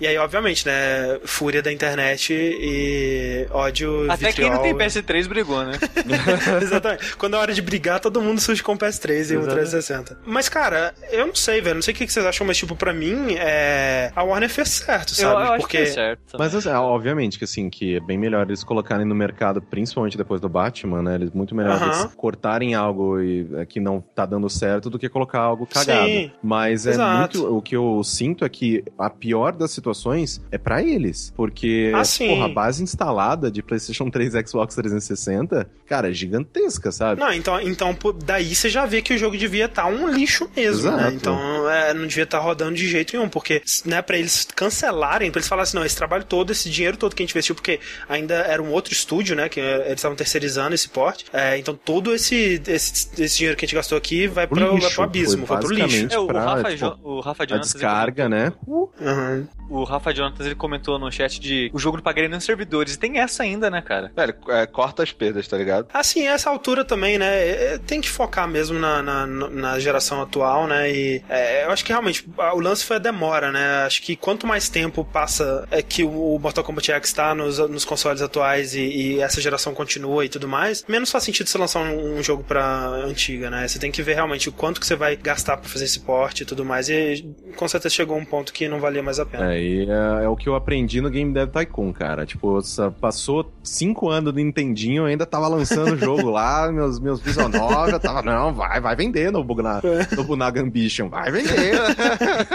E aí, obviamente, né, fúria da internet e ódio. Até quem não tem vitriol. PS3 brigou, né? Exatamente. Quando é hora de brigar, todo mundo surge com o PS3 e o 360. Mas, cara, eu não sei, velho. Não sei o que vocês acham, mas, tipo, pra mim, é... a Warner fez certo, Eu, sabe? eu acho Porque. que é certo. Mas, assim, obviamente, que assim, que é bem melhor eles colocarem no mercado, principalmente depois do Batman, né? Eles muito melhor eles cortarem algo e, é, que não tá dando certo do que colocar algo cagado. Sim. Mas é Exato. muito. O que eu sinto é que a pior das situações é pra eles. Porque, Ah, porra, a base instalada de PlayStation 3 e Xbox 360, cara, é gigantesca, sabe? Não, então, então daí você já vê que o jogo devia estar um lixo mesmo, né? Exato. Então é, não devia estar rodando de jeito nenhum, porque, né, pra eles cancelarem, pra eles falarem assim, não, esse trabalho todo, esse dinheiro todo que a gente investiu, porque ainda era um outro estúdio, né, que eh, eles estavam terceirizando esse porte, é, então todo esse, esse, esse dinheiro que a gente gastou aqui vai, lixo, pro abismo, foi vai pro lixo. É, o, pra, Rafa, tipo, o Rafa A Jonas. descarga, né? Uhum. O Rafa Jonathan ele comentou no chat de o jogo não pagaria nem nos servidores. E tem essa ainda, né, cara? Velho, é, corta as perdas, tá ligado? Assim, essa altura também, né? é, é, Tem que focar mesmo na, na, na geração atual, né? E é, eu acho que realmente o lance foi a demora, né? Acho que quanto mais tempo passa é que o Mortal Kombat X está nos, nos consoles atuais e, e essa geração continua e tudo mais, menos faz sentido você lançar um, um jogo pra antiga, né? Você tem que ver realmente o quanto que você vai gastar pra fazer esse porte e tudo mais. E com certeza chegou um ponto que não valia mais a pena. É, e é, é o que eu aprendi no Game Dev Tycoon, cara. Tipo, passou cinco anos do Nintendinho, eu ainda tava lançando o jogo lá, meus, meus Visual Novel, tava, não, vai, vai vender no, Bugna, no Bunaga Ambition, vai vender.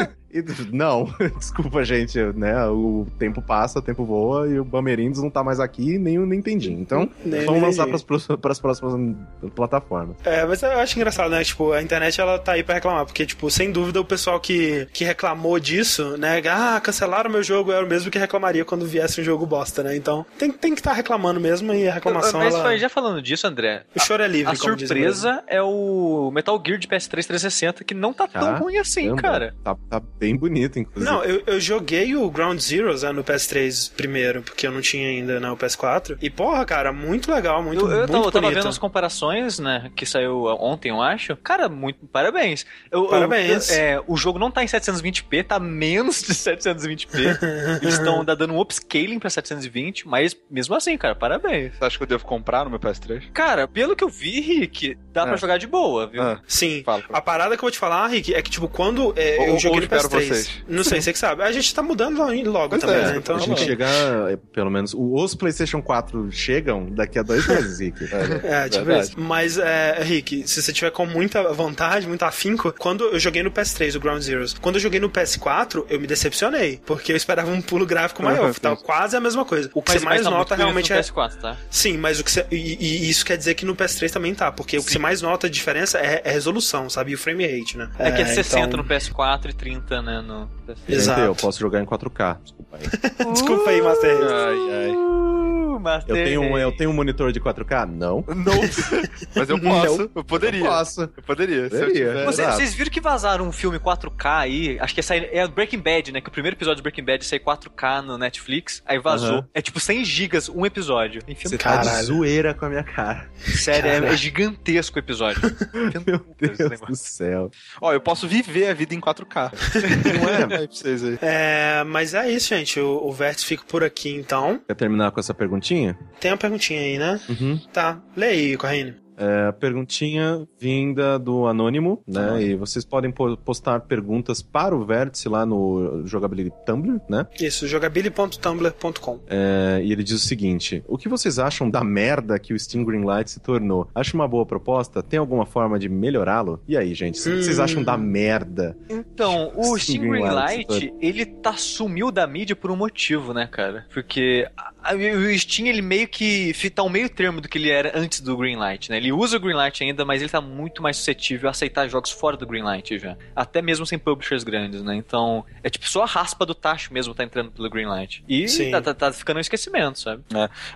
E, não, desculpa, gente, né? O tempo passa, o tempo voa e o Bamerindos não tá mais aqui, nem o Nintendinho. Então, Nem vamos lançar pras, pras próximas plataformas. É, mas eu acho engraçado, né? Tipo, a internet ela tá aí pra reclamar, porque, tipo, sem dúvida o pessoal que, que reclamou disso, né? Ah, cancelaram meu jogo, era o mesmo que reclamaria quando viesse um jogo bosta, né? Então tem, tem que estar reclamando mesmo e a reclamação. Mas ela... foi- já falando disso, André, O choro é livre, a como diz o surpresa é o Metal Gear de PS3 360, que não tá tão Caramba, ruim assim, cara. Tá, tá Bem bonito, inclusive. Não, eu, eu joguei o Ground Zero né, no PS3 primeiro, porque eu não tinha ainda né o PS4. E porra, cara, muito legal, muito, eu, eu muito tava, bonito. Eu tava vendo as comparações, né, que saiu ontem, eu acho. Cara, muito parabéns. Eu, parabéns. É, o jogo não tá em 720p, tá menos de 720p. Eles estão tá dando um upscaling pra 720, mas mesmo assim, cara, parabéns. Você acha que eu devo comprar no meu PS3? Cara, pelo que eu vi, Rick, dá é. pra jogar de boa, viu? É. Sim. Fala, a parada que eu vou te falar, Rick, é que, tipo, quando é, ou, eu joguei no PS3... Vocês. Não sei, você é que sabe. A gente tá mudando logo pois também, é. né? Então, a gente chegar, eh, pelo menos, os PlayStation 4 chegam daqui a dois meses, Rick. É, é tipo isso. Mas, é, Rick, se você tiver com muita vontade, muito afinco, quando eu joguei no PS3, o Ground Zeroes, quando eu joguei no PS4, eu me decepcionei, porque eu esperava um pulo gráfico maior. Uhum, quase a mesma coisa. O que mas, você mais tá nota realmente é. PS4, tá? Sim, mas o que você. E, e, isso quer dizer que no PS3 também tá, porque Sim. o que você mais nota de diferença é, é resolução, sabe? E o frame rate, né? É, é que é, é 60 então... no PS4 e 30 né? No... Exato. Eu posso jogar em 4K. Desculpa aí. Desculpa aí, Master Race. Ai, ai. Uh, Master Eu tenho, um, eu tenho um monitor de 4K? Não. Não. Mas eu posso. Eu poderia. Eu posso. Eu poderia. Se eu Poderia. Você-. Vocês viram que vazaram um filme 4K aí? Acho que é, sair, é Breaking Bad, né? Que o primeiro episódio de Breaking Bad saiu 4K no Netflix, aí vazou. Aham. É tipo 100 gigas um episódio. Você tá de zoeira com a minha cara. sério, é, Caralho. é gigantesco o episódio. Meu Deus do céu. Ó, eu posso viver a vida em 4K. Não é? Vai pra vocês aí. É, mas é isso, gente. O, o Vértice fica por aqui, então. Quer terminar com essa perguntinha? Tem uma perguntinha aí, né? Uhum. Tá. Lê aí, Corrine. É, perguntinha vinda do Anônimo, né? E vocês podem po- postar perguntas para o Vértice lá no Jogability Tumblr, né? Isso, jogability.tumblr.com. É, e ele diz o seguinte: O que vocês acham da merda que o Steam Greenlight se tornou? Acha uma boa proposta? Tem alguma forma de melhorá-lo? E aí, gente, o que vocês Hum. acham da merda? Então, o Steam Steam Greenlight, Greenlight, ele tá sumiu da mídia por um motivo, né, cara? Porque a- a- o Steam, ele meio que tá um meio termo do que ele era antes do Greenlight, né? Ele usa o Greenlight ainda, mas ele tá muito mais suscetível a aceitar jogos fora do Greenlight já. Até mesmo sem publishers grandes, né? Então, é tipo só a raspa do tacho mesmo tá entrando pelo Greenlight. E tá, tá- tá ficando um esquecimento, sabe?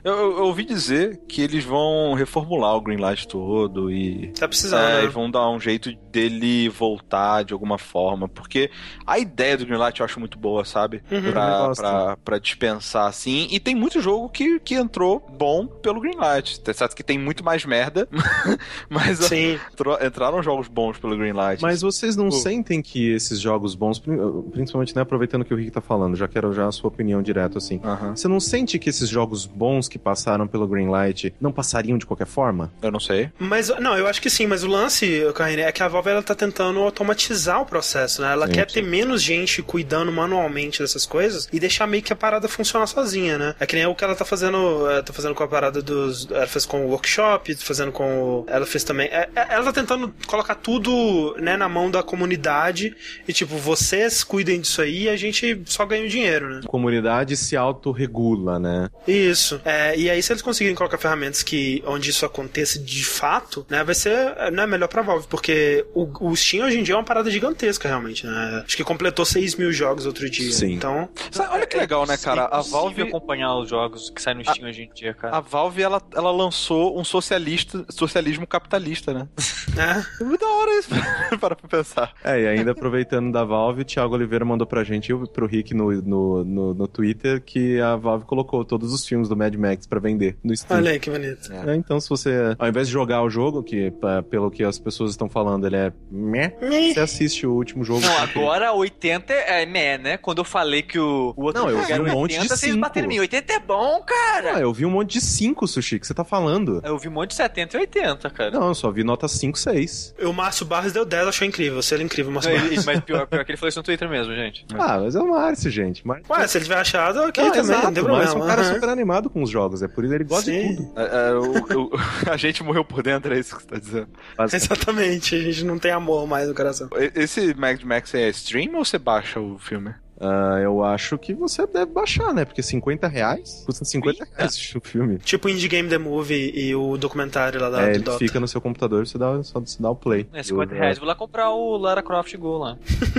Eu, eu- eu ouvi dizer que eles vão reformular o Greenlight todo e. Tá precisando, É, né? e vão dar um jeito dele voltar de alguma forma. Porque a ideia do Greenlight eu acho muito boa, sabe? Uhum. Pra, pra, pra dispensar assim. E tem muito jogo que, que entrou bom pelo Greenlight. Tá certo que tem muito mais merda, mas Sim. entraram jogos bons pelo Greenlight. Mas vocês não Pô. sentem que esses jogos bons, pri- principalmente né, aproveitando que o Rick tá falando, já quero já a sua opinião direto assim. Aham. Você não sente que esses jogos bons que passaram pelo Greenlight não passariam de qualquer forma? Eu não sei. Mas, não, eu acho que sim, mas o lance, Karine, é que a Valve ela tá tentando automatizar o processo, né? Ela Sim, quer sim. ter menos gente cuidando manualmente dessas coisas e deixar meio que a parada funcionar sozinha, né? É que nem o que ela tá fazendo, é, tá fazendo com a parada dos. Ela fez com o workshop, fazendo com. Ela fez também. é, é, ela tá tentando colocar tudo, né, na mão da comunidade e, tipo, vocês cuidem disso aí e a gente só ganha o dinheiro, né? A comunidade se autorregula, né? Isso. É, e aí, se eles conseguirem colocar ferramentas que onde isso aconteça de fato, né, vai ser né, melhor pra Valve, porque o, o Steam hoje em dia é uma parada gigantesca, realmente, né? Acho que completou 6 mil jogos outro dia. Sim. Então, Sabe, olha que legal, né, cara? A Valve. acompanhar os jogos que saem no Steam hoje em dia, cara. A Valve, ela, ela lançou um socialista, socialismo capitalista, né? né? É muito da hora isso, para pra pensar. É, e ainda aproveitando da Valve, o Thiago Oliveira mandou pra gente e pro Rick no, no, no, no Twitter que a Valve colocou todos os filmes do Mad Max pra vender no Steam. Olha aí que bonito. É, então, se você, ao invés de jogar o jogo, que pelo que as pessoas estão falando, ele é meh, você assiste o último jogo. Não, agora 80 é meh, né? Quando eu falei que o, o outro Não, eu vi era um monte de 80, vocês cinco. bateram em mim. 80 é bom, cara! Ah, eu vi um monte de 5, Sushi, que você tá falando. Eu vi um monte de 70 e 80, cara. Não, eu só vi nota 5, 6. O Márcio Barros deu 10, achou incrível. Você era incrível, Márcio ele- Barros. mas pior, pior que ele falou isso no Twitter mesmo, gente. Ah, mas é o Márcio, gente. Mas... Ué, se ele tiver achado, ok Não, também, exato, não tem o Márcio é problema. um cara Aham. super animado com os jogos, é por isso que ele gosta Sim. de tudo. É, é, o- o- a gente morreu por dentro, é isso que você tá dizendo. Basicamente. Exatamente, a gente não tem amor mais no coração. Esse Mad Max é stream ou você baixa o filme? Ah, eu acho que você deve baixar, né? Porque 50 reais? Custa 50 reais assistir o filme. Tipo Indie Game The Movie e o documentário lá da, é, do ele Dota. fica no seu computador, você dá, só você dá o play. É 50 Eu- reais, vou lá comprar o Lara Croft Go lá.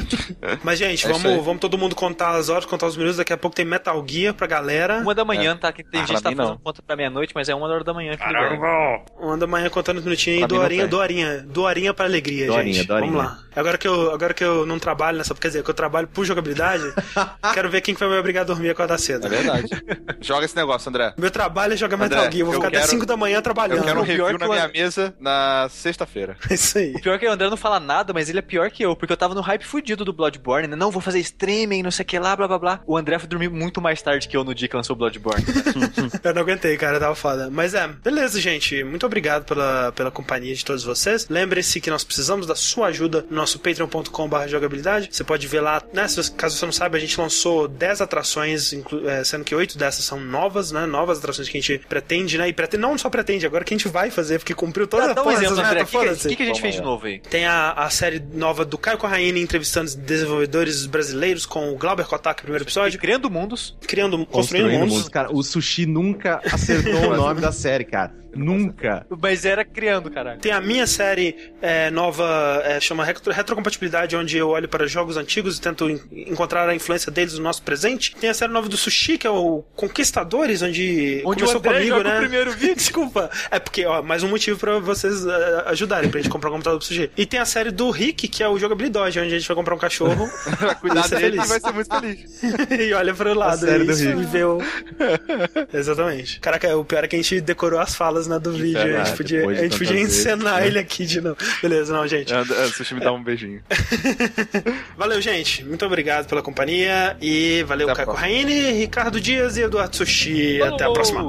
Mas, gente, É aí. vamos, vamos todo mundo contar as horas, contar os minutos. Daqui a pouco tem Metal Gear pra galera. Uma da manhã, tá? Que tem Ah, gente que tá fazendo não. conta pra meia-noite, mas é uma hora da manhã. Uma da manhã contando os minutinhos e não doarinha, doarinha, doarinha pra alegria, Doarinha, gente. doarinha. Vamos lá. Agora que, eu, agora que eu não trabalho nessa, quer dizer, que eu trabalho por jogabilidade, quero ver quem que vai me obrigar a dormir e acordar cedo. É verdade. Joga esse negócio, André. Meu trabalho é jogar André, Metal Gear, eu vou eu ficar até quero- 5 da manhã trabalhando. Eu quero um o pior review que na minha André- mesa na sexta-feira. É isso aí. O pior é que o André não fala nada, mas ele é pior que eu, porque eu tava no hype fudido do Bloodborne, né? Não, vou fazer streaming, não sei o que lá, blá blá blá. O André foi dormir muito mais tarde que eu no dia que lançou o Bloodborne. Eu não aguentei, cara, tava foda. Mas é, beleza, gente. Muito obrigado pela, pela companhia de todos vocês. Lembre-se que nós precisamos da sua ajuda no nosso patreon.com.br jogabilidade. Você pode ver lá, né? Caso você não saiba, a gente lançou 10 atrações, é, sendo que 8 dessas são novas, né? Novas atrações que a gente pretende, né? E pretende, não só pretende, agora que a gente vai fazer, porque cumpriu toda Dá, a um exemplo, dessas André. O que, que, foda-se. que que a gente Toma fez de novo aí? Tem a, a série nova do Caio Corraine entrevistando desenvolvedores brasileiros com o Glauber Kotak, primeiro episódio, Criando mundos. criando, construindo, mundos. Cara, o Sushi nunca acertou o nome da série, cara. Nunca. Mas era criando, caralho. Tem a minha série é, nova, é, chama Retro- Retrocompatibilidade, onde eu olho para jogos antigos e tento en- encontrar a influência deles no nosso presente. Tem a série nova do Sushi, que é o Conquistadores, onde, Onde começou o André comigo, joga né? o primeiro vídeo. Desculpa. É porque, ó, mais um motivo pra vocês é, ajudarem pra gente comprar um computador pro Sushi. E tem a série do Rick, que é o Jogabilidade, onde a gente vai comprar um cachorro ser dele feliz. e vai ser muito feliz. e olha pro lado série do Rick. vê o... Exatamente. Caraca, o pior é que a gente decorou as falas né, do vídeo. A gente podia, a gente podia tantas vezes, encenar né? ele aqui de novo. Beleza, não, gente. É, é, Sushi me dá um beijinho. Valeu, gente. Muito obrigado pela companhia. E valeu, Até Caco. Raine, Ricardo Dias e Eduardo Sushi. Até a próxima.